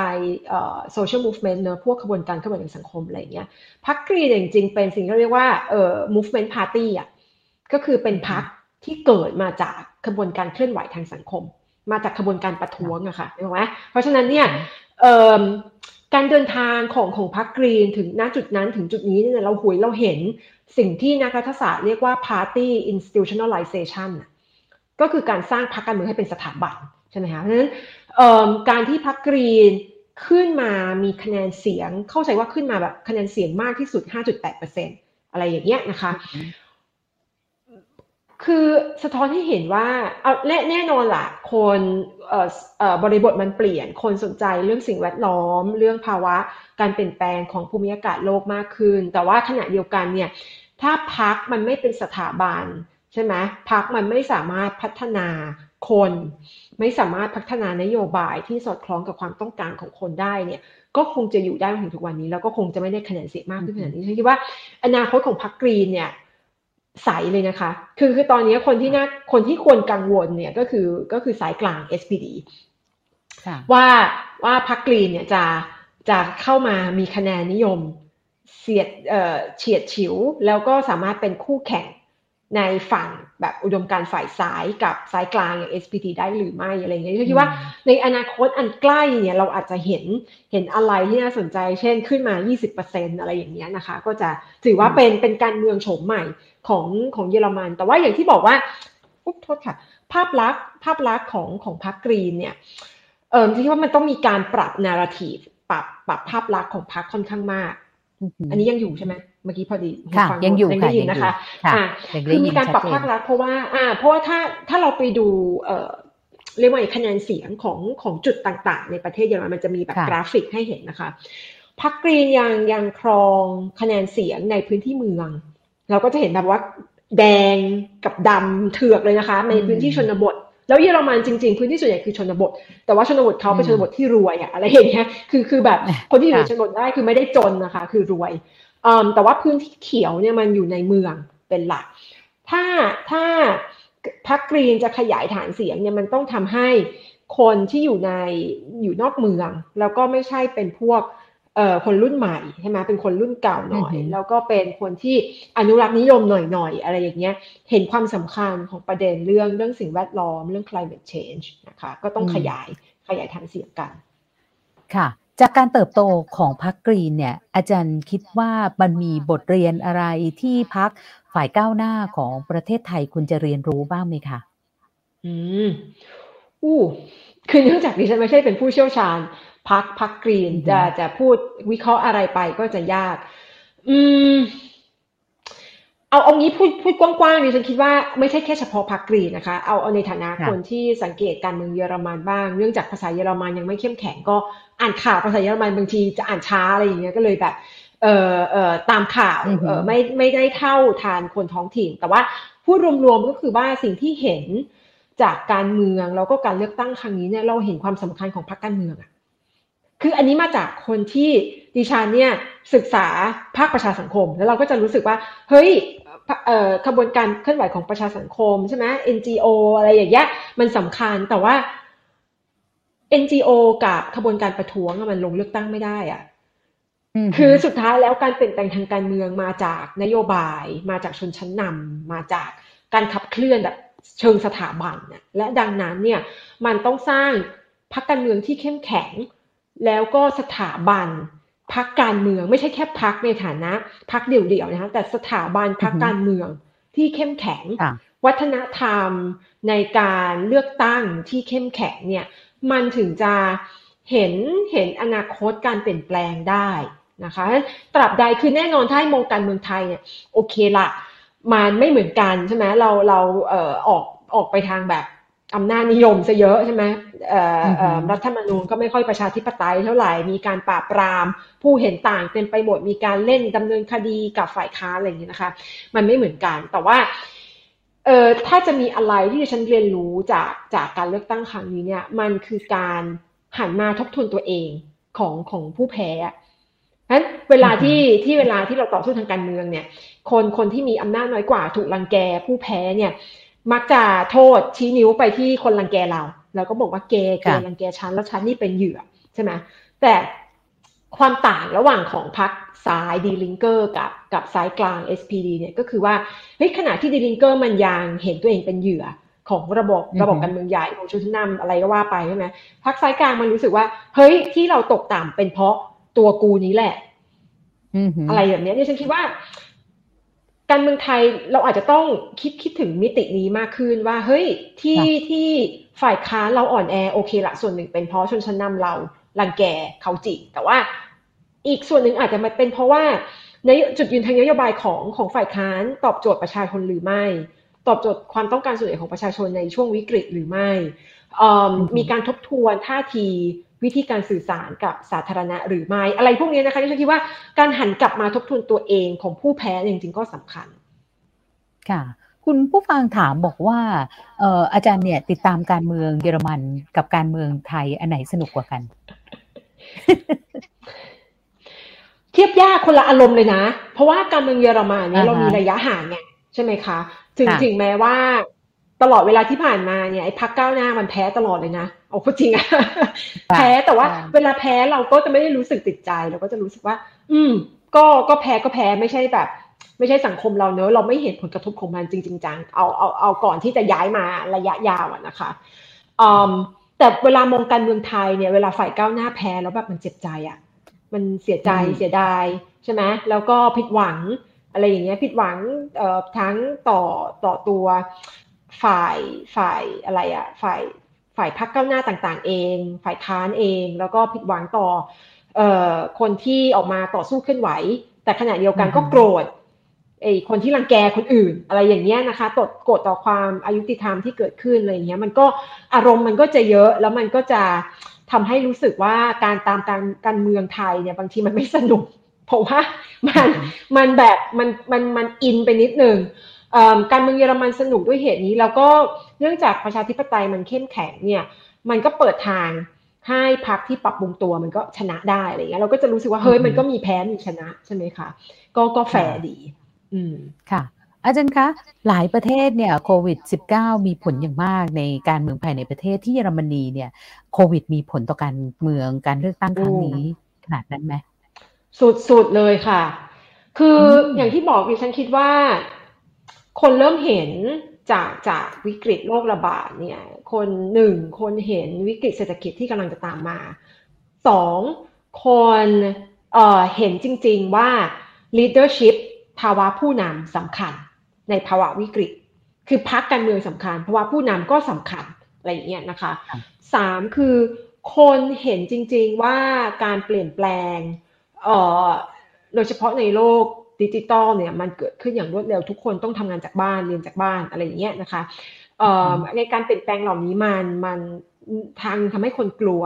เอ่อ social movement เนอะพวกขบวนการเคลื่อนไหวทางสังคมอะไรเงี้ยพักกรีนจริงๆ เป็นสิ่งที่เรียกว่าเอ่อ movement party อะก็คือเป็นพักที่เกิดมาจากขบวนการเคลื่อนไหวทางสังคม มาจากขบวนการประท้วงอะค่ะถูกไหมเพราะฉะนั้นเนี่ยเอ่อการเดินทางของของพรรคกรีนถึงณจุดนั้นถึงจุดนี้เนี่ยเราหุยเราเห็น สิ่งที่นักรัฐศาสตร์เรียกว่า party institutionalization ก็คือการสร้างพรรคการเมืองให้เป็นสถาบันใช่ไหมคะเพราะฉะนั้นการที่พรรคกรีนขึ้นมามีคะแนนเสียง เข้าใจว่าขึ้นมาแบบคะแนนเสียงมากที่สุด 5.8%อะไรอย่างเงี้ยนะคะ คือสะท้อนให้เห็นว่าเอาแน่แน่นอนล่ะคนบริบทมันเปลี่ยน คนสนใจเรื่องสิ่งแวดล้อม เรื่องภาวะการเปลี่ยนแปลงของภูมิอากาศโลกมากขึ้น แต่ว่าขณะเดียวกันเนี่ย ถ้าพักมันไม่เป็นสถาบันใช่ไหมพักมันไม่สามารถพัฒนาคน ไม่สามารถพัฒนานโยบายที่สอดคล้องกับความต้องการของคนได้เนี่ย ก็คงจะอยู่ได้ถึงทุกวันนี้ แล้วก็คงจะไม่ได้คะแนนเสียงมากขึ้นขนาดนี้ฉันคิดว่าอนาคตของพรรคกรีนเนี่ยใสเลยนะคะ คือคือตอนนี้คนที่น่าคนที่ควรกังวลเนี่ยก็คือก็คือสายกลาง SPD ว่าว่าพรรคกรีนเนี่ยจะจะเข้ามามีคะแนนนิยม เสียดเอ่อเฉียดฉิว แล้วก็สามารถเป็นคู่แข่งในฝั่งแบบอุดมการฝ่ายซ้ายกับสายกลางอย่าง SPD ได้หรือไม่อะไรเงี้ยคิดว่าในอนาคตอันใกล้เนี่ยเราอาจจะเห็นเห็นอะไรที่น่าสนใจ เช่นขึ้นมา 20%อะไรอย่างเงี้ยนะคะ ก็จะถือว่าเป็นเป็นการเมืองโฉมใหม่ของของเยอรมัน แต่ว่าอย่างที่บอกว่าอุ๊บโทษค่ะ ภาพลักษณ์ภาพลักษณ์ของของพรรคกรีนเนี่ยเออที่ว่ามันต้องมีการปรับนาราทีฟปรับปรับภาพลักษณ์ของพรรคค่อนข้างมาก อันนี้ยังอยู่ใช่ไหมเมื่อกี้พอดีค่ะยังอยู่ค่ะยังนะคะค่ะคือมีการปรับภาพลักษณ์เพราะว่า อ่า เพราะว่าถ้าถ้าเราไปดูเอ่อเรียกว่าคะแนนเสียงของของจุดต่างๆ ในประเทศเยอรมันมันจะมีแบบกราฟิกให้เห็นนะคะพรรคกรีนยังยังครองคะแนนเสียงในพื้นที่เมือง เราก็จะเห็นแบบว่าแดงกับดำเถือกเลยนะคะ ในพื้นที่ชนบท แล้วเยอรมันจริงๆพื้นที่ส่วนใหญ่คือชนบท แต่ว่าชนบทเขาเป็นชนบทที่รวยอะอะไรอย่างเงี้ยคือคือแบบคนที่อยู่ในชนบทได้คือไม่ได้จนนะคะ คือรวยแต่ว่าพื้นที่เขียวเนี่ยมันอยู่ในเมืองเป็นหลัก ถ้าถ้าพักกรีนจะขยายฐานเสียงเนี่ยมันต้องทำให้คนที่อยู่ในอยู่นอกเมือง แล้วก็ไม่ใช่เป็นพวก เอ่อคนรุ่นใหม่ใช่ไหมเป็นคนรุ่นเก่าหน่อย แล้วก็เป็นคนที่อนุรักษ์นิยมหน่อยๆ อะไรอย่างเงี้ย เห็นความสำคัญของประเด็นเรื่องเรื่องสิ่งแวดล้อมเรื่อง climate change นะคะ ก็ต้องขยายขยายทางเสียงกัน ค่ะ จากการเติบโตของพรรคกรีนเนี่ย อาจารย์คิดว่ามันมีบทเรียนอะไรที่พรรคฝ่ายก้าวหน้าของประเทศไทยคุณจะเรียนรู้บ้างไหมคะ อืมอู้ คือเนื่องจากดิฉันไม่ใช่เป็นผู้เชี่ยวชาญพักพักกรีนจะจะพูดวิเคราะห์อะไรไปก็จะยาก อืม เอาเอางี้พูดพูดกว้างๆดิฉันคิดว่าไม่ใช่แค่เฉพาะพักกรีนนะคะ เอาเอาในฐานะคนที่สังเกตการเมืองเยอรมันบ้าง เนื่องจากภาษาเยอรมันยังไม่เข้มแข็งก็อ่านข่าวภาษาเยอรมันบางทีจะอ่านช้าอะไรอย่างเงี้ยก็เลยแบบเอ่อเอ่อตามข่าวเอ่อไม่ไม่ได้เท่าทานคนท้องถิ่น แต่ว่าพูดรวมๆก็คือว่าสิ่งที่เห็น จากการเมืองแล้วก็การเลือกตั้งครั้งนี้เนี่ยเราเห็นความสำคัญของพรรคการเมืองอะคืออันนี้มาจากคนที่ดิฉันเนี่ยศึกษาภาคประชาสังคม แล้วเราก็จะรู้สึกว่า เฮ้ยขบวนการเคลื่อนไหวของประชาสังคมใช่ไหม NGO อะไรอย่างเงี้ยมันสำคัญแต่ว่า NGO กับขบวนการประท้วงมันลงเลือกตั้งไม่ได้อะคือสุดท้ายแล้วการเปลี่ยนแปลงทางการเมืองมาจากนโยบาย มาจากชนชั้นนำมาจากการขับเคลื่อนแบบ เชิงสถาบันและดังนั้นเนี่ยมันต้องสร้างพรรคการเมืองที่เข้มแข็ง แล้วก็สถาบันพักการเมืองไม่ใช่แค่พักในฐานะพักเดี่ยวๆนะคะแต่สถาบันพักการเมืองที่เข้มแข็ง วัฒนธรรมในการเลือกตั้งที่เข้มแข็งเนี่ยมันถึงจะเห็นเห็นอนาคตการเปลี่ยนแปลงได้นะคะตราบใดคือแน่นอนถ้าให้มองการเมืองไทยเนี่ยโอเคละ มันไม่เหมือนกันใช่ไหมเราเราเอ่อออกออกไปทางแบบอำนาจนิยมซะเยอะใช่ไหมรัฐธรรมนูญก็ไม่ค่อยประชาธิปไตยเท่าไหร่ มีการปราบปราม ผู้เห็นต่างเต็มไปหมด มีการเล่นดำเนินคดีกับฝ่ายค้าอะไรอย่างนี้นะคะ มันไม่เหมือนกัน แต่ว่าเออถ้าจะมีอะไรที่ฉันเรียนรู้จากจากการเลือกตั้งครั้งนี้เนี่ย มันคือการหันมาทบทวนตัวเองของของผู้แพ้เพราะฉะนั้นเวลาที่ที่เวลาที่เราต่อสู้ทางการเมืองเนี่ย คนคนที่มีอำนาจน้อยกว่าถูกรังแกผู้แพ้เนี่ยมักจะโทษชี้นิ้วไปที่คนรังแกเรา แล้วก็บอกว่าแกแกรังแกฉันแล้วฉันนี่เป็นเหยื่อใช่ไหมแต่ความต่างระหว่างของพรรคซ้าย Die Linke กับกับซ้ายกลาง SPD เนี่ยก็คือว่าเฮ้ยขณะที่ Die Linke มันยังเห็นตัวเองเป็นเหยื่อของระบบระบบการเมืองใหญ่ของชนชั้นนำอะไรก็ว่าไปใช่ไหมพรรคซ้ายกลางมันรู้สึกว่า เฮ้ยที่เราตกต่ำเป็นเพราะตัวกูนี้แหละอะไรแบบนี้เนี่ยฉันคิดว่า การเมืองไทยเราอาจจะต้องคิดคิดถึงมิตินี้มากขึ้นว่าเฮ้ยที่ที่ฝ่ายค้านเราอ่อนแอโอเคละส่วนหนึ่งเป็นเพราะชนชั้นนำเรารังแกเขาจริงแต่ว่าอีกส่วนหนึ่งอาจจะมาเป็นเพราะว่าในจุดยืนทางนโยบายของของฝ่ายค้านตอบโจทย์ประชาชนหรือไม่ ตอบโจทย์ความต้องการส่วนใหญ่ของประชาชนในช่วงวิกฤตหรือไม่ มีการทบทวนท่าที วิธีการสื่อสารกับสาธารณะหรือไม่อะไรพวกนี้นะคะที่ฉันคิดว่าการหันกลับมาทบทวนตัวเองของผู้แพ้จริงๆก็สำคัญ ค่ะ คุณผู้ฟังถามบอกว่าอาจารย์เนี่ยติดตามการเมืองเยอรมันกับการเมืองไทยอันไหนสนุกกว่ากัน เทียบยากคนละอารมณ์เลยนะ เพราะว่าการเมืองเยอรมันเนี่ยเรามีระยะห่างเนี่ยใช่ไหมคะถึงถึงแม้ว่า ตลอดเวลาที่ผ่านมาเนี่ยไอ้พักก้าวหน้ามันแพ้ตลอดเลยนะ โอ้จริงอะแพ้แต่ว่า เวลาแพ้เราก็จะไม่ได้รู้สึกติดใจเราก็จะรู้สึกว่า อืม ก็ก็แพ้ก็แพ้ไม่ใช่แบบ ไม่ใช่สังคมเราเนอะเราไม่เห็นผลกระทบของมันจริงๆจังเอาเอาเอาก่อนที่จะย้ายมาระยะยาวอะนะคะอืมแต่เวลามองการเมืองไทยเนี่ยเวลาฝ่ายก้าวหน้าแพ้แล้วแบบมันเจ็บใจอะมันเสียใจเสียดายใช่ไหมแล้วก็ผิดหวังอะไรอย่างเงี้ยผิดหวังเอ่อทั้งต่อต่อตัวฝ่ายฝ่ายอะไรอะฝ่าย ฝ่ายพักเก้าหน้าต่างๆ เอง ฝ่ายค้านเอง แล้วก็ผิดหวังต่อเอ่อคนที่ออกมาต่อสู้เคลื่อนไหว แต่ขณะเดียวกันก็โกรธไอ้คนที่รังแกคนอื่น อะไรอย่างเงี้ยนะคะตดโกรธต่อความอายุติธรรมที่เกิดขึ้นอะไรอย่างเงี้ยมันก็อารมณ์มันก็จะเยอะแล้วมันก็จะทำให้รู้สึกว่าการตามการการเมืองไทยเนี่ยบางทีมันไม่สนุก เพราะว่ามันมันแบบมันมันมันอินไปนิดนึง การเมืองเยอรมันสนุกด้วยเหตุนี้ แล้วก็เนื่องจากประชาธิปไตยมันเข้มแข็งเนี่ยมันก็เปิดทางให้พรรคที่ปรับปรุงตัวมันก็ชนะได้อะไรเงี้ยเราก็จะรู้สึกว่าเฮ้ยมันก็มีแพ้มีชนะใช่ไหมคะก็ก็แฟร์ดี อืมค่ะ อาจารย์คะ หลายประเทศเนี่ยโควิด -19 มีผลอย่างมากในการเมืองภายในประเทศที่เยอรมนีเนี่ยโควิด มีผลต่อการเมืองการเลือกตั้งครั้งนี้ขนาดนั้นไหมสุดๆเลยค่ะ คืออย่างที่บอกดิฉันคิดว่า คนเริ่มเห็นจากจากวิกฤตโรคระบาดเนี่ย คนหนึ่งคนเห็นวิกฤตเศรษฐกิจที่กำลังจะตามมาสองคนเเห็นจริงๆว่า leadership ภาวะผู้นำสำคัญในภาวะวิกฤต คือพักการเมืองสำคัญเพราะว่าผู้นำก็สำคัญอะไรอย่างเงี้ยนะคะสามคือคนเห็นจริงๆว่าการเปลี่ยนแปลงโดยเฉพาะในโลก ดิจิตอลเนี่ยมันเกิดขึ้นอย่างรวดเร็วทุกคนต้องทำงานจากบ้านเรียนจากบ้านอะไรอย่างเงี้ยนะคะเอ่อในการเปลี่ยนแปลงเหล่านี้มันมันทางทำให้คนกลัว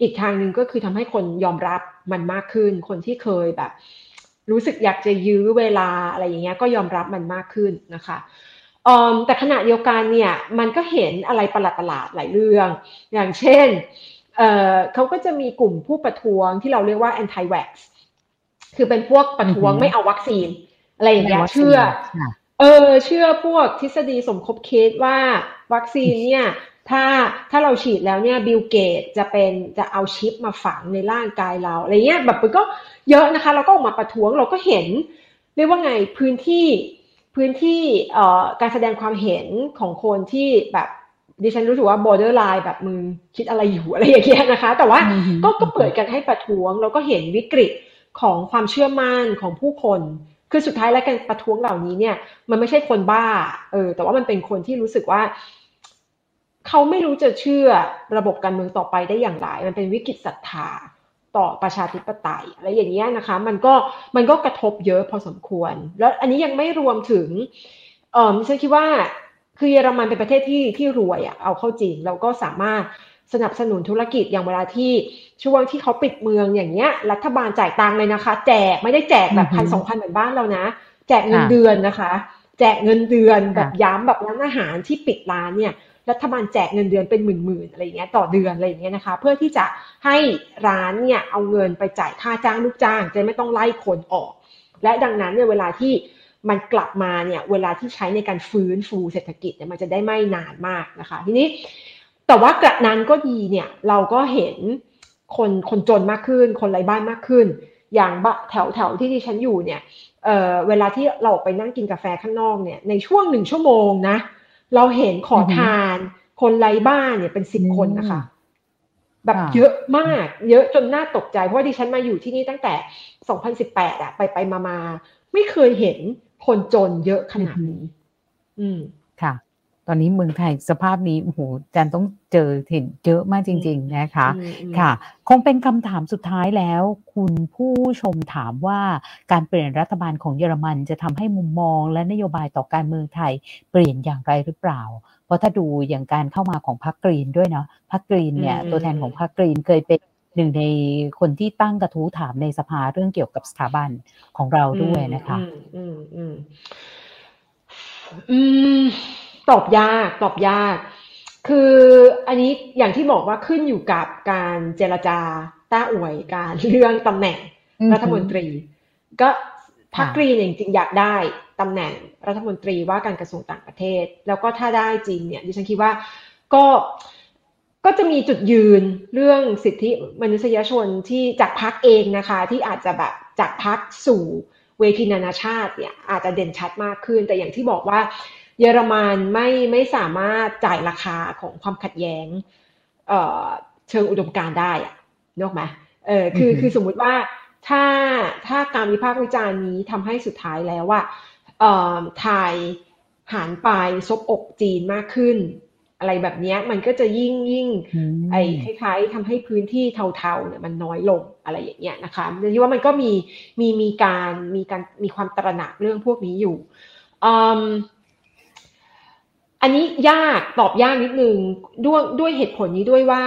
อีกทางหนึ่งก็คือทำให้คนยอมรับมันมากขึ้น คนที่เคยแบบ รู้สึกอยากจะยื้อเวลาอะไรอย่างเงี้ยก็ยอมรับมันมากขึ้นนะคะแต่ขณะเดียวกันเนี่ยมันก็เห็นอะไรประหลาดๆหลายเรื่อง อย่างเช่นเเขาก็จะมีกลุ่มผู้ประท้วงที่เราเรียกว่า anti vax คือเป็นพวกประท้วงไม่เอาวัคซีน อะไรอย่างเงี้ยเชื่อ เออ เชื่อพวกทฤษฎีสมคบคิดว่าวัคซีนเนี่ยถ้าถ้าเราฉีดแล้วเนี่ยบิลเกตจะเป็นจะเอาชิปมาฝังในร่างกายเราอะไรเงี้ยแบบมันก็เยอะนะคะ เราก็ออกมาประท้วงเราก็เห็น เรียกว่าไงพื้นที่พื้นที่เอ่อการแสดงความเห็นของคนที่แบบดิฉันรู้สึกว่า borderline แบบมึงคิดอะไรอยู่อะไรอย่างเงี้ยนะคะ แต่ว่าก็ก็เปิดกันให้ประท้วง เราก็เห็นวิกฤต ของความเชื่อมั่นของผู้คน คือสุดท้ายแล้วการประท้วงเหล่านี้เนี่ย มันไม่ใช่คนบ้า เออ แต่ว่ามันเป็นคนที่รู้สึกว่า เขาไม่รู้จะเชื่อระบบการเมืองต่อไปได้อย่างไร มันเป็นวิกฤตศรัทธาต่อประชาธิปไตยอะไรอย่างเงี้ยนะคะ มันก็มันก็กระทบเยอะพอสมควร แล้วอันนี้ยังไม่รวมถึง เออฉันคิดว่าคือเยอรมันเป็นประเทศที่ที่รวยอะ่ะเอาเข้าจริงเราก็สามารถ สนับสนุนธุรกิจอย่างเวลาที่ช่วงที่เขาปิดเมืองอย่างเงี้ย รัฐบาลจ่ายตังเลยนะคะ แจกไม่ได้แจกแบบพันสองพันเหมือนบ้านเรานะ แจกเงินเดือนนะคะ แจกเงินเดือนแบบย้ำแบบร้านอาหารที่ปิดร้านเนี่ยรัฐบาลแจกเงินเดือนเป็นหมื่นๆอะไรเงี้ยต่อเดือนอะไรเงี้ยนะคะ เพื่อที่จะให้ร้านเนี่ยเอาเงินไปจ่ายค่าจ้างลูกจ้างจะไม่ต้องไล่คนออก และดังนั้นเนี่ยเวลาที่มันกลับมาเนี่ยเวลาที่ใช้ในการฟื้นฟูเศรษฐกิจเนี่ยมันจะได้ไม่นานมากนะคะ ทีนี้ แต่ว่ากระนั้นก็ดีเนี่ยเราก็เห็นคนคนจนมากขึ้น คนไร้บ้านมากขึ้น อย่างแถวแถวที่ดิฉันอยู่เนี่ยเเวลาที่เราไปนั่งกินกาแฟข้างนอกเนี่ยในช่วงหนึ่งชั่วโมงนะ เราเห็นขอทาน คนไร้บ้านเนี่ยเป็นสิบคนนะคะแบบเยอะมาก เยอะจนน่าตกใจ เพราะว่าดิฉันมาอยู่ที่นี่ตั้งแต่ 2018อะไปไปมามาไม่เคยเห็นคนจนเยอะขนาดนี้ อืมค่ะ ตอนนี้เมืองไทยสภาพนี้โอ้โหจันต้องเจอเห็นเยอะมากจริง ๆ นะคะ ค่ะ คงเป็นคำถามสุดท้ายแล้ว คุณผู้ชมถามว่าการเปลี่ยนรัฐบาลของเยอรมันจะทำให้มุมมองและนโยบายต่อการเมืองไทยเปลี่ยนอย่างไรหรือเปล่า เพราะถ้าดูอย่างการเข้ามาของพรรคกรีนด้วยเนาะพรรคกรีนเนี่ยตัวแทนของพรรคกรีนเคยเป็นหนึ่งในคนที่ตั้งกระทู้ถามในสภาเรื่องเกี่ยวกับสถาบันของเราด้วยนะคะ อืมอืมอืม ตอบยากตอบยาก คืออันนี้อย่างที่บอกว่าขึ้นอยู่กับการเจรจาต้าอวยการเรื่องตำแหน่งรัฐมนตรี ก็พรรคกรีนจริงๆอยากได้ตำแหน่งรัฐมนตรีว่าการกระทรวงต่างประเทศ แล้วก็ถ้าได้จริงเนี่ยดิฉันคิดว่าก็ก็จะมีจุดยืนเรื่องสิทธิมนุษยชนที่จากพักเองนะคะ ที่อาจจะแบบจากพักสู่เวทีนานาชาติเนี่ยอาจจะเด่นชัดมากขึ้น แต่อย่างที่บอกว่า เยอรมันไม่ไม่สามารถจ่ายราคาของความขัดแย้งเเชิงอุดมการได้อะนกไหมเออคือคือสมมุติว่าถ้าถ้าการวิพากษ์วิจารณ์นี้ทำให้สุดท้ายแล้วว่าไทยหันไปซบอกจีนมากขึ้น อะไรแบบนี้มันก็จะยิ่งยิ่งไอ้คล้ายๆทำให้พื้นที่เทาๆเนี่ยมันน้อยลงอะไรอย่างเงี้ยนะคะที่ว่ามันก็มีมีมีการมีการมีความตระหนักเรื่องพวกนี้อยู่ อันนี้ยากตอบยากนิดนึงด้วยด้วยเหตุผลนี้ด้วยว่า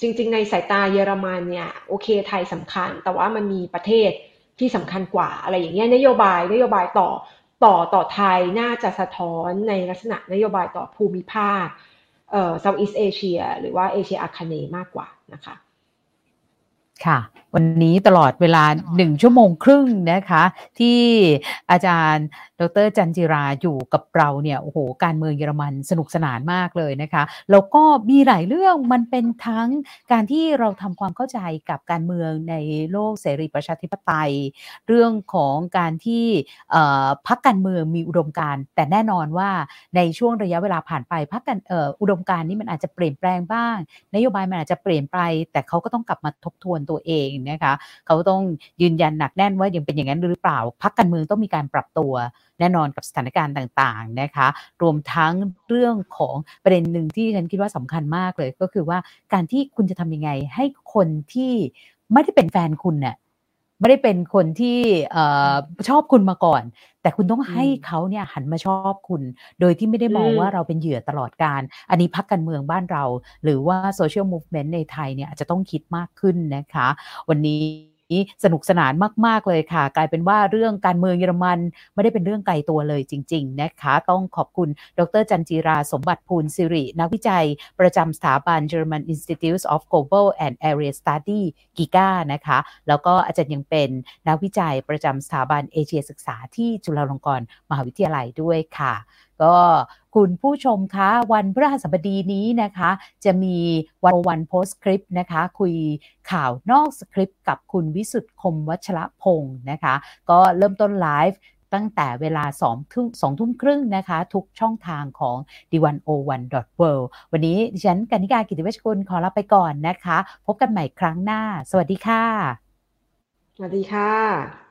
จริง ๆ ในสายตาเยอรมันเนี่ยโอเคไทยสำคัญ แต่ว่ามันมีประเทศที่สำคัญกว่าอะไรอย่างเงี้ยนโยบายนโยบายต่อต่อต่อไทยน่าจะสะท้อนในลักษณะนโยบายต่อภูมิภาคเอ่อ Southeast Asia หรือว่าเอเชียอาคเนมากกว่านะคะค่ะ วันนี้ตลอดเวลาหนึ่งชั่วโมงครึ่งนะคะ ที่อาจารย์ ดรจันจิราอยู่กับเราเนี่ยโอ้โหการเมืองเยอรมันสนุกสนานมากเลยนะคะแล้วก็มีหลายเรื่องมันเป็นทั้งการที่เราทำความเข้าใจกับการเมืองในโลกเสรีประชาธิปไตย เรื่องของการที่พักการเมืองมีอุดมการแต่แน่นอนว่าในช่วงระยะเวลาผ่านไปพักกันอุดมการนี้มันอาจจะเปลี่ยนแปลงบ้าง นโยบายมันอาจจะเปลี่ยนไป แต่เขาก็ต้องกลับมาทบทวนตัวเองนะคะเขาต้องยืนยันหนักแน่นว่ายังเป็นอย่างนั้นหรือเปล่าพักการเมืองต้องมีการปรับตัว แน่นอนกับสถานการณ์ต่างๆนะคะ รวมทั้งเรื่องของประเด็นหนึ่งที่ฉันคิดว่าสำคัญมากเลย ก็คือว่าการที่คุณจะทำยังไงให้คนที่ไม่ได้เป็นแฟนคุณเนี่ยไม่ได้เป็นคนที่ชอบคุณมาก่อน แต่คุณต้องให้เขาเนี่ยหันมาชอบคุณ โดยที่ไม่ได้มองว่าเราเป็นเหยื่อตลอดการ อันนี้พักการเมืองบ้านเรา หรือว่าโซเชียลมูฟเมนต์ในไทยเนี่ยอาจจะต้องคิดมากขึ้นนะคะ วันนี้ สนุกสนานมาก ๆ เลยค่ะ กลายเป็นว่าเรื่องการเมืองเยอรมันไม่ได้เป็นเรื่องไกลตัวเลยจริง ๆ นะคะ ต้องขอบคุณดรจันจีราสมบัติภูลสิริ นักวิจัย ประจำสถาบัน German Institute of Global and Area Study กิก้านะคะ แล้วก็อาจารย์ยังเป็นนักวิจัยประจำสถาบันเอเชียศึกษาที่จุฬาลงกรณ์มหาวิทยาลัยด้วยค่ะ ก็คุณผู้ชมคะวันพฤหัสบดีนี้นะคะ จะมีวันวันโพสคลิปนะคะ คุยข่าวนอกสคริปต์กับคุณวิสุทธ์คมวัชระพงศ์นะคะ ก็เริ่มต้นไลฟ์ตั้งแต่เวลา2ทุ่ม2ทุ่มครึ่งนะคะ ทุกช่องทางของ d101.world วันนี้ดิฉันกนิกากิติเวชกุลขอลาไปก่อนนะคะ พบกันใหม่ครั้งหน้า สวัสดีค่ะ สวัสดีค่ะ